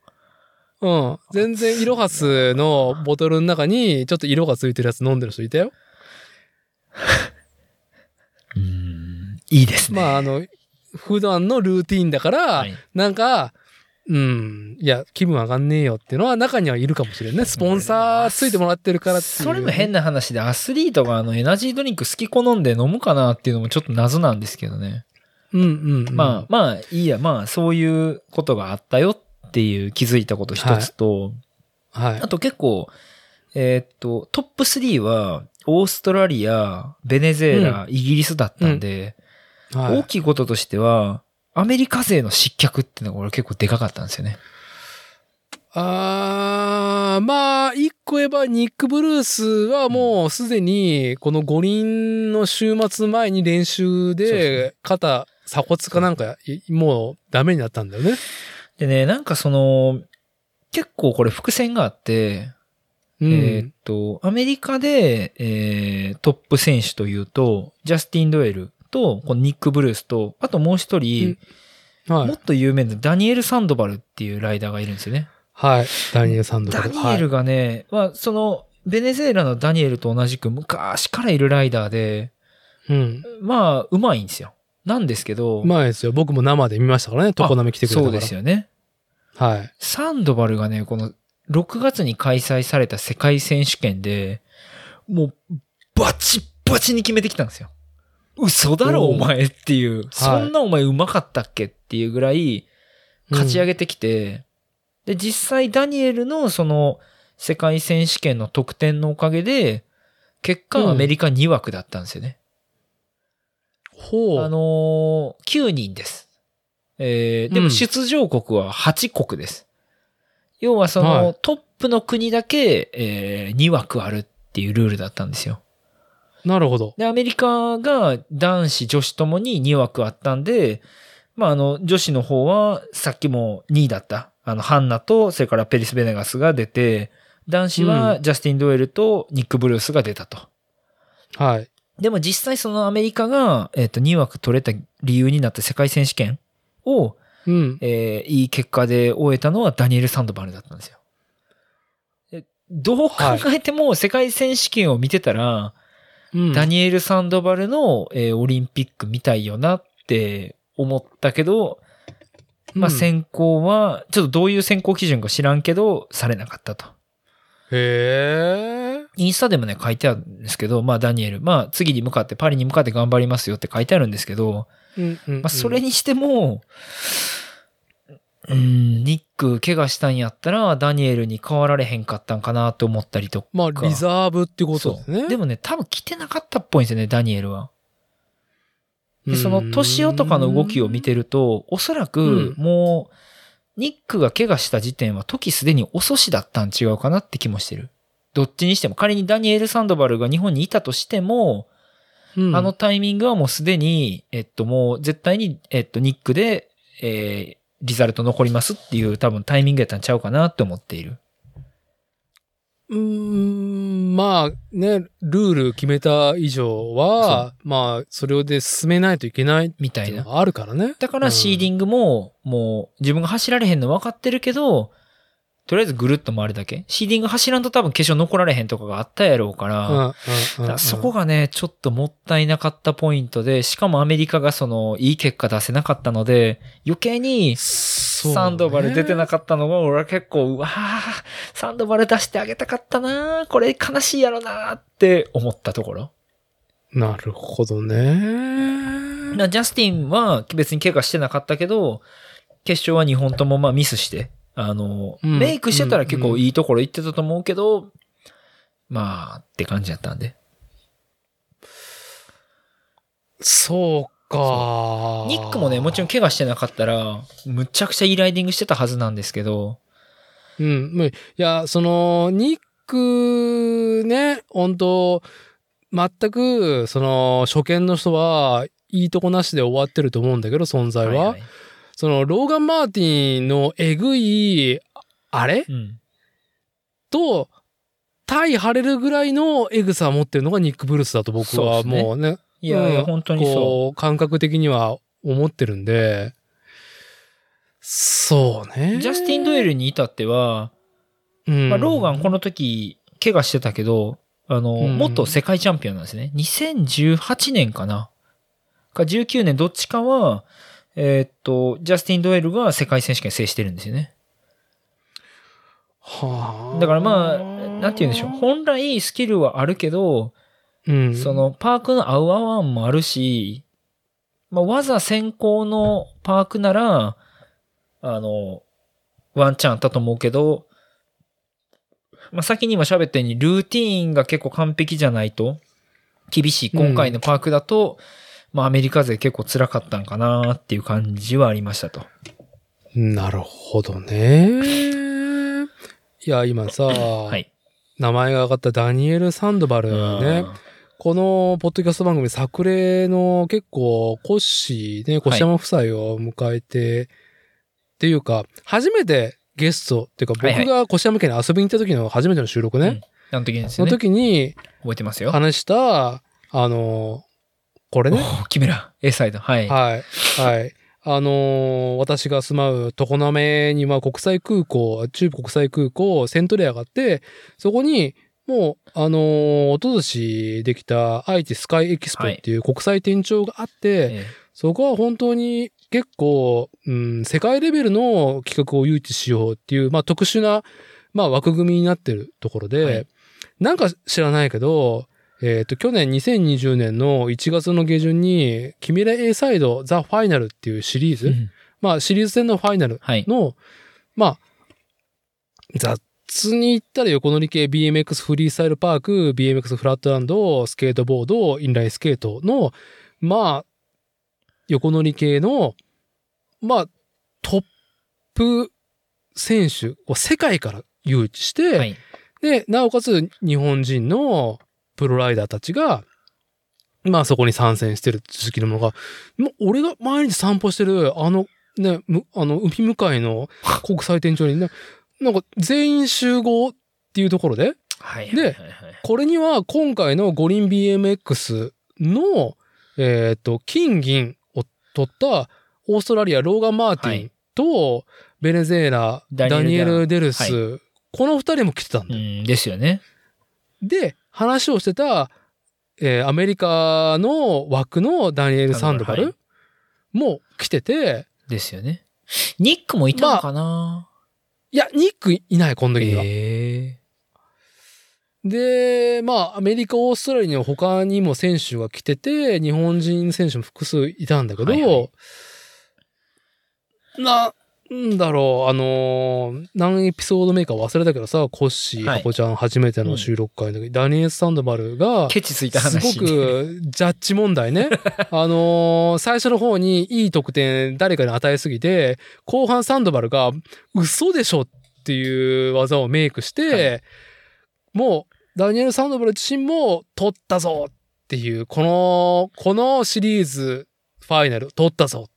うん。全然イロハスのボトルの中に、ちょっと色がついてるやつ飲んでる人いたよ。うーん、いいですね。まあ、あの、普段のルーティンだから、はいなんか、うん、いや、気分上がんねえよっていうのは中にはいるかもしれんね。スポンサーついてもらってるからっていう。それも変な話で、アスリートがあのエナジードリンク好き好んで飲むかなっていうのもちょっと謎なんですけどね。うんうん、うん。まあ、まあ、いいや、まあ、そういうことがあったよっていう気づいたこと一つと、はいあ。と結構、えーっと、トップ3は、オーストラリア、ベネズエラ、イギリスだったんで、はい大きいこととしては、アメリカ勢の失脚っていうのが俺結構でかかったんですよね。あーまあ、一個言えば、ニック・ブルースはもうすでに、この五輪の週末前に練習で肩、鎖骨かなんか、いもうダメになったんだよね。でね、なんかその、結構これ伏線があって、うん。えーっと、アメリカで、えートップ選手というと、ジャスティン・ドエルと、このニック・ブルースと、あともう一人、はいもっ。と有名なダニエル・サンドバルっていうライダーがいるんですよね。はい。ダニエル・サンドバル。ダニエルがね、まあ、その、ベネズエラのダニエルと同じく昔からいるライダーで、はい、うん。まあ、うまいんですよ。なんですけど、うまいですよ。僕も生で見ましたからね。常滑来てくれたから。そうですよね。はい。サンドバルがね、この6月に開催された世界選手権で、もうバチッバチに決めてきたんですよ。嘘だろお前っていう、そんなお前うまかったっけっていうぐらい勝ち上げてきて、で、実際ダニエルのその世界選手権の得点のおかげで、結果うんアメリカ2枠だったんですよね。ほう。あのー9人です。えーでもうん出場国は8国です。要はその、はいトップの国だけ、えー2枠あるっていうルールだったんですよ。なるほど。で、アメリカが男子、女子ともに2枠あったんで、まあ、あの、女子の方は、さっきも2位だった。あの、ハンナと、それからペリス・ベネガスが出て、男子はジャスティン・ドエルとニック・ブルースが出たと。はい。でも実際そのアメリカが、えっ、と、2枠取れた理由になった世界選手権を、うん。えーいい結果で終えたのはダニエル・サンドバルだったんですよ。でどう考えても世界選手権を見てたら、うん。ダニエル・サンドバルの、えーオリンピック見たいよなって思ったけど、まあ、うん選考は、ちょっとどういう選考基準か知らんけど、されなかったと。へえ。インスタでもね、書いてあるんですけど、まあ、ダニエル、まあ、次に向かって、パリに向かって頑張りますよって書いてあるんですけど、うんうんうんまあ、それにしても、うん、ニック怪我したんやったら、ダニエルに変わられへんかったんかなと思ったりとか。まあ、リザーブってことですね。でもね、多分来てなかったっぽいんですよね、ダニエルは。で、その、年男とかの動きを見てると、おそらく、もう、ニックが怪我した時点は、時すでに遅しだったん違うかなって気もしてる。どっちにしても、仮にダニエル・サンドバルが日本にいたとしても、うんあのタイミングはもうすでに、えっと、もう絶対に、えっと、ニックで、えーリザルト残りますっていう多分タイミングやったんちゃうかなって思っている。うーん、まあね、ルール決めた以上は、まあ、それで進めないといけないみたいな。あるからね。だからシーディングも、もう自分が走られへんの分かってるけど、とりあえずぐるっと回るだけ？シーディング走らんと多分決勝残られへんとかがあったやろうから、うんうんうんだからそこがね、ちょっともったいなかったポイントで、しかもアメリカがその、いい結果出せなかったので、余計に、サンドバル出てなかったのが、俺は結構、うわーサンドバル出してあげたかったなこれ悲しいやろなって思ったところ。なるほどね。なジャスティンは別に怪我してなかったけど、決勝は2本ともまあミスして、あの、うんメイクしてたら結構いいところ行ってたと思うけど、まあ、って感じだったんで。そうか。ニックもね、もちろん怪我してなかったら、むちゃくちゃいいライディングしてたはずなんですけど、うん。いや、その、ニックね、本当全く、その、初見の人は、いいとこなしで終わってると思うんだけど、存在は。いいその、ローガン・マーティンのえぐい、あれ？うん。と、対張れるぐらいのエグさを持ってるのがニック・ブルースだと僕はそうねもうね、いやいや、うん本当にそこう、感覚的には思ってるんで、そうね。う。ジャスティン・ドエルに至っては、うん、まあ、ローガンこの時、怪我してたけど、あの、うん元世界チャンピオンなんですね。2018年かなか19年どっちかは、えーっと、ジャスティン・ドエルが世界選手権制してるんですよね。はあだからまあ、なんて言うんでしょう。本来スキルはあるけど、うん。そのパークの合う合わんもあるし、まあ、技先行のパークなら、あの、ワンチャンあったと思うけど、まあ、先に今喋ったように、ルーティーンが結構完璧じゃないと、厳しい今回のパークだと、まあ、アメリカ勢結構辛かったんかなっていう感じはありましたと。なるほどね。いや、今さ、はい。名前が上がったダニエル・サンドバルね。このポッドキャスト番組、作例の結構、コッシーね、越山夫妻を迎えて、っていうか、初めてゲスト、っていうか僕はいはいが越山家に遊びに行った時の初めての収録ね、うんあの時ですその。時に覚えてますよ。話した、あの、これね、キメラ、A サイド。はい。はい。はい。あのー私が住まう常滑には国際空港、中部国際空港、セントレアがあって、そこに、もう、あのー、おととしできた愛知スカイエキスポっていう国際店長があって、えそこは本当に結構、うん、世界レベルの企画を誘致しようっていう、まあ特殊な、まあ枠組みになってるところで、はいなんか知らないけど、えっ、と、去年2020年の1月の下旬に、キミラ A サイドザ・ファイナルっていうシリーズ、うんまあシリーズ戦のファイナルはい。の、まあ、ザ・つに言ったら横乗り系 BMX フリースタイルパーク、BMX フラットランド、スケートボード、インラインスケートの、まあ、横乗り系の、まあ、トップ選手を世界から誘致して、はい。で、なおかつ日本人のプロライダーたちが、まあそこに参戦してる時期のものが、もう俺が毎日散歩してる、あの、ね、むあの、海向かいの国際店長にね、なんか全員集合っていうところで、はい。でこれには今回の五輪 BMX の、えっ、と、金銀を取ったオーストラリア、ローガン・マーティンと、ベネズエラ、ダダニエルル・デルス、はこの二人も来てたんだですよね。で、話をしてた、えーアメリカの枠のダニエル・サンドバルはいも来てて、ですよね。ニックもいたのかな、いや、ニックいない、この時には。えで、まあ、アメリカ、オーストラリアには他にも選手が来てて、日本人選手も複数いたんだけど、はいはい。なんだろう、あのー何エピソード目か忘れたけどさ、コッシー、はいハコちゃん初めての収録会の時、ダニエル・サンドバルが、ケチついたす話。ごくジャッジ問題ね。あのー最初の方にいい得点誰かに与えすぎて、後半サンドバルが嘘でしょっていう技をメイクして、はもうダニエル・サンドバル自身も取ったぞっていう、この、このシリーズファイナル取ったぞっ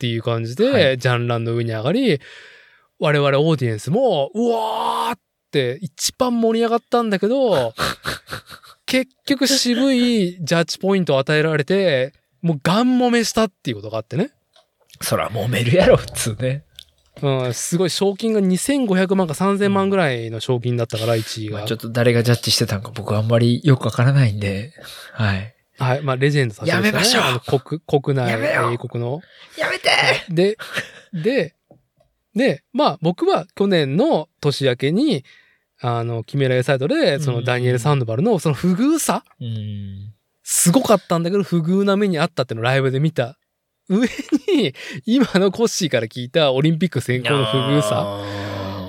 ていう感じで、はいジャンランの上に上がり、我々オーディエンスも、うわーって一番盛り上がったんだけど、結局渋いジャッジポイントを与えられて、もうガン揉めしたっていうことがあってね。そら揉めるやろ、普通ね。うん、すごい賞金が2500万か3000万ぐらいの賞金だったから、1位が。まあちょっと誰がジャッジしてたんか僕はあんまりよくわからないんで。はい。はい。まあ、レジェンドさんですね。やめましょうあの国、国内、英国の。やめてで、で、で、まあ、僕は去年の年明けに、あの、キメラエサイトで、そのダニエル・サンドバルのその不遇さ、うん。すごかったんだけど、不遇な目にあったってのをライブで見た。上に、今のコッシーから聞いたオリンピック選考の不遇ささ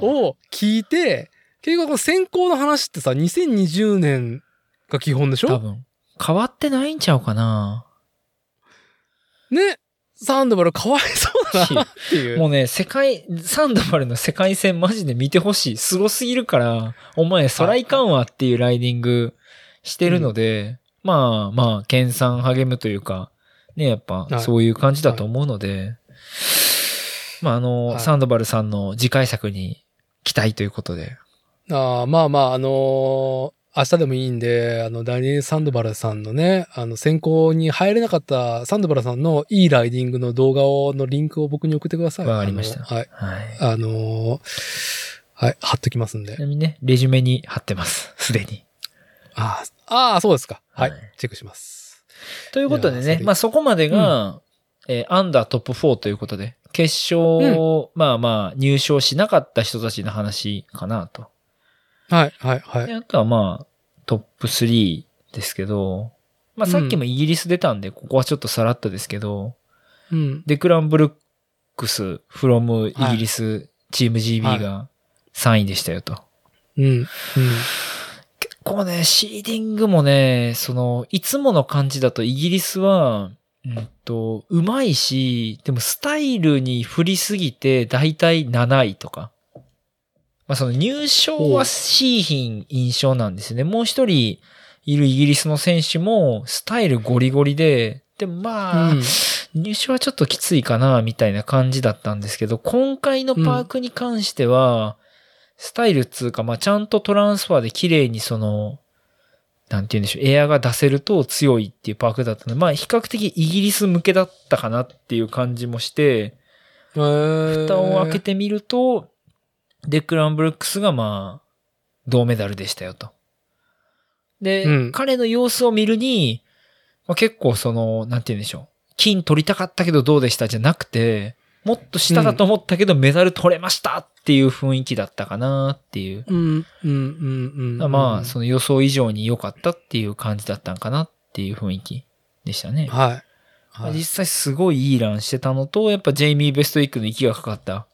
を聞いて、結局この選考の話ってさ、2020年が基本でしょ？多分。変わってないんちゃうかなね。サンドバルかわいそうだなっていう。もうね、世界、サンドバルの世界戦マジで見てほしい。すごすぎるから、お前、そらいかんわっていうライディングしてるので、まあまあ、研鑽励むというか、ね、やっぱはいそういう感じだと思うので、まああの、はいサンドバルさんの次回作に期待ということで。あーまあまあ、あのー明日でもいいんで、あの、ダニエル・サンドバルさんのね、あの、選考に入れなかったサンドバルさんのいいライディングの動画を、のリンクを僕に送ってください。わかりましたはい。はい。あのーはい、貼っときますんでち。なみにね、レジュメに貼ってます。すでに。あーあー、そうですか。はい、はいチェックします。ということでね、まあそこまでが、えーアンダートップ4ということで、決勝、まあまあ入賞しなかった人たちの話かなと。はい、はい、はい。であとはまあ、トップ3ですけど、まあさっきもイギリス出たんで、ここはちょっとさらっとですけど、うん。デクランブルックス、フロムイギリス、チーム GB が3位でしたよと。うん。うん。結構ね、シーディングもね、その、いつもの感じだとイギリスは、うんと、うまいし、でもスタイルに振りすぎて、だいたい7位とか。まあその入賞はしーひん印象なんですよね。もう一人いるイギリスの選手も、スタイルゴリゴリで、でもまあ、うん入賞はちょっときついかな、みたいな感じだったんですけど、今回のパークに関しては、スタイルっつうか、まあ、ちゃんとトランスファーで綺麗にその、なんて言うんでしょう、エアが出せると強いっていうパークだったので、まあ、比較的イギリス向けだったかなっていう感じもして、えー蓋を開けてみると、デクラン・ブルックスがまあ、銅メダルでしたよと。で、うん彼の様子を見るに、まあ、結構その、なんて言うんでしょう。金取りたかったけどどうでしたじゃなくて、もっと下だと思ったけどメダル取れましたっていう雰囲気だったかなっていう。うん、うん、うん、うん。まあ、その予想以上に良かったっていう感じだったんかなっていう雰囲気でしたね。はい。まはいあ実際すごいいいランしてたのと、やっぱジェイミー・ベストウィックの息がかかった、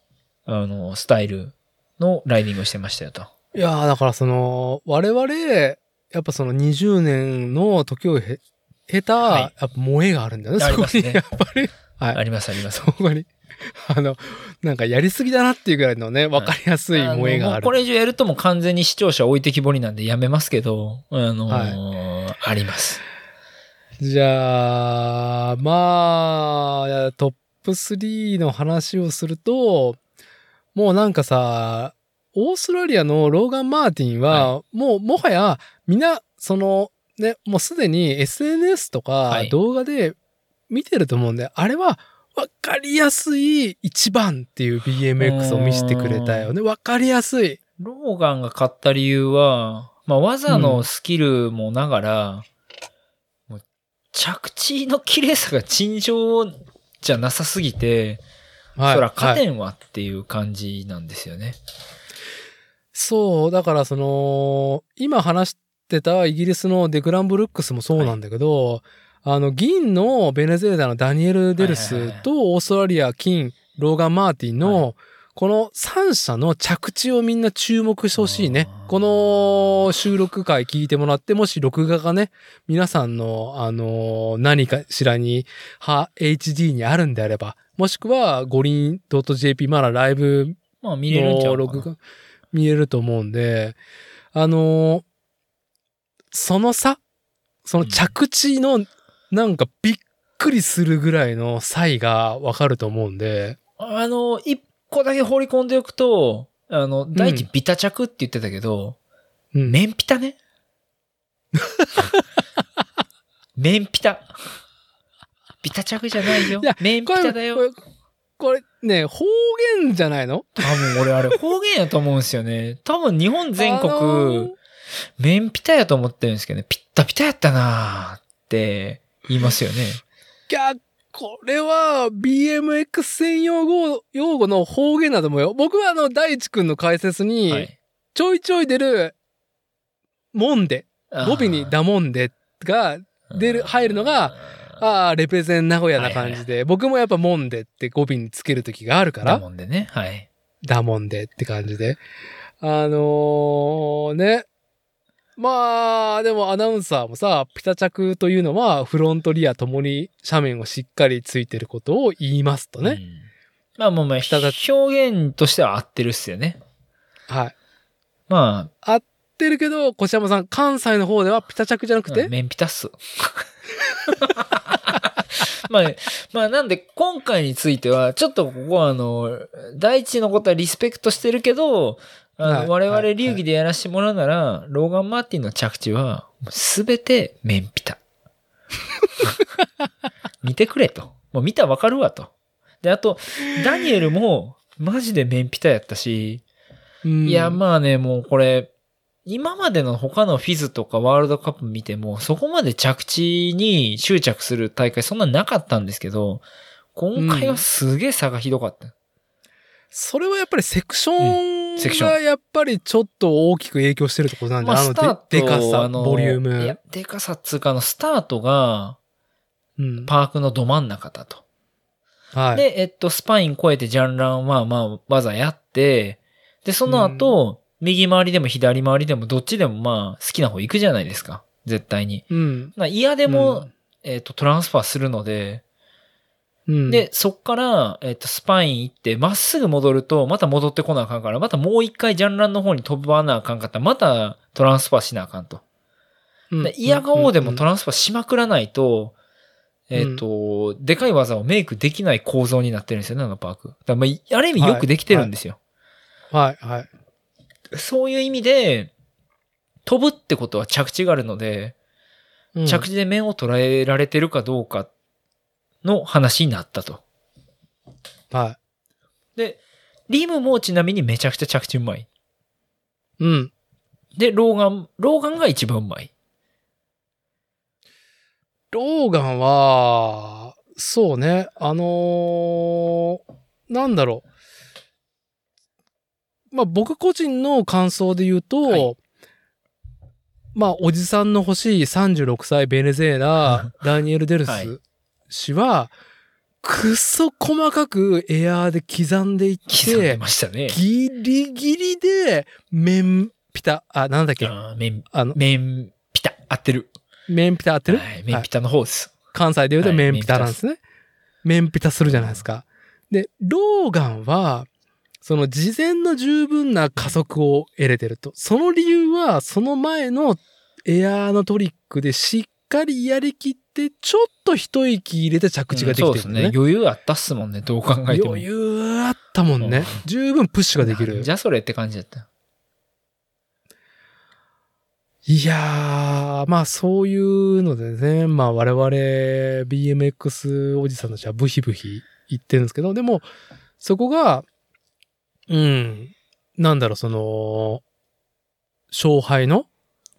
あの、スタイルのライディングをしてましたよと。いやーだからその、我々、やっぱその20年の時をへ経た、はいやっぱ萌えがあるんだよね、そこすねやっぱり。はい。ありますあります。そこに。あの、なんかやりすぎだなっていうぐらいのね、わかりやすい萌えがある。のもうこれ以上やるともう完全に視聴者置いてきぼりなんでやめますけど、あのーあります。じゃあ、まあ、トップ3の話をすると、もうなんかさ、オーストラリアのローガン・マーティンは、もうもはや、みんな、その、ね、もうすでに SNS とかはい動画で見てると思うんで、あれはわかりやすい一番っていう BMX を見せてくれたよね。わかりやすい。ローガンが勝った理由は、まあ、技のスキルもながら、もう着地の綺麗さが尋常じゃなさすぎて、はい。そら勝はいてんわっていう感じなんですよね。そう、だからその、今話してたイギリスのデクランブルックスもそうなんだけど、あの、銀のベネズエラのダニエル・デルはいはいはいスとオーストラリア金、ローガン・マーティンの、はこの3社の着地をみんな注目してほしいね。この収録回聞いてもらって、もし録画がね、皆さんの、あのー何かしらに、は、HD にあるんであれば、もしくは、五輪 .jp まだライブまあ見れるんちゃうかな。の録画見えると思うんで、あのーその差その着地のなんかびっくりするぐらいの差異がわかると思うんで、あの、一個だけ放り込んでおくと、あの、第一ビタ着って言ってたけど、うん。メンピタね。メンピタ。ビタ着じゃないよいや。メンピこれタだよこ。れこれね、方言じゃないの？多分俺あれ 方言やと思うんですよね。多分日本全国、あのーメンピタやと思ってるんですけどね。ピッタピタやったなーって言いますよね。いや、これは BMX 専用語用語の方言だと思うよ。僕はあの、大地くんの解説はに、い。ちょいちょい出る、もんで、語尾にダモンでが出る入るのが、ああ、レペゼン名古屋な感じで、僕もやっぱモンデって語尾につける時があるかだら、もんでね。はい。ダモンデって感じで。あのー、ね。まあ、でもアナウンサーもさ、ピタ着というのはフロントリアともに斜面をしっかりついてることを言いますとね。うんまあもうまあ、表現としては合ってるっすよね。はい。まあ、合ってるけど、越山さん、関西の方ではピタ着じゃなくて、うんメンピタっす。まあ、まあなんで今回については、ちょっとここはあの、第一のことはリスペクトしてるけど、あのはい我々はい流儀でやらせてもらうなら、ローガン・マーティンの着地は、すべてメンピタ。見てくれと。もう見たらわかるわと。で、あと、ダニエルも、マジでメンピタやったし、うんいや、まあね、もうこれ、今までの他のフィズとかワールドカップ見ても、そこまで着地に執着する大会そんななかったんですけど、今回はすげえ差がひどかった。それはやっぱりセクションセクションがやっぱりちょっと大きく影響してるってことなんだまあ、あのででかさ、あのボリューム。いや、でかさっつうか、あの、スタートが、うん。パークのど真ん中だと。はい。で、えっと、スパイン超えてジャンランは、まあ、技やって、で、その後、右回りでも左回りでもどっちでもまあ、好きな方行くじゃないですか。絶対に。うん。まあ、嫌でも、うんえっと、トランスファーするので、うん、で、そっから、えっと、スパイン行って、まっすぐ戻ると、また戻ってこなあかんから、またもう一回ジャンランの方に飛ばなあかんかったら、またトランスファーしなあかんと。うん、で嫌顔でもトラランスファーしまくらないと、えっ、と、でかい技をメイクできない構造になってるんですよね、あのパーク。だまあ、ある意味よくできてるんですよ。はい、はい。そういう意味で、飛ぶってことは着地があるので、うん着地で面を捉えられてるかどうかの話になったと。はで、リムもちなみにめちゃくちゃ着地うまい。い。うん。で、ローガン、ローガンが一番うまい。ローガンは、そうね、あのーなんだろう。まあ僕個人の感想で言うと、はいまあおじさんの欲しい36歳ベネズエラ、ダニエル・デルはいス氏は、くっそ細かくエアーで刻んでいっ刻んでて、ましたね。ギリギリで面ピタ、あ、なんだっけ？あー麺、あの、麺ピタ、合ってる。麺ピタ合ってる、はい、麺ピタの方です。関西で言うとはい麺ピタなんですね。麺ピタするじゃないですか。で、ローガンは、その事前の十分な加速を得れてると。その理由は、その前のエアーのトリックでしっかりやりきって、ちょっと一息入れて着地ができそうですねてるんだね。。余裕あったっすもんね、どう考えても。余裕あったもんね。十分プッシュができるじ。ゃあそれって感じだった。いやー、まあそういうのでね、まあ我々 BMX おじさんたちはブヒブヒ言ってるんですけど、でもそこが、うん、なんだろう、その、勝敗の？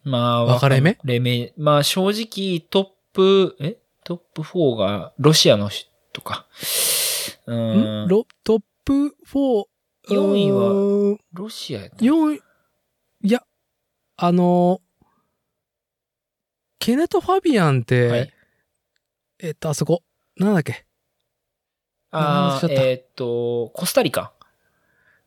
まあ、分かれ目？れ目。まあ正直トップ、え？トップ4がロシアの人か。うーん？ロトップ4、4位はロシアやった。4位、いや、あの、ケネト・ファビアンって、はい。えっと、あそこ、なんだっけ？あー忘れちゃった。えーっと、コスタリカ。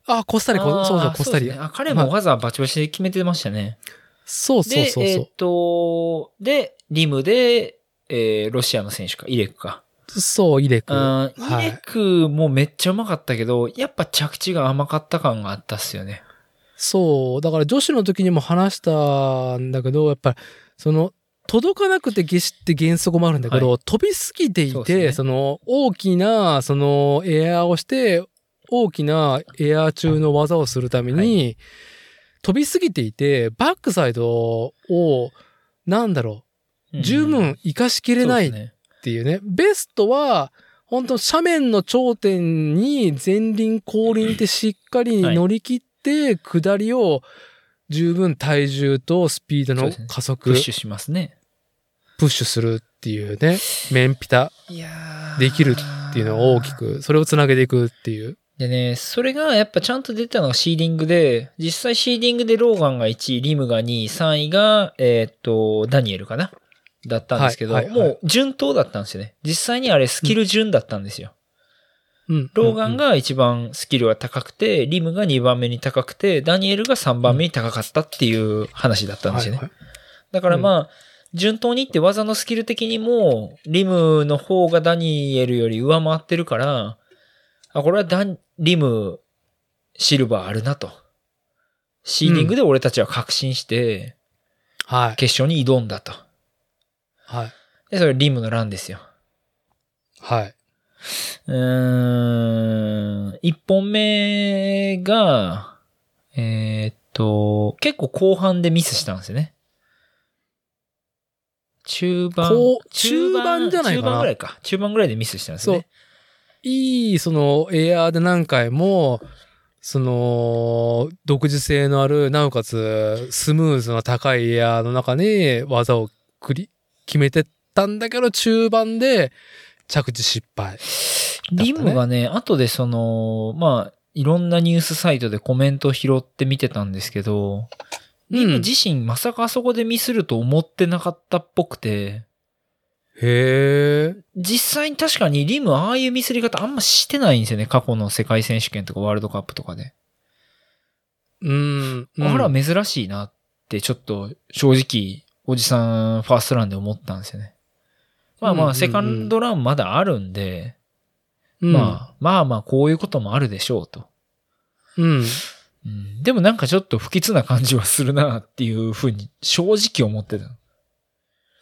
あ、コスタリカ、そうそう、コスタリあ、彼もわざバチバチで決めてましたね。そうそうで、そうそうえーっ。と、で、リムで、えーロシアの選手か、イレクか。そう、イレク。イレクもめっちゃうまかったけど、やっぱ着地が甘かった感があったっすよね。そう。だから女子の時にも話したんだけど、やっぱり、その、届かなくて下しって原則もあるんだけど、は飛びすぎていて、そねその、大きな、その、エアーをして、大きなエアー中の技をするために、飛びすぎていて、バックサイドを、なんだろう、十分活かしきれないっそうですねていうね。ベストは、本当斜面の頂点に前輪後輪ってしっかり乗り切って、下りを十分体重とスピードの加速、プッシュしますね。プッシュするっていうね、面ピタできるっていうのを大き。く、それをつなげていくっていう。でね、それがやっぱちゃんと出たのがシーディングで、実際シーディングでローガンが1位、リムが2位、3位が、えーっと、ダニエルかな？だったんですけど、はいはいはいもう順当だったんですよね。実際にあれスキル順だったんですよ。うん。ローガンうん、が一番スキルが高くて、リムが2番目に高くて、ダニエルが3番目に高かったっていう話だったんですよね。はいはいだからまあ、順当にって技のスキル的にも、リムの方がダニエルより上回ってるから、あ、これはダン、リム、シルバーあるなと。シーディングで俺たちは確信して、はい。決勝に挑んだと。はい。で、それリムのランですよ。はい。うーん、一本目が、えーっと、結構後半でミスしたんですよね。中盤中盤じゃないかな中盤ぐらいか。中盤ぐらいでミスしたんですよね。いい、その、エアーで何回も、その、独自性のある、なおかつ、スムーズな高いエアーの中に技を繰り、決めてったんだけど、中盤で着地失敗。リムがね、後でその、まあ、いろんなニュースサイトでコメントを拾って見てたんですけど、リムうん自身まさかあそこでミスると思ってなかったっぽくて、へえ。実際に確かにリムああいうミスり方あんましてないんですよね。過去の世界選手権とかワールドカップとかで。うん。うんあら、珍しいなってちょっと正直おじさんファーストランで思ったんですよね。まあまあセカンドランまだあるんで、うん、まあまあまあこういうこともあるでしょうと。うん。うん、でもなんかちょっと不吉な感じはするなっていうふうに正直思ってた。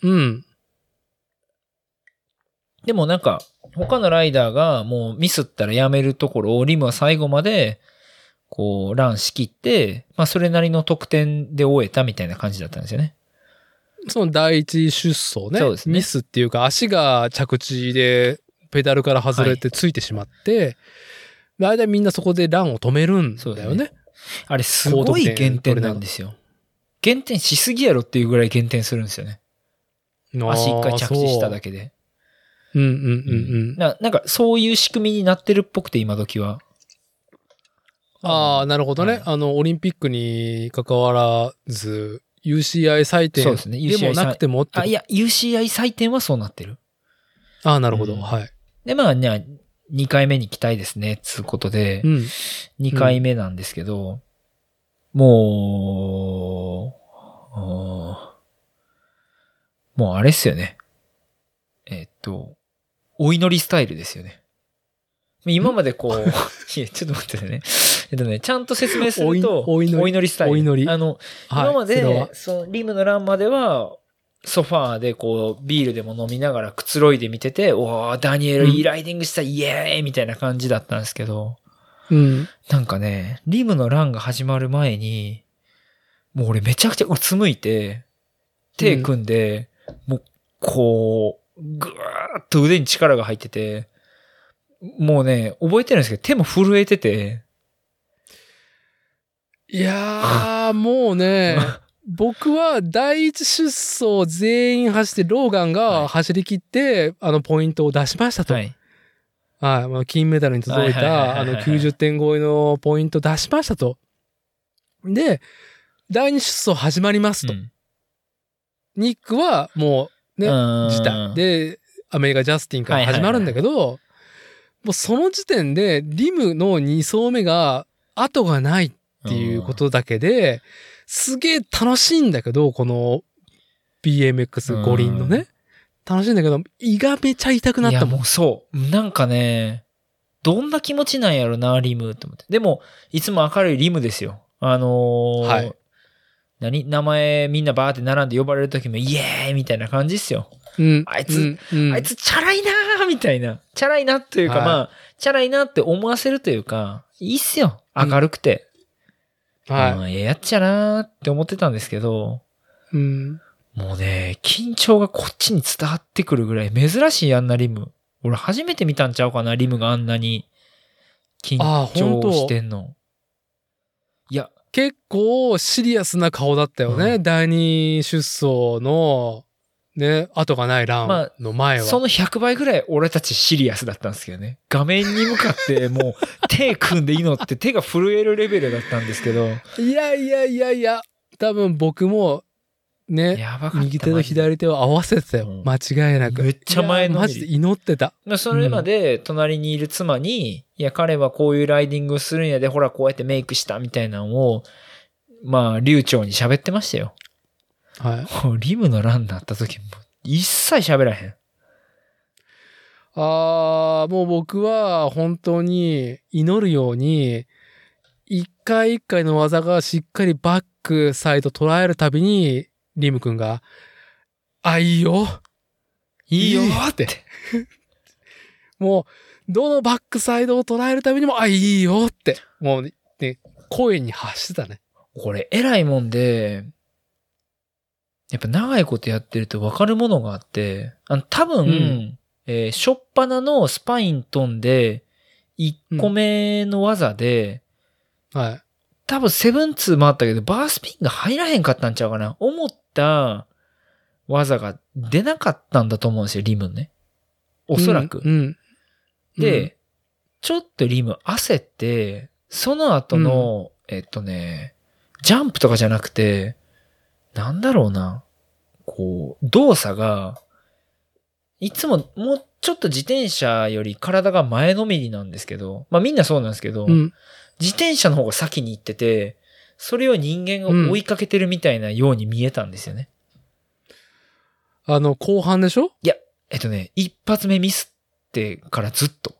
うん。でもなんか他のライダーがもうミスったらやめるところをリムは最後までこうランしきって、まあそれなりの得点で終えたみたいな感じだったんですよね。その第一出走ね。そうですねミスっていうか、足が着地でペダルから外れてついてしまって、大体みんなそこでランを止めるんだよね。あれすごい減点なんですよ。減点しすぎやろっていうぐらい減点するんですよね。足一回着地しただけ。けで。うんうんうんうん。ななんか、そういう仕組みになってるっぽくて、今時は。ああ、なるほどね、はい、あの、オリンピックに関わらず、UCI 採点でもなくても、ね、あ、いや、UCI 採点はそうなってる。ああ、なるほど、うん、はい。で、まあね、2回目に来たいですね、つうことで、うん、2回目なんですけど、うん、もう、もうあれっすよね。えー、っと、お祈りスタイルですよね。今までこう、いや、ちょっと待ってね。えっとね、ちゃんと説明すると、お祈りスタイル。お祈りあの、はい今までそのリムの欄までは、ソファーでこう、ビールでも飲みながらくつろいで見てて、おー、ダニエルいいライディングした、イエーイみたいな感じだったんですけど、うん。なんかね、リムの欄が始まる前に、もう俺めちゃくちゃうつむいて、手組んで、もう、こう、ぐーっと腕に力が入ってて、もうね、覚えてるんですけど、手も震えてて、いやー、もうね、僕は第一出走全員走って、ローガンはいが走り切って、あの、ポイントを出しましたと。ははい。い。まあ、金メダルに届いはいはいはいはいた、あの、90点超えのポイント出しましたと。で、第二出走始まりますと。うんニックはもうね、うん自体。で、アメリカジャスティンから始まるんだけど、もうその時点で、リムの2走目が後がないっていうことだけで、すげえ楽しいんだけど、この BMX 五輪のね。楽しいんだけど、胃がめちゃ痛くなったもん。もうそう。なんかね、どんな気持ちなんやろな、リムって思って。でも、いつも明るいリムですよ。あのーはい何名前みんなバーって並んで呼ばれる時もイエーイみたいな感じっすよ。うん。あいつうん、うんあいつチャラいなーみたいな。チャラいなというか、はいまあ、チャラいなって思わせるというか、いいっすよ。明るくて。はうんええやっちゃなーって思ってたんですけど、い。うん。もうね、緊張がこっちに伝わってくるぐらい珍しいあんなリム。俺初めて見たんちゃうかな、リムがあんなに緊張してんの。結構シリアスな顔だったよね。う第二出走の、ね、後がないランの前は。その100倍ぐらい俺たちシリアスだったんですけどね。画面に向かって もう手組んで祈って手が震えるレベルだったんですけど。いやいやいやいや、多分僕も、ね。右手と左手を合わせてたよ。うん間違いなく。めっちゃ前のマジで祈ってた。まあそれまで隣にいる妻に、いや、彼はこういうライディングをするんやで、ほら、こうやってメイクしたみたいなのを、まあ、流暢に喋ってましたよ。はい。リムの欄になった時も、一切喋らへん。あー、もう僕は本当に祈るように、一回一回の技がしっかりバックサイド捉えるたびに、リム君が、あ、いいよ。いいよって。もう、どのバックサイドを捉えるたびにも、あ、いいよって。もうね、ね声に発してたね。これ、偉いもんで、やっぱ長いことやってると分かるものがあって、あの、多分、うんえー、しょっぱなのスパイン飛んで、1個目の技で、はい。多分セブンツー回ったけど、バースピンが入らへんかったんちゃうかな。思った技が出なかったんだと思うんですよ、リムね。おそらく。うん。うんで、、ちょっとリム焦って、その後の、えっとね、ジャンプとかじゃなくて、なんだろうな。こう、動作が、いつももうちょっと自転車より体が前のめりなんですけど、まあみんなそうなんですけど、うん。自転車の方が先に行ってて、それを人間が追いかけてるみたいなように見えたんですよね。あの、後半でしょ？えっとね、一発目ミスってからずっと。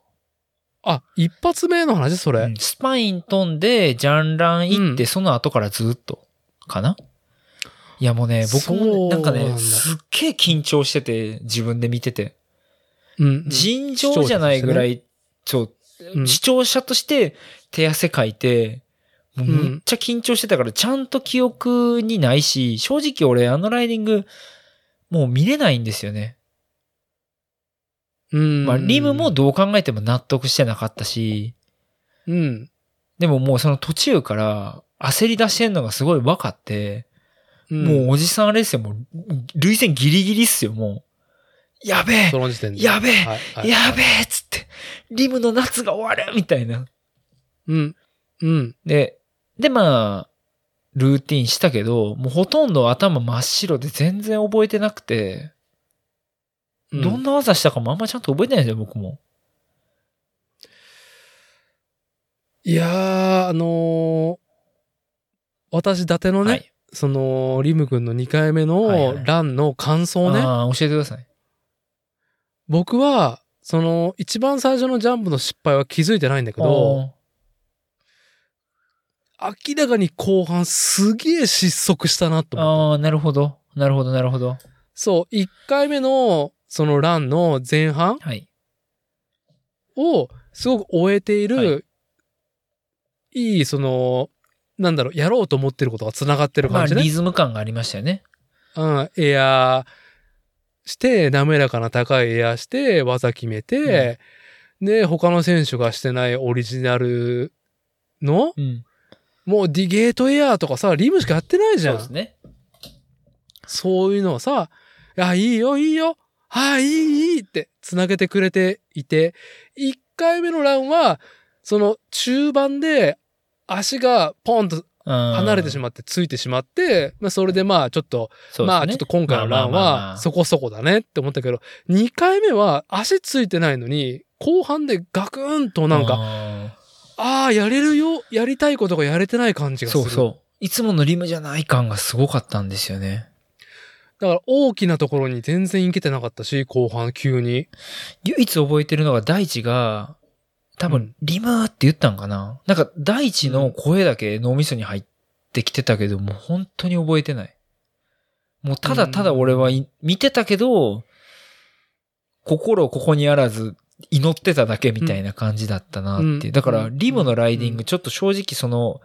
あ、一発目の話それ？うんスパイン飛んで、ジャンラン行って、うんその後からずっと、かな？いやもうね、僕もね、なんかね、すっげえ緊張してて、自分で見てて。うん。尋常じゃないぐらい、そう、うん視聴者として手汗かいて、もうめっちゃ緊張してたから、ちゃんと記憶にないし、正直俺あのライディング、もう見れないんですよね。うん。まあ、リムもどう考えても納得してなかったし、うん。でももうその途中から焦り出してんのがすごい分かって、うん。もうおじさんあれですよ、もう、累戦ギリギリっすよ、もう。やべえ。やべえはいはいやべえっつって、リムの夏が終わるみたいな。うん。うん。で、でまあ、ルーティンしたけど、もうほとんど頭真っ白で全然覚えてなくて、うんどんな技したかもあんまちゃんと覚えてないんですよ、僕も。いやー、あのー私、伊達のね、はい。その、リム君の2回目はいのはいランの感想ね。ああ、教えてください。僕は、その、一番最初のジャンプの失敗は気づいてないんだけど、明らかに後半すげえ失速したなと思った。ああ、なるほど。なるほど、なるほど。そう、1回目の、そのランの前半はい。をすごく終えている、、はいいその、なんだろう、やろうと思ってることが繋がってるまあ、感じね。リズム感がありましたよね。うん、エアーして、滑らかな高いエアーして、技決めて、で、他の選手がしてないオリジナルの、うん。もうディゲートエアーとかさ、リムしかやってないじゃ。そうんですね。そういうのをさ、いや、いいよ、いいよ。はい、いい、いいって繋げてくれていて、1回目のランは、その中盤で足がポンと離離れてしまってついてしまって、まあそれでまあちょっと、ねまあちょっと今回のランはそこそこだねって思ったけど、2回目は足ついてないのに、後半でガクンとなんか、あああ、やれるよ、やりたいことがやれてない感じーがする。そうそう。いつものリムじゃない感がすごかったんですよね。だから大きなところに全然行けてなかったし、後半急に。唯一覚えてるのが大地が、多分うん、リムーって言ったんかな、なんか大地の声だけ脳みそに入ってきてたけど、もう本当に覚えてない。もうただただ俺はい見てたけど、心ここにあらず祈ってただけみたいな感じだったなっていう。うんだから、リムのライディンうんグ、ちょっと正直その、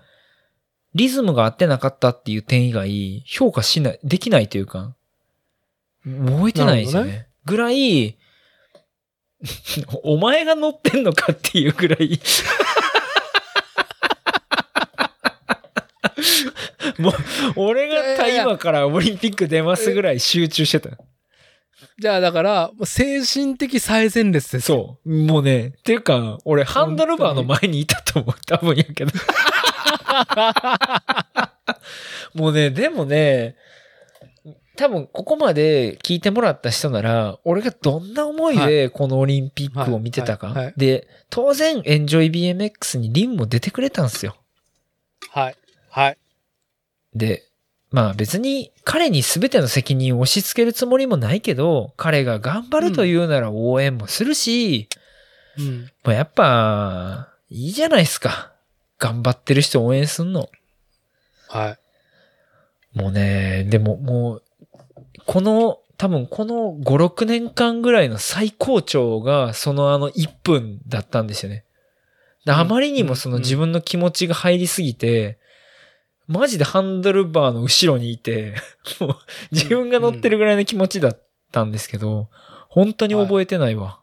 リズムが合ってなかったっていう点以外、評価しない、できないというか、覚えてないですよなるね。ぐらい、お前が乗ってんのかっていうぐらい。もう、俺がタイマーからオリンピック出ますぐらい集中してた。じゃあだから、精神的最前列ですよ。そう。もうね、っていうか、俺ハンドルバーの前にいたと思う。多分やけど。もうね、でもね、多分ここまで聞いてもらった人なら、俺がどんな思いでこのオリンピックを見てたか。はいはいはいで、当然、エンジョイ BMX にリンも出てくれたんですよ。はい。はい。で、まあ別に彼に全ての責任を押し付けるつもりもないけど、彼が頑張るというなら応援もするし、うん。まあやっぱ、いいじゃないですか。頑張ってる人を応援すんの。はい。もうね、でももう、この、多分この5、6年間ぐらいの最高潮が、そのあの1分だったんですよね。あまりにもそのうん自分の気持ちが入りすぎて、マジでハンドルバーの後ろにいて、もう自分が乗ってるぐらいの気持ちだったんですけど、本当に覚えてないわ。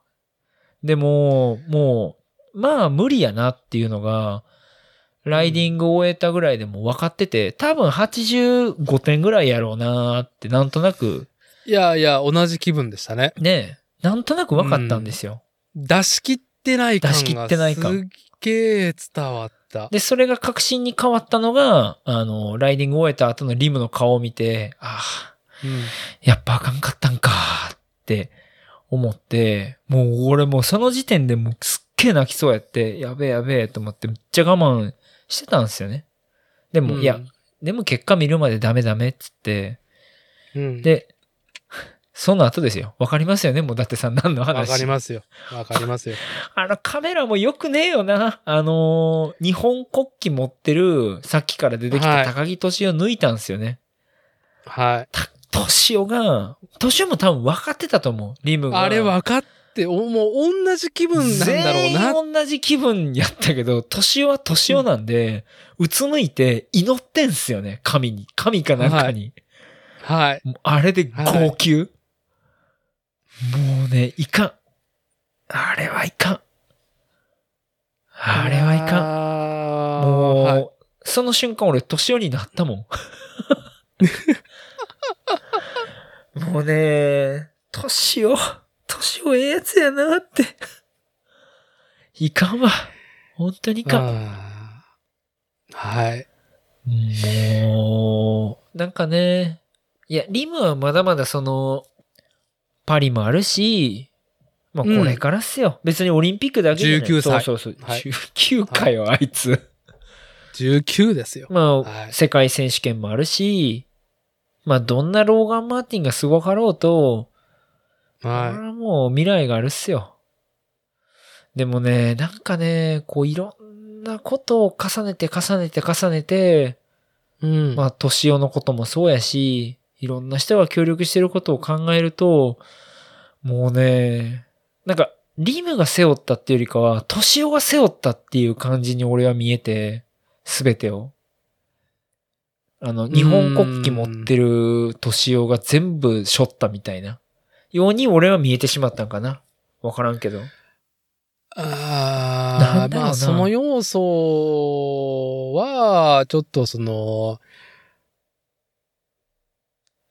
でも、もう、まあ無理やなっていうのが、ライディングを終えたぐらいでも分かってて、多分85点ぐらいやろうなーってなんとなく、いやいや、同じ気分でしたね。ね、なんとなく分かったんですよ。出し切ってない感が出し切ってない感すっげえ伝わった。で、それが確信に変わったのが、あの、ライディングを終えた後のリムの顔を見て、ああ、うん。やっぱあかんかったんかって思って、もう俺もうその時点でもうすっげえ泣きそうやって、やべえやべえと思ってめっちゃ我慢してたんですよね。でも、いや、でも結果見るまでダメダメっつって、うん、で、その後ですよ。わかりますよね？もうだってさ、何の話？わかりますよ。わかりますよ。あのカメラもよくねえよな。あのー日本国旗持ってる、さっきから出てきはいた高木敏夫抜いたんですよね。はい。た、敏夫が、敏夫も多分分かってたと思う。リムが。あれ分かって、おもう同じ気分なんだろうな。全員同じ気分やったけど、敏夫は敏夫なんで、うつむいて祈ってんすよね。神に。神かなんかに。はい。もうあれで号泣、もうね、いかん。あれはいかん。あれはいかん。かもう、はい、その瞬間俺年寄りになったもん。もうね、年を、年をええやつやなって。いかんわ。本当にいかん。はい。もう、なんかね、いや、リムはまだまだその、パリもあるし、まあこれからっすよ。別にオリンピックだけじゃない19歳そうそうそう。19かよ、あいつ。19ですよ。まあ、はい世界選手権もあるし、まあ、どんなローガン・マーティンがすごかろうと、はいこれはもう未来があるっすよ。でもね、なんかね、こういろんなことを重ねて重ねて重ねて、うん。まあ、年男のこともそうやし、いろんな人が協力してることを考えると、もうね、なんか、リムが背負ったっていうよりかは、年男が背負ったっていう感じに俺は見えて、すべてを。あの、日本国旗持ってる年男が全部背負ったみたいな。ように俺は見えてしまったんかな。わからんけど。なああ、まあ、その要素は、ちょっとその、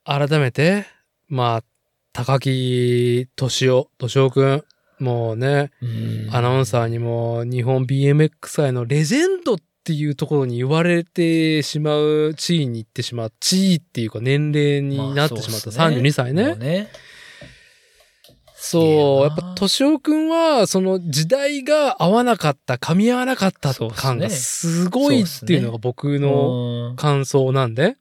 改めて、まあ、高木敏夫、敏夫くん、もうね、アナウンサーにも日本 BMX 界のレジェンドっていうところに言われてしまう地位に行ってしまう、地位っていうか年齢になってしまった32歳ね。もうね。そう、やっぱ、敏夫くんは、その時代が合わなかった、噛み合わなかった感がすごいっていうのが僕のうん感想なんで。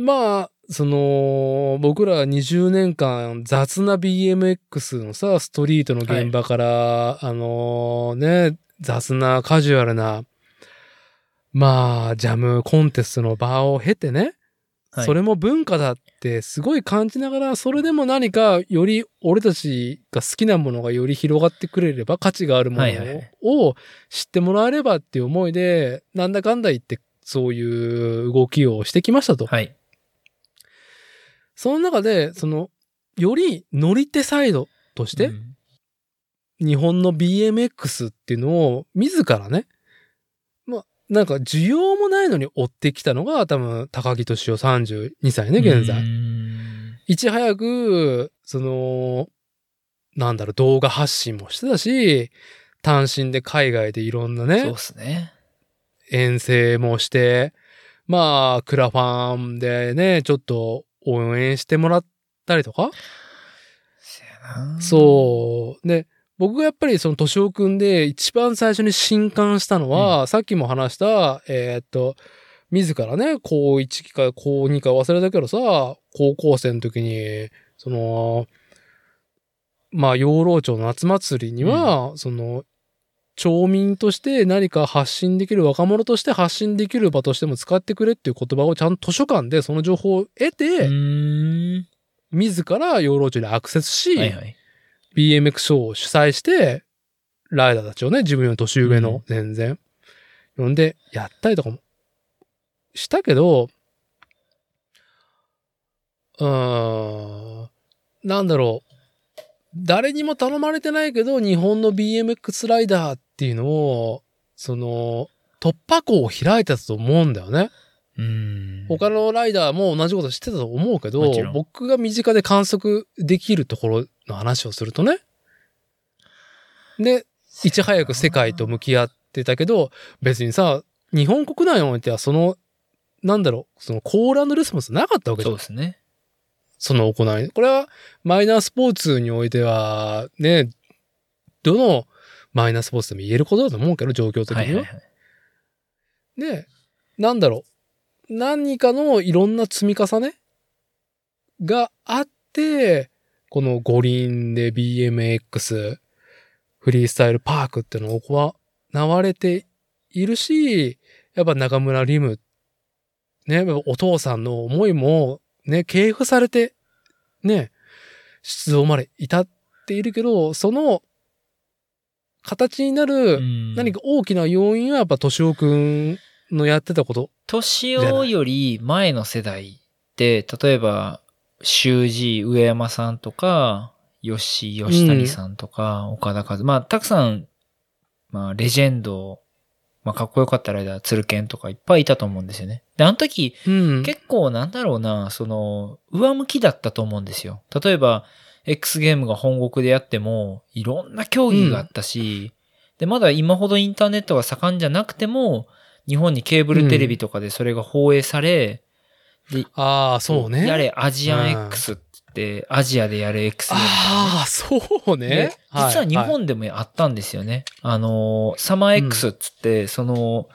まあ、その、僕ら20年間雑な BMX のさ、ストリートの現場から、あのね、雑なカジュアルな、まあ、ジャムコンテストの場を経てね、はいそれも文化だってすごい感じながら、それでも何かより俺たちが好きなものがより広がってくれれば、価値があるものはいはいはいを知ってもらえればっていう思いで、なんだかんだ言ってそういう動きをしてきましたと。はい。その中で、その、より乗り手サイドとして、うん日本の BMX っていうのを自らね、まあ、なんか需要もないのに追ってきたのが多分高木敏夫32歳ね、現在。うんいち早く、その、なんだろう、動画発信もしてたし、単身で海外でいろんなそうすね。遠征もして、まあ、クラファンでね、ちょっと応援してもらったりとか、そう。で、僕がやっぱりその敏夫くんで一番最初に震撼したのは、さっきも話した、えーっと、自らね、高1期か高2か忘れたけどさ、高校生の時に、その、まあ、養老町の夏祭りには、その、町民として何か発信できる、若者として発信できる場としても使ってくれっていう言葉をちゃんと図書館でその情報を得うて。自ら養老町にアクセスし、はいはい。BMX ショーを主催して、ライダーたちをね、自分より年上のうん全然、呼んでやったりとかもしたけど、うーん、なんだろう。誰にも頼まれてないけど、日本の BMX ライダーっていうのを、その、突破口を開いたと思うんだよね。うん。他のライダーも同じこと知ってたと思うけど僕が身近で観測できるところの話をするとね。で、いち早く世界と向き合ってたけど、別にさ、日本国内においてはその、なんだろう、そのコールレスポンスなかったわけじゃ。そうんですね。その行い。これはマイナースポーツにおいては、ね、どのマイナースポーツでも言えることだと思うけど、状況的には。はいはいはい。で、なんだろう。何かのいろんな積み重ねがあって、この五輪で BMX フリースタイルパークっていうのを行われているし、やっぱ中村リム、ね、お父さんの思いもね、系譜されて、ね、出動まで至っているけど、その形になる何か。か大きな要因はやっぱ敏夫くんのやってたこと。年男より前の世代って、例えば、修二上山さんとか、吉井吉谷さんとか、岡田和、まあ、たくさん、まあ、レジェンド、まあ、かっこよかったライダー、鶴健とかいっぱいいたと思うんですよね。で、あの時、うん。結構なんだろうな、その、上向きだったと思うんですよ。例えば、X ゲームが本国でやっても、いろんな競技があったし、で、まだ今ほどインターネットが盛んじゃなくても、日本にケーブルテレビとかでそれが放映され、で、ああ、そうね。やれアジアン X って、アジアでやる X ゲーム、ああ、そうねで。実は日いい本でもあったんですよね。あの、サマー X っつって、その、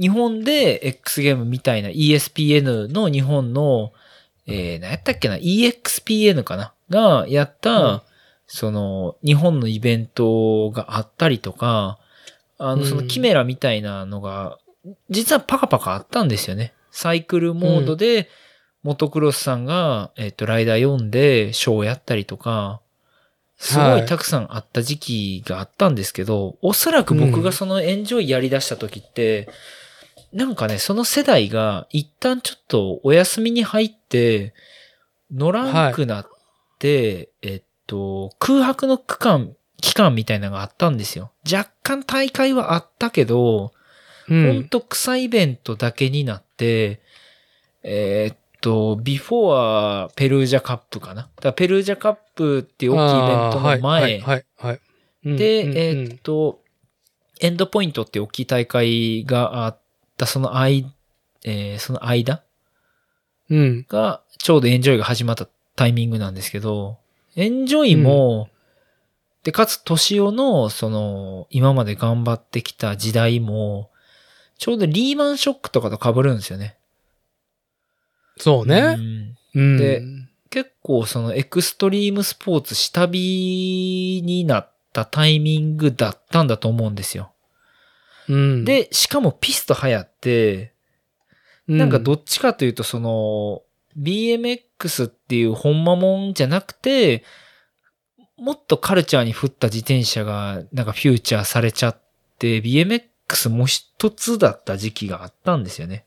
日本で X ゲームみたいな ESPN の日本の、えー、何やったっけな ?EXPN かな？がやった、うん。その、日本のイベントがあったりとか、あの、うん。そのキメラみたいなのが、実はパカパカあったんですよね。サイクルモードで、モトクロスさんが、えっ、と、ライダー読んで、ショーをやったりとか、すごはいいたくさんあった時期があったんですけど、おそらく僕がそのエンジョイやり出した時って、なんかね、その世代が一旦ちょっとお休みに入って、乗らんくなって、えっと、空白の区間、期間みたいなのがあったんですよ。若干大会はあったけど、うほんん。と草イベントだけになって、えーっと、ビフォアペルージャカップかな。だペルージャカップっていう大きいイベントの前、はい、はい、はい。うんで、うんえーっと、エンドポイントって大きい大会があった、その間、えーその間うん。が、ちょうどエンジョイが始まったタイミングなんですけど、エンジョイも、で、かつ、トシオの、その、今まで頑張ってきた時代も、ちょうどリーマンショックとかと被るんですよね。うそうね。んうん。で結構そのエクストリームスポーツ下火になったタイミングだったんだと思うんですよ。うん、で、しかもピスト流行って、うなんかどっちかというとその BMX っていうほんまもんじゃなくて、もっとカルチャーに振った自転車がなんかフューチャーされちゃって、BMX もう一つだった時期があったんですよね。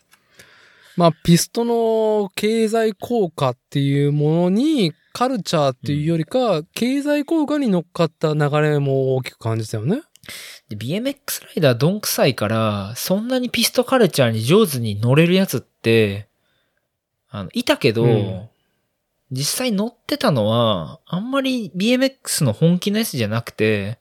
まあ、ピストの経済効果っていうものに、カルチャーっていうよりか、経済効果に乗っかった流れも大きく感じたよね。で BMX ライダーどんくさいから、そんなにピストカルチャーに上手に乗れるやつって、あの、いたけど、うん実際乗ってたのは、あんまり BMX の本気のやつじゃなくて、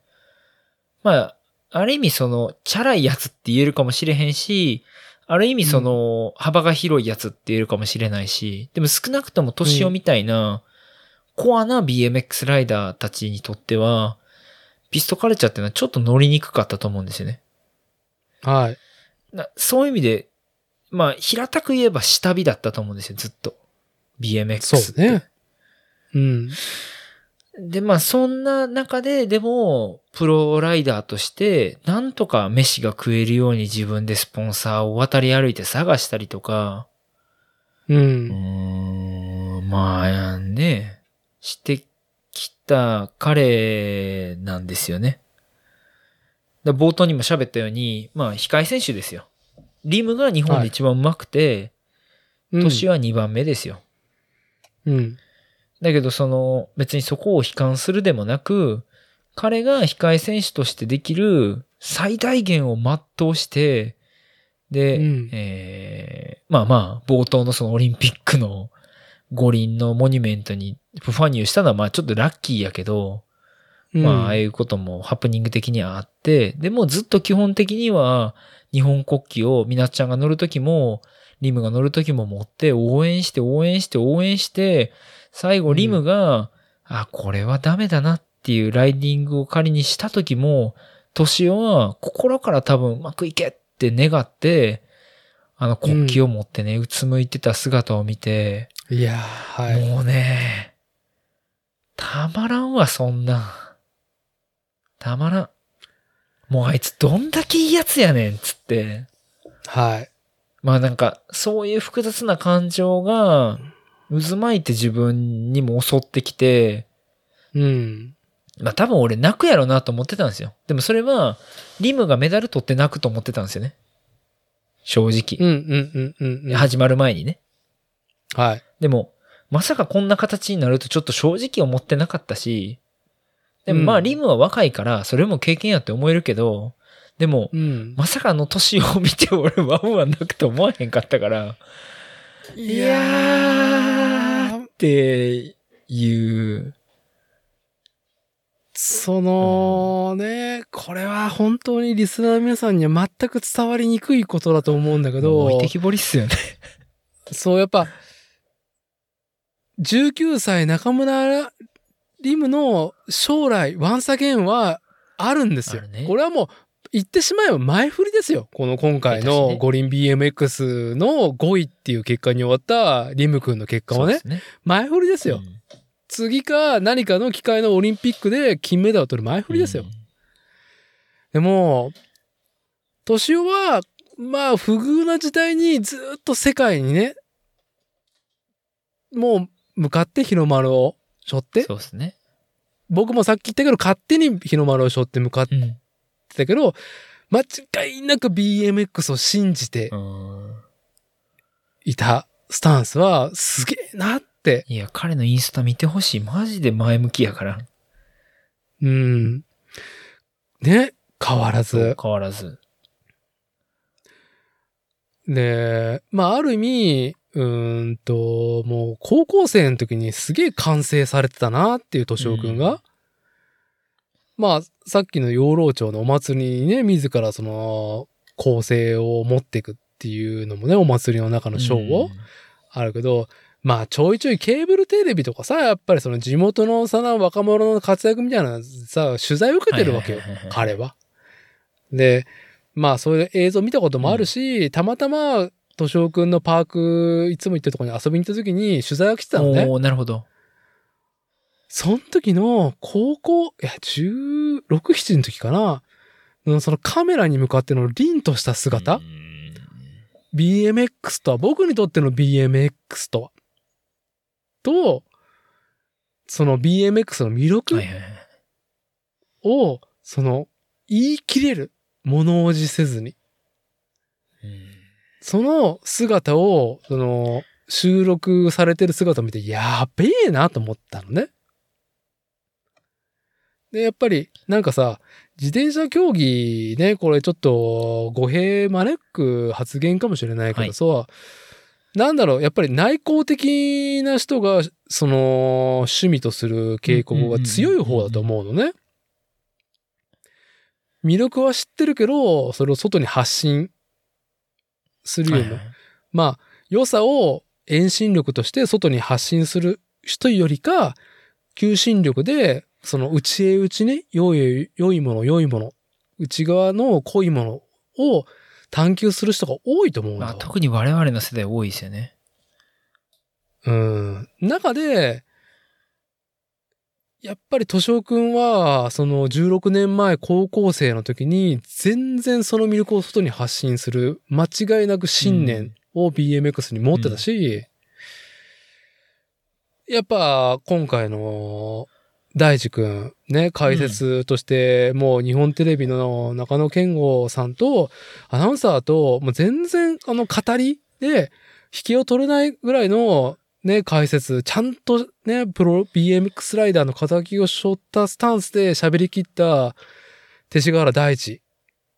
まあ、ある意味その、チャラいやつって言えるかもしれへんし、ある意味その、幅が広いやつって言えるかもしれないし、でも少なくとも年をみたいな、コアな BMX ライダーたちにとっては、ピストカルチャーっていうのはちょっと乗りにくかったと思うんですよね。はい。なそういう意味で、まあ、平たく言えば下火だったと思うんですよ、ずっと。BMX。そうね。うん。で、まあ、そんな中で、でも、プロライダーとして、なんとか飯が食えるように自分でスポンサーを渡り歩いて探したりとか、う。うーん、まあ、ね、してきた彼なんですよね。だ冒頭にも喋ったように、まあ、控え選手ですよ。リムが日本で一番上手くて、うん年は2番目ですよ。うん。だけど、その、別にそこを悲観するでもなく、彼が控え選手としてできる最大限を全うして、で、うんえーまあまあ、冒頭のそのオリンピックの五輪のモニュメントにファニューしたのはまあちょっとラッキーやけど、まあ、ああいうこともハプニング的にはあって、でもずっと基本的には日本国旗をみなっちゃんが乗るときも、リムが乗るときも持って応援して応援して応援して、最後リムが、あ、これはダメだなっていうライディングを仮にしたときも、トシオは心から多分うまくいけって願って、あの国旗を持ってね、うつむいてた姿を見て、いやー、はい。もうね、たまらんわ、そんなん。たまらん。もうあいつどんだけいいやつやねん、つって。はい。まあなんか、そういう複雑な感情が、渦巻いて自分にも襲ってきて、うん。まあ多分俺泣くやろなと思ってたんですよ。でもそれは、リムがメダル取って泣くと思ってたんですよね。正直。うん、うん、うん、うんうん。始まる前にね。はい。でも、まさかこんな形になるとちょっと正直思ってなかったし、でもまあ、うんリムは若いから、それも経験やって思えるけど、でも、うん。まさかあの年を見て俺ワンワン泣くと思わへんかったから、いやーっていう、そのね、これは本当にリスナーの皆さんには全く伝わりにくいことだと思うんだけど、置いてきぼりっすよね。そうやっぱ、19歳中村リムの将来、ワンサゲンはあるんですよ。ねこれはもう、言ってしまえば前振りですよ。この今回の五輪 BMX の5位っていう結果に終わったリム君の結果はねね。前振りですよ。うん次か何かの機会のオリンピックで金メダルを取る前振りですよ。でも、敏夫は、まあ、不遇な時代にずっと世界にね、もう向かって日の丸を背負って、そうですね。僕もさっき言ったけど、勝手に日の丸を背負って向かってうん。たけど、間違いなく BMX を信じてうんいたスタンスは、すげえなって、いや、彼のインスタ見てほしい。マジで前向きやから。うん。ね、変わらず。変わらず。で、まあ、ある意味、うーんと、もう高校生の時にすげえ完成されてたなっていう敏夫くんが、うんまあ、さっきの養老町のお祭りにね、自らその、構成を持っていくっていうのもね、お祭りの中のショーをあるけど、まあ、ちょいちょいケーブルテレビとかさ、やっぱりその地元のさ、若者の活躍みたいなさ、取材を受けてるわけよ彼は。で、まあ、そういう映像見たこともあるし、たまたま、敏夫くんのパーク、いつも行ってるところに遊びに行った時に取材が来てたのね。おーなるほど。その時の高校、いや、16、7の時かな。のそのカメラに向かっての凛とした姿、うん BMX とは、僕にとっての BMX とは。と、その BMX の魅力。を、その、言い切れる。物おじせずに。うんその姿を、その、収録されてる姿を見て、やべえなと思ったのね。で、やっぱり、なんかさ、自転車競技ね、これちょっと語弊招く発言かもしれないけどさ、なんだろう、やっぱり内向的な人が、その、趣味とする傾向が強い方だと思うのね。魅力は知ってるけど、それを外に発信するような。はいはい。まあ、良さを遠心力として外に発信する人よりか、求心力で、その内へ内ね、良い、良いもの、良いもの、内側の濃いものを探求する人が多いと思うんだまあ、わ。特に我々の世代多いですよね。うん。中で、やっぱり敏夫くんは、その16年前高校生の時に、全然その魅力を外に発信する、間違いなく信念を BMX に持ってたし、やっぱ今回の大地くん、ね、解説として、もう日本テレビの中野健吾さんと、アナウンサーと、もう全然あの語りで、引きを取れないぐらいのね、解説、ちゃんとね、プロ BMX ライダーの肩書きを背負ったスタンスで喋り切った勅使河原大地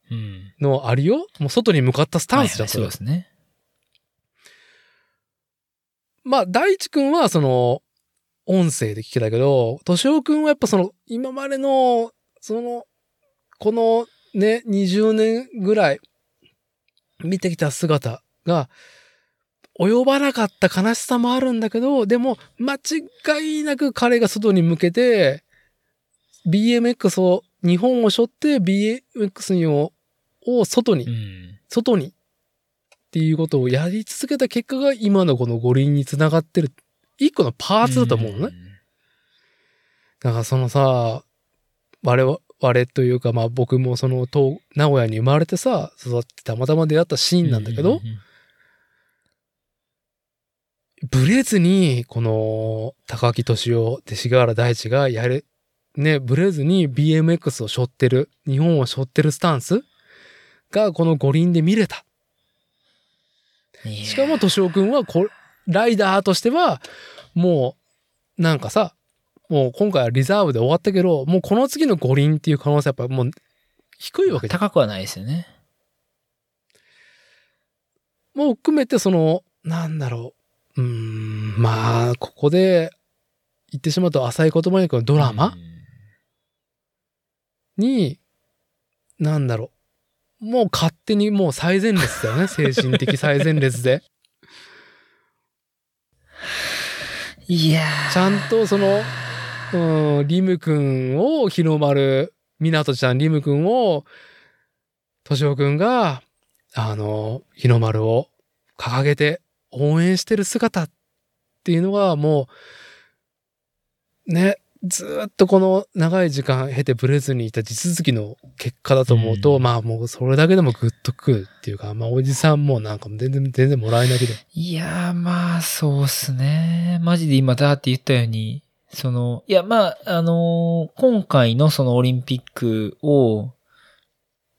うん。のありを、もう外に向かったスタンスじゃん、はいはいそうですね。まあ、大地くんはその、音声で聞けたけど、敏夫くんはやっぱその、今までの、その、このね、20年ぐらい見てきた姿が、及ばなかった悲しさもあるんだけど、でも、間違いなく彼が外に向けて、BMX を、日本を背負って BMX を、を外にうん。外にっていうことをやり続けた結果が今のこの五輪につながってる一個のパーツだと思うのね。だからそのさ、我々というかまあ僕もその東名古屋に生まれてさ、育ってたまたま出会ったシーンなんだけど、ブレずにこの高木敏夫、勅使河原大地がやる、ね、ブレずに BMX を背負ってる、日本を背負ってるスタンスがこの五輪で見れた。しかも、敏夫くんはこ、ライダーとしては、もう、なんかさ、もう今回はリザーブで終わったけど、もうこの次の五輪っていう可能性はやっぱもう低いわけじゃん。高くはないですよね。もう含めてその、なんだろう。うーん、まあ、ここで言ってしまうと浅い言葉にこのドラマ？うんに、なんだろう。もう勝手にもう最前列だよね。精神的最前列で。いやちゃんとその、うん、リム君を日の丸、みなとちゃんリム君を敏夫くんが、あの、日の丸を掲げて応援してる姿っていうのがもう、ね、ずーっとこの長い時間経てブレずにいた地続きの結果だと思うと、うんまあもうそれだけでもグッとくるっていうか、まあおじさんもなんかも全然、全然もらえないけど。いやー、まあ、そうっすね。マジで今だって言ったように、その、いや、まあ、あのー今回のそのオリンピックを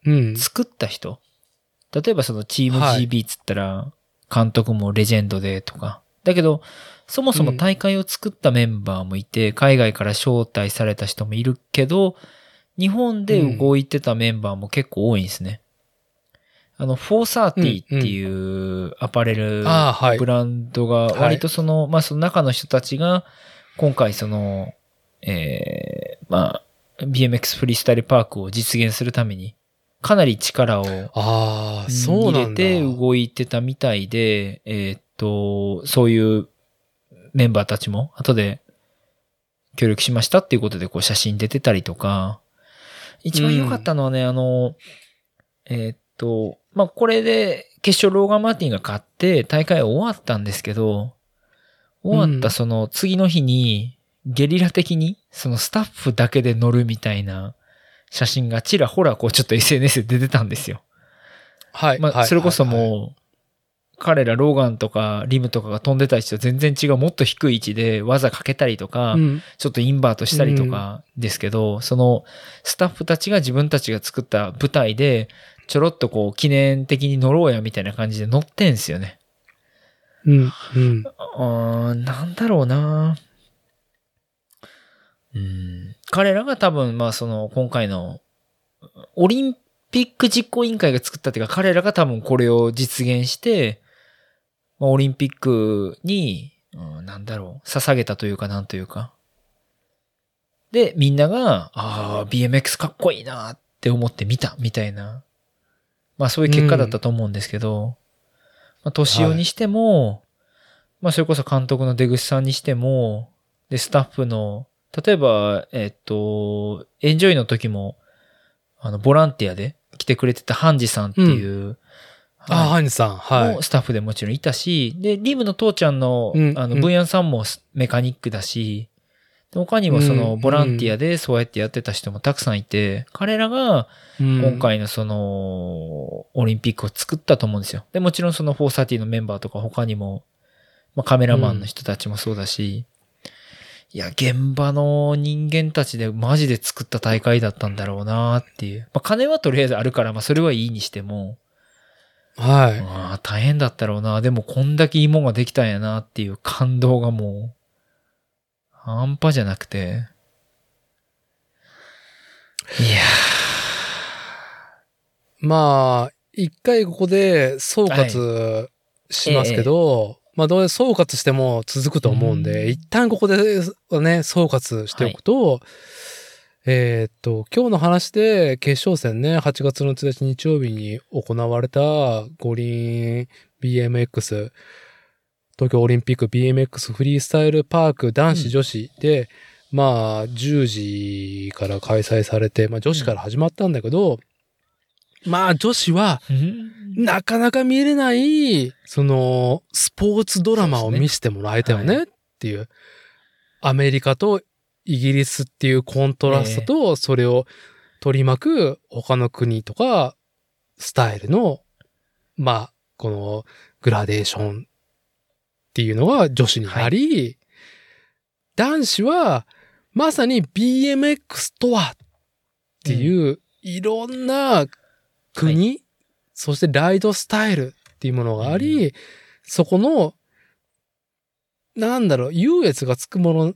うん。作った人。例えばそのチームはい GB っつったら、監督もレジェンドでとか。だけど、そもそも大会を作ったメンバーもいて、海外から招待された人もいるけど、日本で動いてたメンバーも結構多いんですね。あの、430っていうアパレルブ。ランドが割とその、まあその中の人たちが、今回その、えー、まあ、BMX フリースタイルパークを実現するために、かなり力を。入れて動いてたみたいで、えーっと、そういうメンバーたちも後で協力しましたっていうことでこう写真出てたりとか、一番良かったのはね、あの、えーっと、まあ、これで決勝ローガン・マーティンが勝って大会終わったんですけど、終わったその次の日にゲリラ的にそのスタッフだけで乗るみたいな写真がちらほらこうちょっと SNS で出てたんですよ。はい。まあ、はいそれこそもう、彼らローガンとかリムとかが飛んでた位置と全然違うもっと低い位置で技かけたりとか、うんちょっとインバートしたりとかですけど、そのスタッフたちが自分たちが作った舞台で、ちょろっとこう記念的に乗ろうやみたいな感じで乗ってんすよね。うん。うん。あーなんだろうなうん。彼らが多分、まあその、今回の、オリンピック実行委員会が作ったっていうか、彼らが多分これを実現して、まあ、オリンピックに、うん、なんだろう、捧げたというか、なんというか。で、みんなが、ああ、BMX かっこいいなって思って見た、みたいな。まあそういう結果だったと思うんですけど、まあ、年男にしても、まあそれこそ監督の出口さんにしても、で、スタッフの、例えば、えっと、エンジョイの時も、あの、ボランティアで来てくれてたハンジさんっていう、ああ、はいハンジさん。はいも。スタッフでもちろんいたし、で、リムの父ちゃんの、あの、うんうんブンヤンさんもメカニックだし、で他にもその、うんボランティアでそうやってやってた人もたくさんいて、彼らが、今今。回のその、オリンピックを作ったと思うんですよ。で、もちろんその430のメンバーとか他にも、まあ、カメラマンの人たちもそうだし、いや、現場の人間たちでマジで作った大会だったんだろうなっていう。まあ、金はとりあえずあるから、まあ、それはいいにしても、はい。ああ、大変だったろうな。でも、こんだけいいもんができたんやなっていう感動がもう、半端じゃなくて。いやまあ、一回ここで総括しますけど、まあどうせ総括しても続くと思うんで、うん一旦ここでね、総括しておくと、えーっと、今日の話で決勝戦ね、8月の1日日曜日に行われた五輪 BMX、東京オリンピック BMX フリースタイルパーク男子女子で、まあ、10時から開催されて、まあ女子から始まったんだけど、まあ女子は、ーなかなか見れない、その、スポーツドラマを見せてもらえたよはねっていう。アメリカとイギリスっていうコントラストと、それを取り巻く他の国とか、スタイルの、まあ、このグラデーションっていうのが女子にあり、男子は、まさに BMX とはっていう、いろんな国、そしてライドスタイルっていうものがあり、そこの、なんだろう、優越がつくもの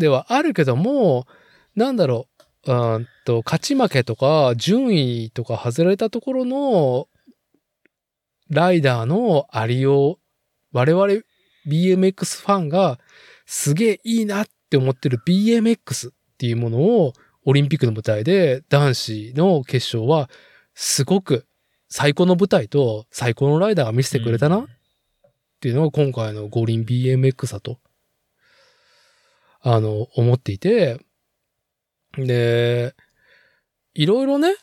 ではあるけども、なんだろう、うんと、勝ち負けとか、順位とか外れたところの、ライダーのありよう、我々 BMX ファンがすげえいいなって思ってる BMX っていうものをオリンピックの舞台で男子の決勝はすごく最高の舞台と最高のライダーが見せてくれたなっていうのが今回の五輪 BMX だと、あの、思っていて、で、いろいろね、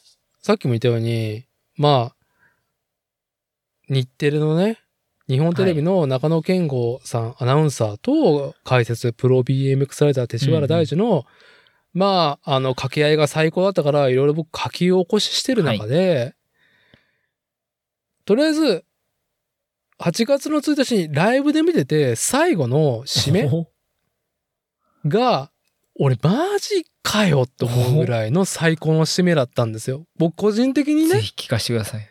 さっきも言ったように、まあ、日テレのね、日本テレビの中野健吾さん、アナウンサーと解説、プロ BMX ライダー勅使原大樹の、まあ、あの、掛け合いが最高だったから、いろいろ僕書き起こししてる中で、とりあえず、8月の1日にライブで見てて、最後の締めおが、俺マジかよって思うぐらいの最高の締めだったんですよ。僕個人的にね。ぜひ聞かせてください。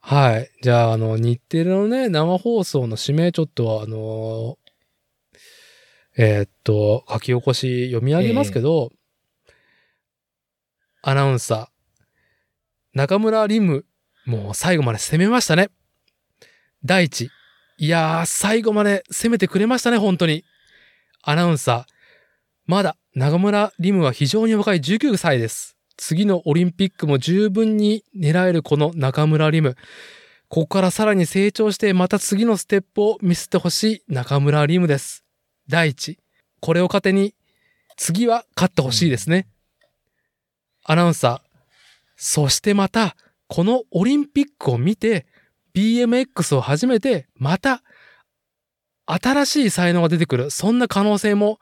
はい。じゃあ、あの、日テレのね、生放送の締め、ちょっとあのえーっと、書き起こし読み上げますけど、アナウンサー、中村リム、もう最後まで攻めましたね。第一、いやー、最後まで攻めてくれましたね、本当に。アナウンサー、まだ中村リムは非常に若い19歳です。次のオリンピックも十分に狙えるこの中村リム。ここからさらに成長してまた次のステップを見せてほしい中村リムです。第一、これを糧に次は勝ってほしいですね。アナウンサー、そしてまたこのオリンピックを見て BMX を始めてまた新しい才能が出てくる。そんな可能性も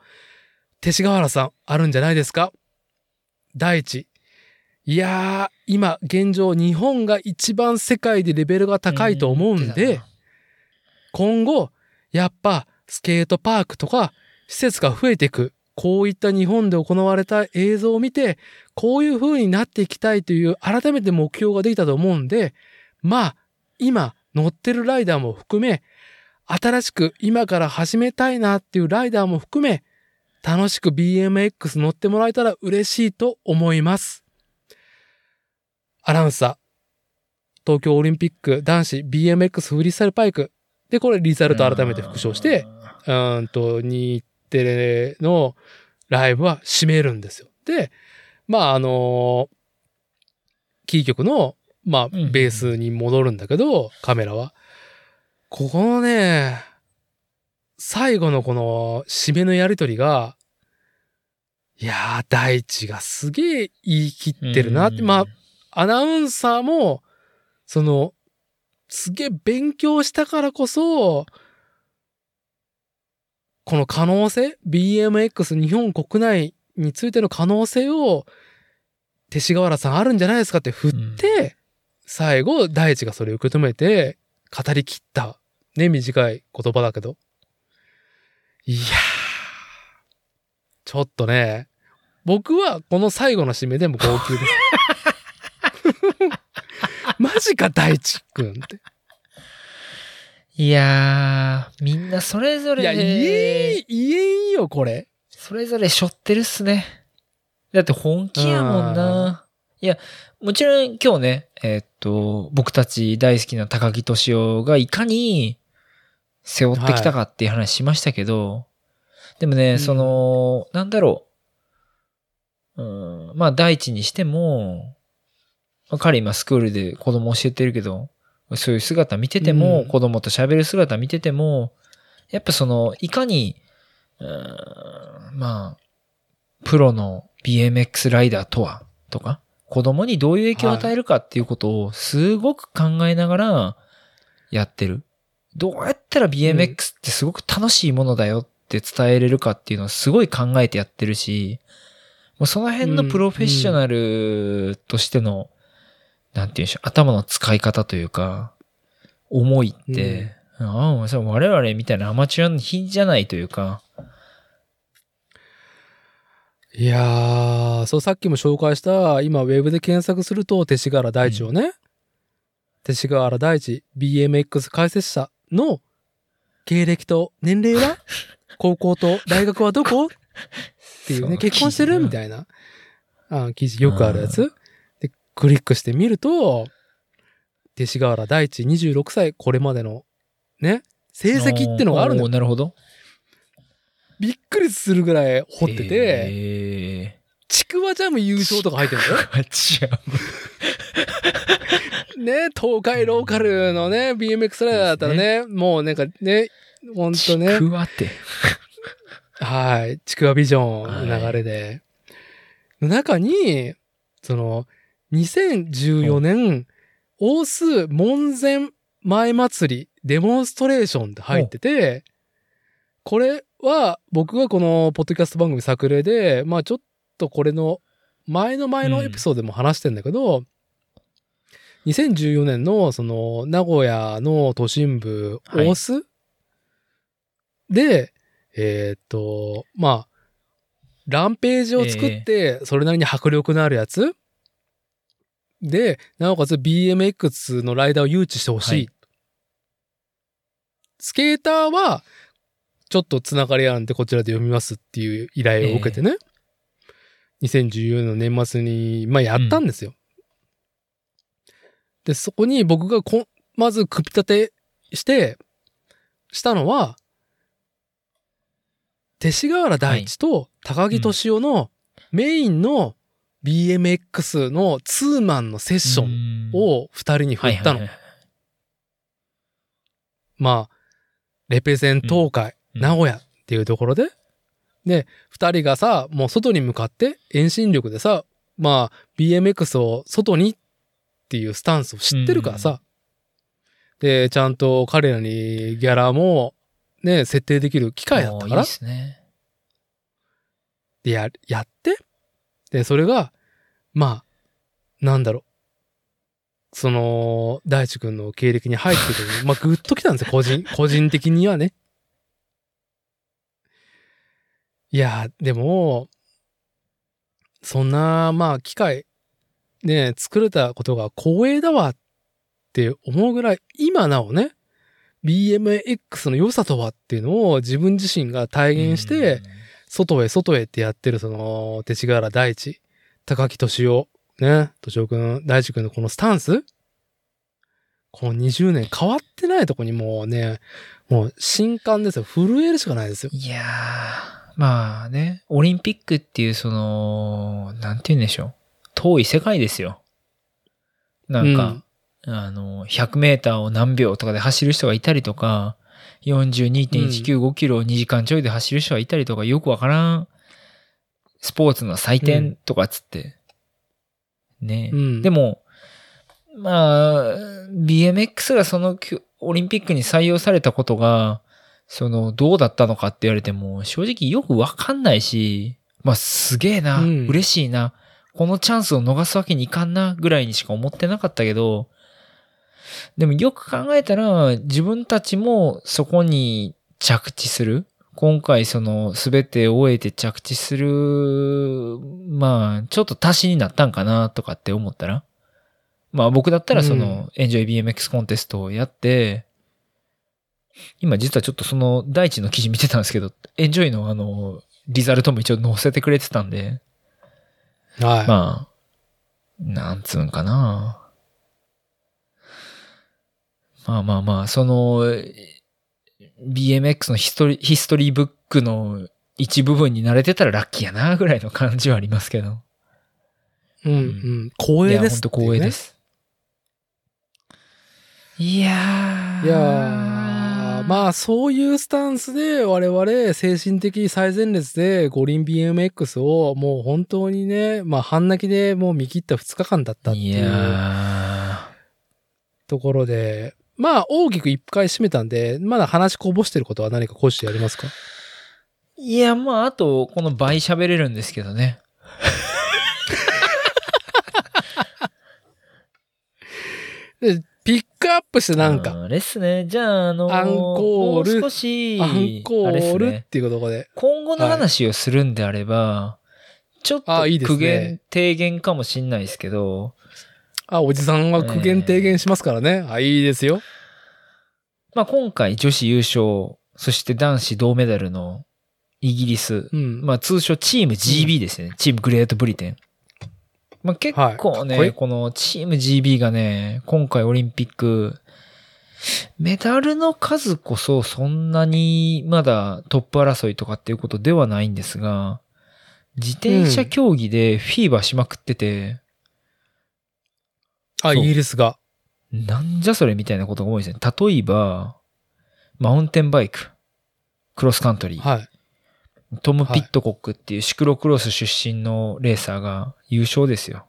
勅使河原さんあるんじゃないですか？第一。いやー、今現状日本が一番世界でレベルが高いと思うんで、今後、やっぱスケートパークとか施設が増えていく。こういった日本で行われた映像を見て、こういう風になっていきたいという改めて目標ができたと思うんで、まあ、今乗ってるライダーも含め、新しく今から始めたいなっていうライダーも含め、楽しく BMX 乗ってもらえたら嬉しいと思います。アナウンサー。東京オリンピック男子 BMX フリースタイルパイク。で、これリザルト改めて復唱して、うーんと、日テレのライブは締めるんですよ。で、まあ、あのキー局の、まあ、うんベースに戻るんだけど、カメラは。ここのね、最後のこの締めのやりとりが、いやー、大地がすげえ言い切ってるなって、まあ、アナウンサーも、その、すげえ勉強したからこそ、この可能性 ?BMX 日本国内についての可能性を、勅使河原さんあるんじゃないですかって振って、最後、大地がそれを受け止めて、語り切った。ね、短い言葉だけど。いやー、ちょっとね、僕はこの最後の締めでも号泣です。マジか大地くんって。いやー、みんなそれぞれ、いや、言え、言えんよ、これ。それぞれ背負ってるっすね。だって本気やもんな。いや、もちろん今日ね、えーっと、僕たち大好きな高木敏夫がいかに背負ってきたかっていう話しましたけど、でもね、うんその、なんだろう。うん、まあ、第一にしても、まあ彼今スクールで子供教えてるけど、そういう姿見てても、うん子供と喋る姿見てても、やっぱその、いかに、うんまあ、プロの BMX ライダーとは、とか、子供にどういう影響を与えるかっていうことをすごく考えながらやってる。どうやったら BMX ってすごく楽しいものだよって伝えれるかっていうのをすごい考えてやってるし、もうその辺のプロフェッショナルとしての、なんていうんでしょう、頭の使い方というか、思いって、ああ、それ我々みたいなアマチュアの日じゃないというか、いやー、そう、さっきも紹介した、今、ウェブで検索すると、勅使河原大地をね、勅使河原大地 BMX 解説者の経歴と年齢は？高校と大学はどこ？っていうね、結婚してる？みたいな、あ記事よくあるやつ。で、クリックしてみると、勅使河原大地26歳、これまでの、ね、成績ってのがあるんだよ。おーなるほど。びっくりするぐらい掘ってて、えちくわジャム優勝とか入ってるんだよ。ー、違う。ね、東海ローカルのね、BMX ライダーだったらね、もうなんかね、ほんとね。ち、くわって。はい、ちくわビジョンの流れで、の中に、その、2014年、大須門前前祭りデモンストレーションって入ってて、これは僕がこのポッドキャスト番組作例で、まあちょっとこれの前の前のエピソードでも話してんだけど、2014年のその名古屋の都心部大須、で、えーっと、まあ、ランページを作って、それなりに迫力のあるやつ、で、なおかつ BMX のライダーを誘致してほしい。はいスケーターは、ちょっとつながりあるんでこちらで読みますっていう依頼を受けてね。2014年の年末に、まあやったんですよ。で、そこに僕がこん、まず組み立てして、したのは、勅使河原大地と高木敏夫のメインの BMX のツーマンのセッションンを二人に振ったの。はいはいはいまあ、レペゼン東海、うん。名古屋っていうところで、で、二人がさ、もう外に向かって遠心力でさ、まあ、BMX を外にっていうスタンスを知ってるからさ、で、ちゃんと彼らにギャラもね、設定できる機会だったからいいっ、すね。で、や、やって、で、それが、まあ、なんだろう。その、大地君の経歴に入ってくる。まあ、ぐっときたんですよ、個人、個人的にはね。いや、でも、そんな、まあ、機械、ね、作れたことが光栄だわって思うぐらい、今なおね、BMX の良さとはっていうのを自分自身が体現して、外へ外へってやってるその、勅使河原大地、高木敏夫、ね、敏夫くん、大地くんのこのスタンスこの20年変わってないとこにもうね、もう新刊ですよ。震えるしかないですよ。いやー、まあね、オリンピックっていうその、なんて言うんでしょう。遠い世界ですよ。なんか、あの、100メーターを何秒とかで走る人がいたりとか、42.195キロを2時間ちょいで走る人がいたりとか、よくわからん、スポーツの祭典とかっつって。ね、うん。でも、まあ、BMX がそのオリンピックに採用されたことが、その、どうだったのかって言われても、正直よくわかんないし、まあ、すげえな、うん。嬉しいな、このチャンスを逃すわけにいかんな、ぐらいにしか思ってなかったけど、でもよく考えたら、自分たちもそこに着地する。今回その、すべて終えて着地する、まあ、ちょっと足しになったんかな、とかって思ったら。まあ僕だったらその、エンジョイ BMX コンテストをやって、今実はちょっとその第一の記事見てたんですけど、エンジョイのあの、リザルトも一応載せてくれてたんで、はい。まあ、なんつうんかな。まあまあまあ、その、BMX のヒストリヒストリーブックの一部分に慣れてたらラッキーやな、ぐらいの感じはありますけど。うん、うん。光栄いや、です、本当光栄で。す。いやー。いやー、まあそういうスタンスで我々精神的最前列で五輪 BMX をもう本当にね、まあ半泣きでもう見切った2日間だったっていいうやところで、まあ大きく一回締めたんで、まだ話こぼしてることは何か講師やりますか？ー。いや、まあ、あと、この倍喋れるんですけどね。クアップしてなんか、あれっすね。じゃあ、あのアンコールもう少し、アンコールっていうところで。今後の話をするんであれば、ちょっと苦言、提言かもしんないですけど、あ、おじさんは苦言提言しますからね。あ、いいですよ。まあ今回女子優勝、そして男子銅メダルのイギリス、うん。まあ通称チーム GB ですね。チームグレートブリテン。まあ結構ね、はいはいこのチーム GB がね、今回オリンピック、メダルの数こそそんなにまだトップ争いとかっていうことではないんですが、自転車競技でフィーバーしまくってて、あ、そうイギリスが。なんじゃそれみたいなことが多いですね。例えば、マウンテンバイク、クロスカントリー、はい。トム・ピットコックっていうシクロクロス出身のレーサーが優勝ですよ。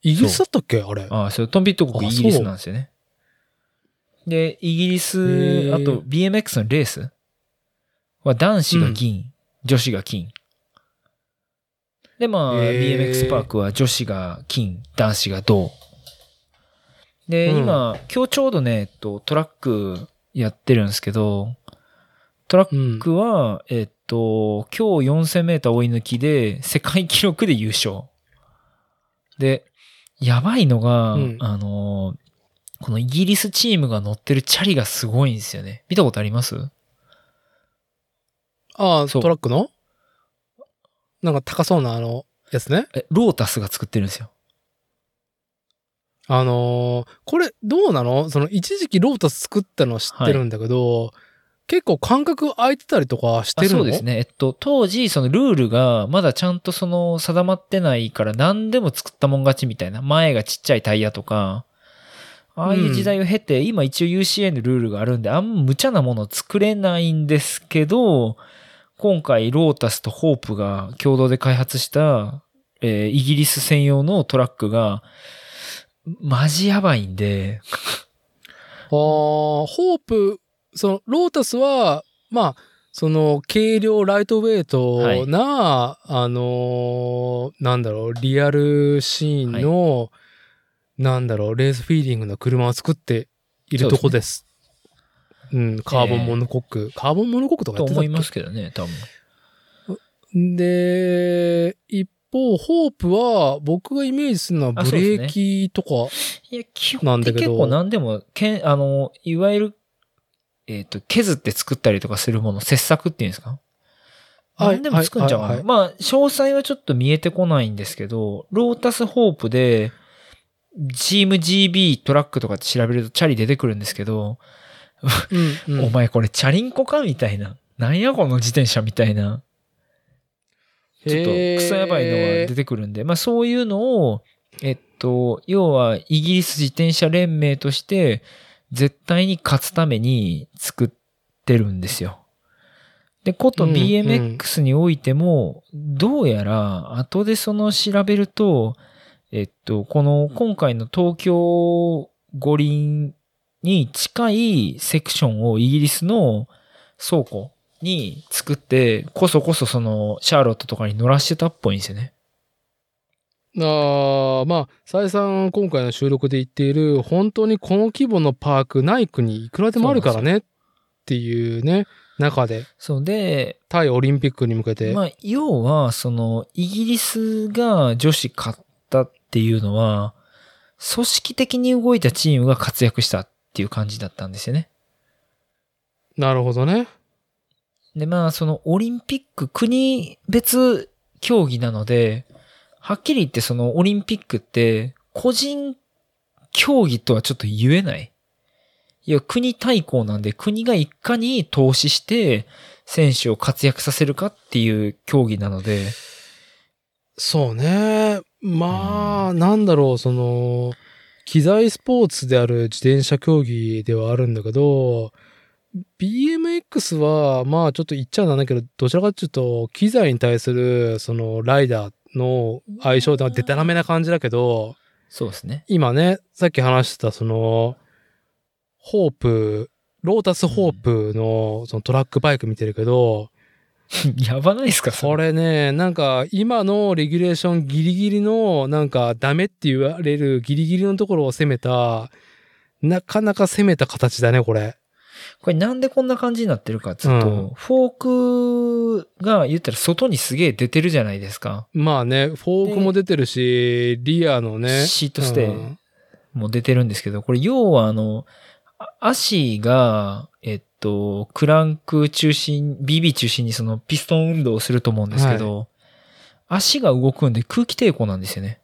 イギリスだったっけ？あれ。ああ、そう、トンピット国あイギリスなんですよね。で、イギリへス、ーあと BMX のレース？は男子が銀、女子が金。で、まあ、BMX パークは女子が金、男子が銅。で、うん今、今日ちょうどね、えっと、トラックやってるんですけど、トラッうん。クは、えっと、今日4000メーター追い抜きで、世界記録で優勝。で、やばいのが、うんあの、このイギリスチームが乗ってるチャリがすごいんですよね。見たことあります？ああ、トラックの？なんか高そうなあの、やつね。え、ロータスが作ってるんですよ。あのーこれどうなの？その一時期ロータス作ったの知ってるんだけど、結構間隔空いてたりとかしてあるの？そうですね。えっと、当時、そのルールがまだちゃんとその定まってないから何でも作ったもん勝ちみたいな。前がちっちゃいタイヤとか、ああいう時代を経て、今一応 UCA のルールがあるんで、あんま無茶なもの作れないんですけど、今回ロータスとホープが共同で開発した、えーイギリス専用のトラックが、マジやばいんで、あーホープ、その、ロータスは、まあ、その、軽量ライトウェイトな、あのーなんだろう、リアルシーンの、なんだろう、レースフィーリングの車を作っているとこです。うん、カーボンモノコック。カーボンモノコックとかやってたっけ？と思いますけどね、多分。で、一方、ホープは、僕がイメージするのはブレーキとか、いや、基な本んだけど的結構何でも、けん、あの、いわゆる、えっ、と、削って作ったりとかするもの、切削っていうんですか？はい何でも作んじゃう。はいはいまあ、詳細はちょっと見えてこないんですけど、ロータスホープで、チーム GB トラックとかって調べるとチャリ出てくるんですけど、うんうんお前これチャリンコか？みたいな。なんやこの自転車みたいな。ちょっとクソやばいのは出てくるんで、まあそういうのを、えっと、要はイギリス自転車連盟として絶対に勝つために作ってるんですよ。で、ことうん BMX においても、どうやら後でその調べると、えっと、この今回の東京五輪に近いセクションをイギリスの倉庫に作って、こそこそそのシャーロットとかに乗らしてたっぽいんですよね。ああ、まあ、再三今回の収録で言っている、本当にこの規模のパークない国いくらでもあるからねっていうね、中で、そうで、対オリンピックに向けて。まあ、要は、その、イギリスが女子勝ったっていうのは、組織的に動いたチームが活躍したっていう感じだったんですよね。なるほどね。で、まあ、そのオリンピック国別競技なので、はっきり言ってそのオリンピックって個人競技とはちょっと言えない。いや、国対抗なんで国がいかに投資して選手を活躍させるかっていう競技なので、そうね。まあ、なんだろう、その、機材スポーツである自転車競技ではあるんだけど、BMX は、まあちょっと言っちゃなんだけど、どちらかというと、機材に対する、その、ライダーの相性ではデタラメな感じだけど、そうですね。今ね、さっき話してた、その、ホープ、ロータスホープの、そのトラックバイク見てるけど、やばないですかこれね、なんか今のレギュレーションギリギリの、なんかダメって言われるギリギリのところを攻めた、なかなか攻めた形だね、これ。これなんでこんな感じになってるかっていうと、うんフォークが言ったら外にすげえ出てるじゃないですか。まあね、フォークも出てるし、リアのね。シートステーうんもう出てるんですけど、これ要はあの、あ足が、えっと、クランク中心、BB 中心にそのピストン運動をすると思うんですけど、足が動くんで空気抵抗なんですよね。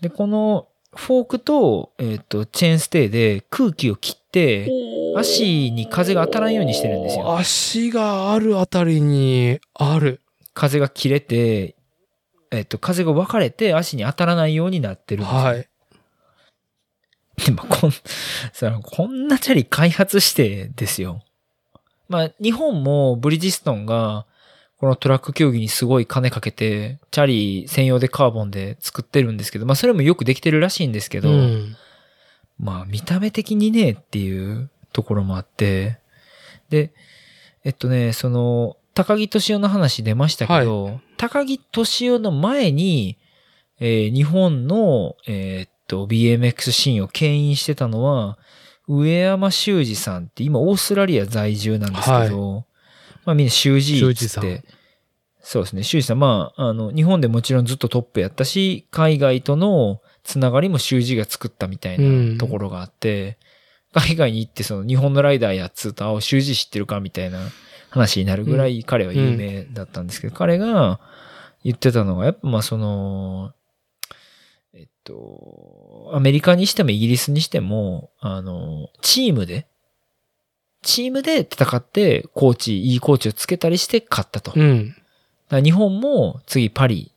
で、このフォークと、えっと、チェーンステーで空気を切って、足に風が当たらんようにしてるんですよ。足があるあたりにある。風が切れて、えっと、風が分かれて足に当たらないようになってるんですよ。はい。でもこん、そのこんなチャリ開発してですよ。まあ、日本もブリヂストンが、このトラック競技にすごい金かけて、チャリ専用でカーボンで作ってるんですけど、まあそれもよくできてるらしいんですけど、うん。まあ見た目的にねっていうところもあって、で、えっとね、その、高木敏夫の話出ましたけど、高木敏夫の前に、えー日本の、えーっと、BMX シーンを牽引してたのは、上山修司さんって今オーストラリア在住なんですけど、まあみんな修司っつって、そうですね、修司さん、まあ、あの、日本でもちろんずっとトップやったし、海外とのつながりも修司が作ったみたいなところがあって、海外に行ってその日本のライダーやっつうと、あ、修司知ってるかみたいな話になるぐらい彼は有名だったんですけど、彼が言ってたのが、やっぱまあその、えっと、アメリカにしてもイギリスにしても、あの、チームで、チームで戦って、コーチ、いいコーチをつけたりして勝ったと。うん。ら日本も次パリ、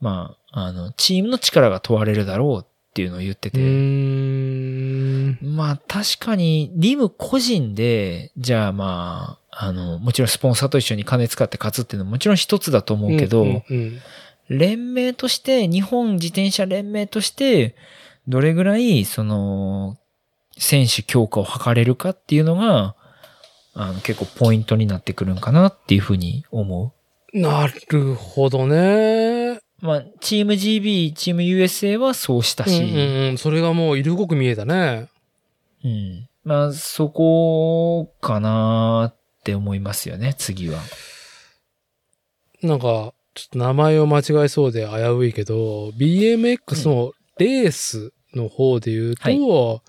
まあ、あの、チームの力が問われるだろうっていうのを言ってうて。まあ確かに、リム個人で、じゃあまあ、あの、もちろんスポンサーと一緒に金使って勝つっていうのももちろん一つだと思うけど、うんうんうん連盟として、日本自転車連盟として、どれぐらい、その、選手強化を図れるかっていうのが、あの、結構ポイントになってくるんかなっていうふうに思なるほどね。う。まあ、チーム GB、チーム USA はそうしたし、うんうんうん。それがもう色濃く見えたね。うん。まあ、そこかなって思いますよね、次は。なんか、ちょっと名前を間違えそうで危ういけど、BMX のレースの方で言うと、はい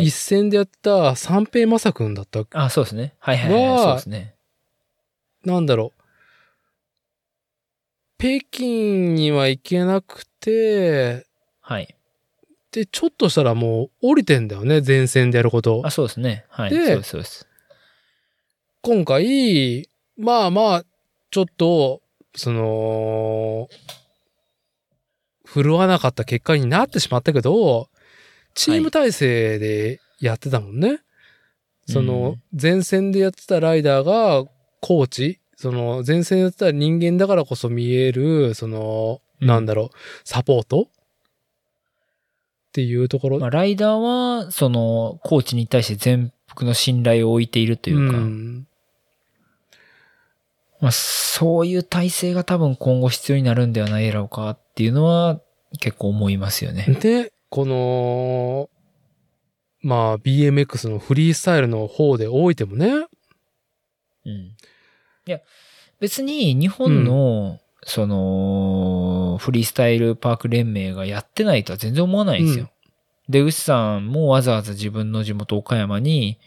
一。戦でやった三平正くんだった。あ、そうですね。はいはいはい。はそうですね。なんだろう。北京には行けなくて、はい。で、ちょっとしたらもう降りてんだよね、前線でやることあ、。そうですね。はい。でそうです、そうです。今回、まあまあ、ちょっと、その、振るわなかった結果になってしまったけど、チーム体制でやってたもんね。その、前線でやってたライダーが、コーチ、その、前線でやってた人間だからこそ見える、その、うんなんだろう、サポートっていうところ。まあ、ライダーは、その、コーチに対して全幅の信頼を置いているというか、んまあ、そういう体制が多分今後必要になるんではないだろうかっていうのは結構思いますよね。で、この、まあ、BMX のフリースタイルの方でおいてもね、うん。いや、別に日本の、その、フリースタイルパーク連盟がやってないとは全然思わないんですよ。出口さんもわざわざ自分の地元岡山に、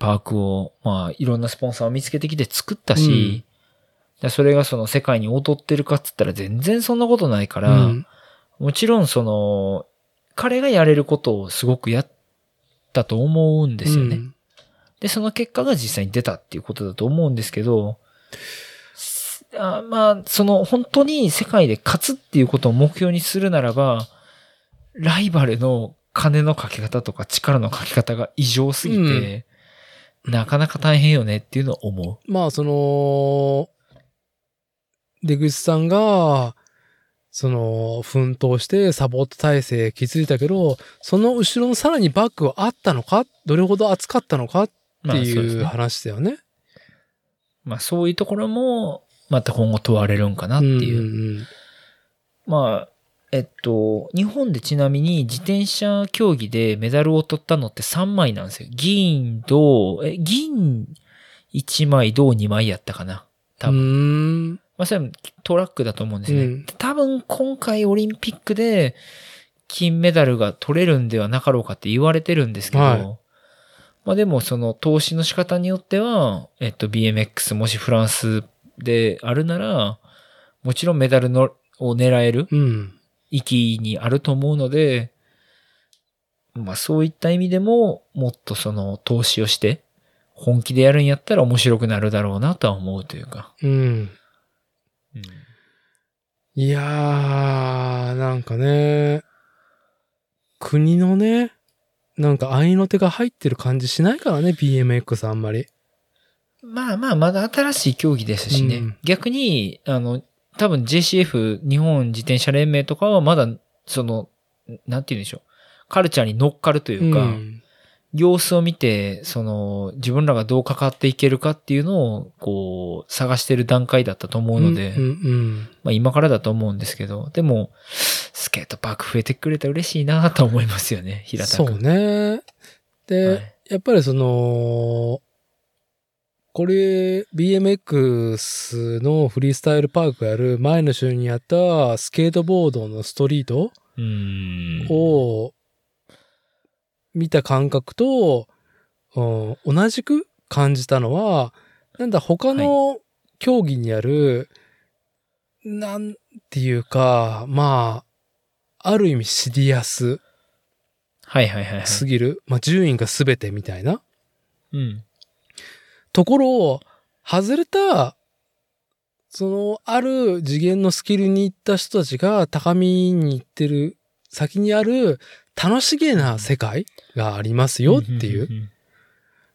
パークを、まあ、いろんなスポンサーを見つけてきて作ったし、でそれがその世界に劣ってるかっつったら全然そんなことないから、うんもちろんその、彼がやれることをすごくやったと思うんですよね。うん。で、その結果が実際に出たっていうことだと思うんですけど、すあまあ、その本当に世界で勝つっていうことを目標にするならば、ライバルの金のかけ方とか力のかけ方が異常すぎて、なかなか大変よねっていうのを思まあ、その、出口さんが、その、奮闘してサポート体制築いたけど、その後ろのさらにバックはあったのか？どれほど熱かったのか？っう。て。いう話だよね。まあそういうところも、また今後問われるんかなっていう。んんまあ、えっと、日本でちなみに自転車競技でメダルを取ったのって3枚なんですよ。銀、銅、え、銀1枚、銅2枚やったかな？多分。分。まあ、それもトラックだと思うんですね。うん多分今回オリンピックで金メダルが取れるんではなかろうかって言われてるんですけど、はいまあでもその投資の仕方によっては、えっと BMX もしフランスであるなら、もちろんメダルのを狙えるうん。域にあると思うので、まあそういった意味でも、もっとその投資をして、本気でやるんやったら面白くなるだろうなとは思うというか。うん。うんいやー、なんかね、国のね、なんか愛の手が入ってる感じしないからね、BMX あんまり。まあまあ、まだ新しい競技ですしね。うん逆に、あの、多分 JCF、日本自転車連盟とかはまだ、その、なんて言うんでしょう。カルチャーに乗っかるというか、ん様子を見て、その、自分らがどう関わっていけるかっていうのを、こう、探してる段階だったと思うので、うんうんまあ今からだと思うんですけど、でも、スケートパーク増えてくれたら嬉しいなと思いますよね、平田そ君。うね。で、はいやっぱりその、これ、BMX のフリースタイルパークやる前の週にやったスケートボードのストリートうーん。を見た感覚と、うん同じく感じたのは、なんだ他の競技にある、なんていうか、まあ、ある意味シリアスはいはいはいはい。すぎる、まあ順位が全てみたいなうん。ところを、外れた、その、ある次元のスキルに行った人たちが高みに行ってる先にある楽しげな世界がありますよっていう。ん。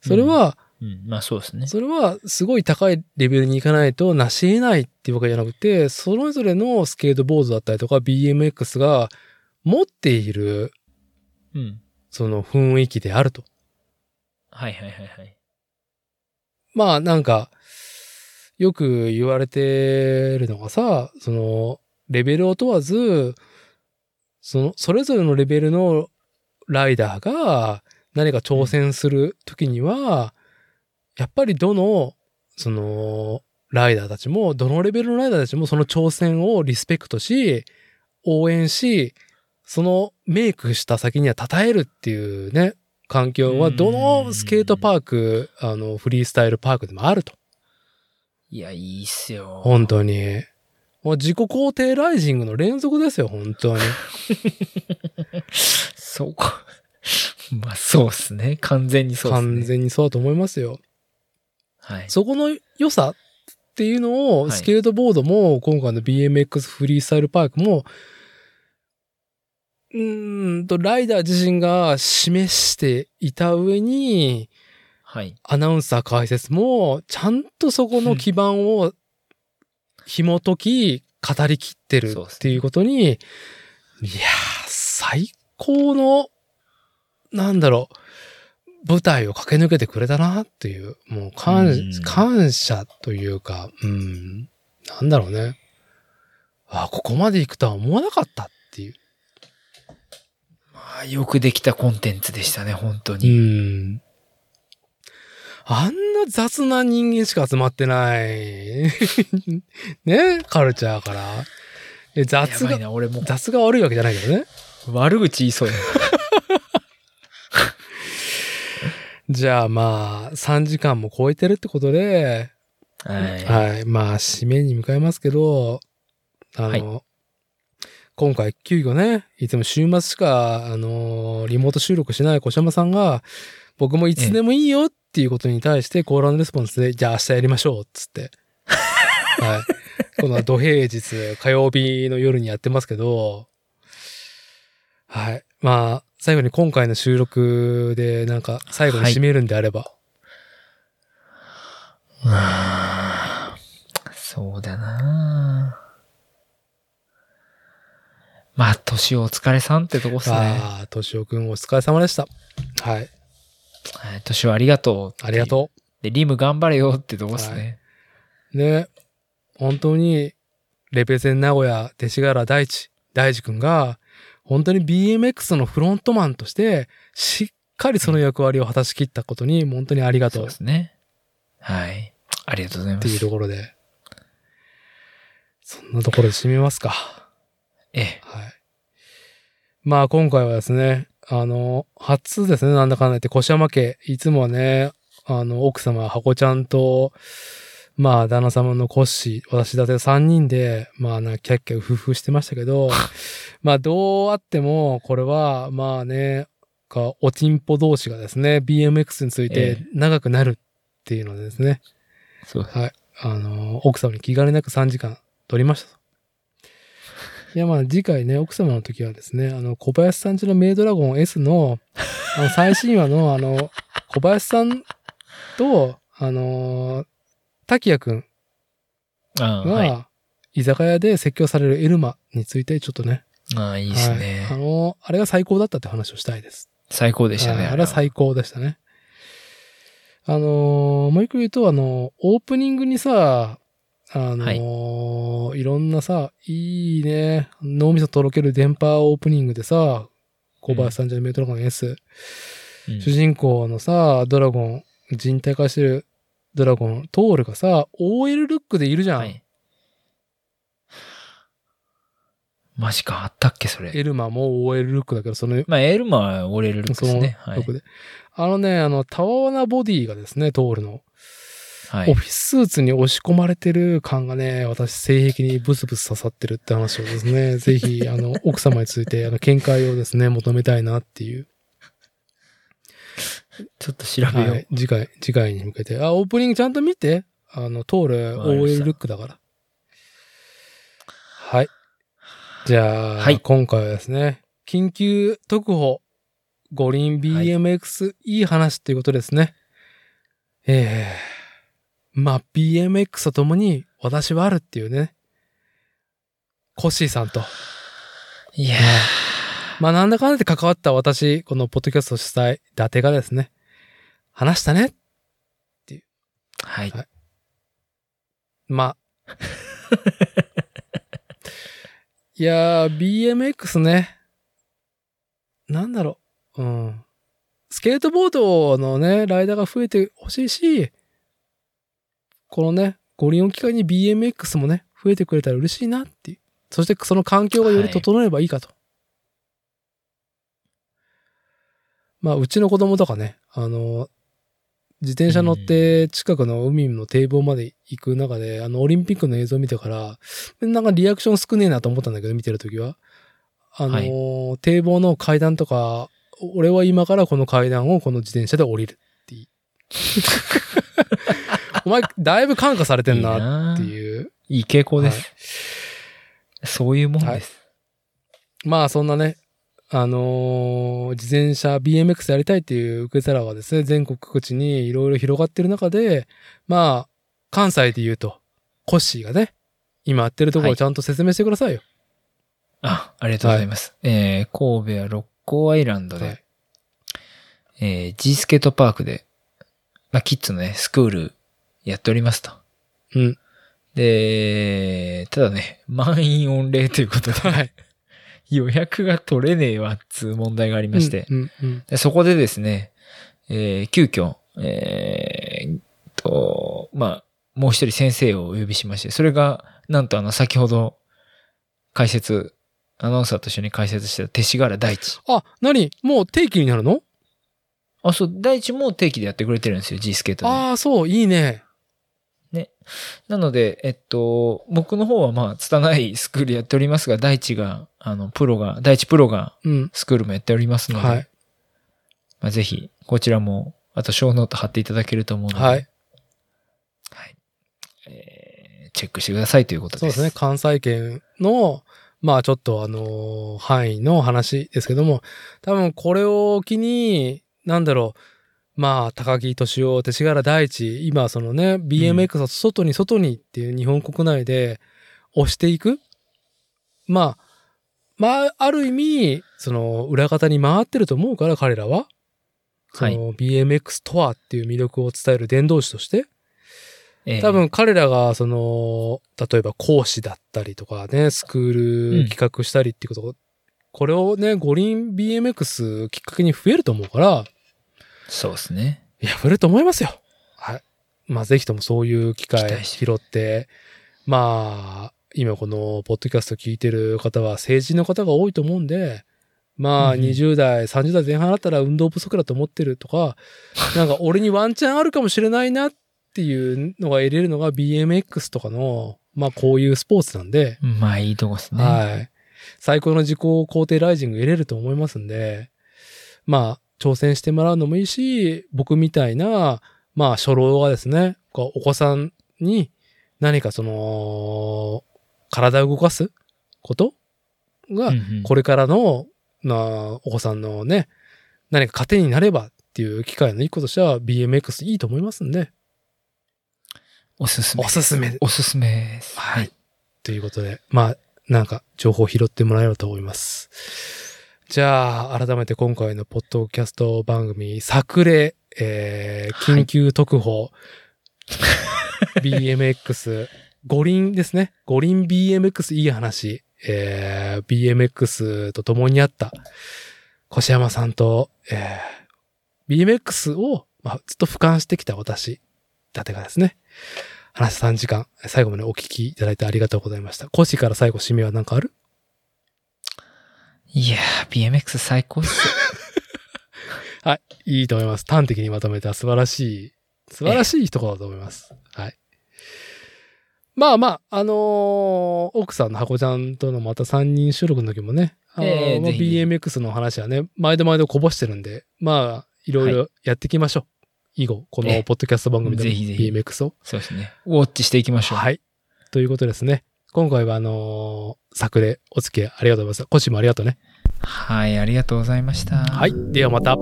それは、うん、まあそうですね。それはすごい高いレベルに行かないと成し得ないっていうわけじゃなくて、それぞれのスケートボードだったりとか BMX が持っているうん。その雰囲気であると。はいはいはいはい。まあなんか、よく言われてるのがさ、その、レベルを問わず、その、それぞれのレベルのライダーが何か挑戦するときには、やっぱりどの、その、ライダーたちも、どのレベルのライダーたちもその挑戦をリスペクトし、応援し、そのメイクした先には称えるっていうね、環境はどのスケートパーク、あの、フリースタイルパークでもあると。いや、いいっすよ。本当に。もう自己肯定ライジングの連続ですよ、本当に。そうか。まあそうっすね。完全にそうっすね。完全にそうだと思いますよ。はい。そこの良さっていうのを、はいスケートボードも、今回の BMX フリースタイルパークも、うーんと、ライダー自身が示していた上に、はい。アナウンサー解説も、ちゃんとそこの基盤を紐解き、語りきってるっていうことに、いやー、最高の、なんだろう、舞台を駆け抜けてくれたなっていう、もう感うん感謝というか、うん、なんだろうね。あ、ここまで行くとは思わなかったっていう。まあよくできたコンテンツでしたね、本当うに。ん。あんな雑な人間しか集まってない。ね？カルチャーから。え雑が、俺もう雑が悪いわけじゃないけどね。悪口言いそうや じゃあまあ、3時間も超えてるってことで、な。はい。はい。まあ、締めに向かいますけど、あの、はい今回、急遽ね、いつも週末しか、あの、リモート収録しない小島さんが、僕もいつでもいいよっていうことに対して、コーランレスポンスで、じゃあ明日やりましょう、っつって。はい。この土平日、火曜日の夜にやってますけど、はい。まあ、最後に今回の収録で、なんか、最後に締めるんであれば、あーそうだなまあ、年をお疲れさんってとこっすね。ああ、としおくんお疲れ様でした。はい。はい年をありがとう。ありがとう。で、リム頑張れよってとこっすね。う。ね、本当に、レペゼン名古屋、勅使河原大地、大地くんが、本当に BMX のフロントマンとして、しっかりその役割を果たしきったことに、本当にありがとそううっですね。はい。ありがとうございまていうす。ところで、そんなところで締めますか。ええ。はい。まあ今回はですね、あの、初ですね、なんだかんだ言って、越山家、いつもはね、あの、奥様、箱ちゃんと、まあ、旦那様のコッシー、私だって3人で、まあ、な、キャッキャウフフしてましたけど、まあ、どうあっても、これは、まあね、か、おちんぽ同士がですね、BMX についえてえ長くなるっていうのでですね、そうです。はい。あの、奥様に気兼ねなく3時間取りましたと。いや、まあ、次回ね、奥様の時はですね、あの、小林さんちのメイドラゴン S の、あの、最新話の、あの、小林さんと、あのー滝谷くんが、はい。居酒屋で説教されるエルマについてちょっとね。ああ、いいですね。はいあのーあれが最高だったって話をしたいです。最高でしたね。はいあれは最高でしたね。あのーもう一個言うと、あのーオープニングにさ、あのーい、ろんなさ、いいね、脳みそとろける電波オープニングでさ、小林さんじゃメトロガン S、うん主人公のさ、ドラゴン、人体化してるドラゴン、トールがさ、OL ルックでいるじゃん。はい。マジか、あったっけ、それ。エルマも OL ルックだけど、その、まあ、エルマは折れるルックそのですね。はいルック。で。あのね、あの、たわわなボディがですね、トールの。はい。オフィススーツに押し込まれてる感がね、私、性癖にブスブス刺さってるって話をですね、ぜひ、あの、奥様について、あの、見解をですね、求めたいなっていう。ちょっと調べよう。はい。次回、次回に向けて。あ、オープニングちゃんと見て。あの、トール、わかりました OL ルックだから。はい。じゃあ、はい今回はですね、緊急特報、五輪 BMX、い、い話っていうことですね。ええまあ、BMX とともに私はあるっていうね。コッシーさんと。いやまあ、なんだかんだで関わった私、このポッドキャスト主催、伊達がですね、話したね。ーはい。はいまあ。いやー、BMX ね。なんだろう。うん。スケートボードのね、ライダーが増えてほしいし、このね、五輪を機会に BMX もね、増えてくれたら嬉しいなっていう。そしてその環境がより整えばいいかと。まあ、うちの子供とかね、あの、自転車乗って近くの海の堤防まで行く中で、あの、オリンピックの映像を見てから、なんかリアクション少ねえなと思ったんだけど、見てるときは。あのー堤防の階段とか、俺は今からこの階段をこの自転車で降りるっていう。お前、だいぶ感化されてんななっていう。いい傾向です。そういうもんです。まあ、そんなね、あのー自転車 BMX やりたいっていう受け皿がですね、全国各地にいろいろ広がってる中で、まあ、関西で言うと、コッシーがね、今やってるところをはいちゃんと説明してくださいよ。あ、ありがとうございます。えー、神戸は六甲アイランドで、はいえー、G スケートパークで、まあ、キッズのね、スクールやっておりますと。うん。で、ただね、満員御礼ということで、はい。予約が取れねえわっつう問題がありまして、うん、うん、でそこでですね、えー急遽、えーと、まあ、もう一人先生をお呼びしまして、それが、なんとあの、先ほど、解説、アナウンサーと一緒に解説してた勅使河原大地。あ、何？もう定期になるの？あ、そう、大地も定期でやってくれてるんですよ、G スケートで。ああ、そう、いいね。なので、えっと、僕の方はまあ、拙いスクールやっておりますが、大地が、あの、プロが、大地プロがうん。スクールもやっておりますので、はい。まあ、ぜひ、こちらも、あと、ショーノート貼っていただけると思うので、はい。はい。えーチェックしてくださいということです。そうですね。関西圏の、まあちょっとあのー範囲の話ですけども、多分これを機に、なんだろう、まあ高木敏夫、勅使河原大地、今そのね、BMX を外に外にっていう日本国内で押していく？まあ、まあ、ある意味、その裏方に回ってると思うから彼らは。そはい。の BMX とはっていう魅力を伝える伝道師として、えー多分彼らが、その、例えば講師だったりとかね、スクール企画したりっていうこと、これをね、五輪 BMX きっかけに増えると思うから、そうですね。いや、増えると思いますよ。はい。まあ、ぜひともそういう機期会拾って、まあ、今このポッドキャスト聞いてる方は成人の方が多いと思うんで、まあ、うんうん20代、30代前半だったら運動不足だと思ってるとか、なんか俺にワンチャンあるかもしれないなっていうのが得れるのが BMX とかの、まあこういうスポーツなんで、まあ、いいとこですね。はい。最高の自己肯定ライジング得れると思いますんで、まあ、挑戦してもらうのもいいし、僕みたいな、まあ、初老がですね、こうお子さんに何かその、体を動かすことが、これからの、なお子さんのね、何か糧になればっていう機会の一個としては BMX いいと思いますんで、おすすめ。おすすめ。おすすめです。はい。。ということで、まあ、なんか情報を拾ってもらえればと思います。じゃあ、改めて今回のポッドキャスト番組、作例、えー、はい。緊急特報、BMX、五輪ですね。五輪 BMX いい話、えー、BMX と共にあった、越山さんと、えー、BMX を、まあ、ずっと俯瞰してきた私、伊達がですね、話した3時間、最後までお聞きいただいてありがとうございました。コシから最後締めは何かある？いやー、BMX 最高っす。いいと思います。端的にまとめた素晴らしい、素晴らしい一言だと思います。はい。まあまあ、あのー奥さんの箱ちゃんとのまた3人収録の時もね、あのええぜひぜひ BMX の話はね、毎度毎度こぼしてるんで、まあ、いろいろやっていきましょう。以後、このええポッドキャスト番組でもぜひぜひ BMX を。そうですね。ウォッチしていきましょう。はい。ということですね。今回はあのー作でお付き合いありがとうございます。コシもありがとうね。はい、ありがとうございました。はい。ではまた。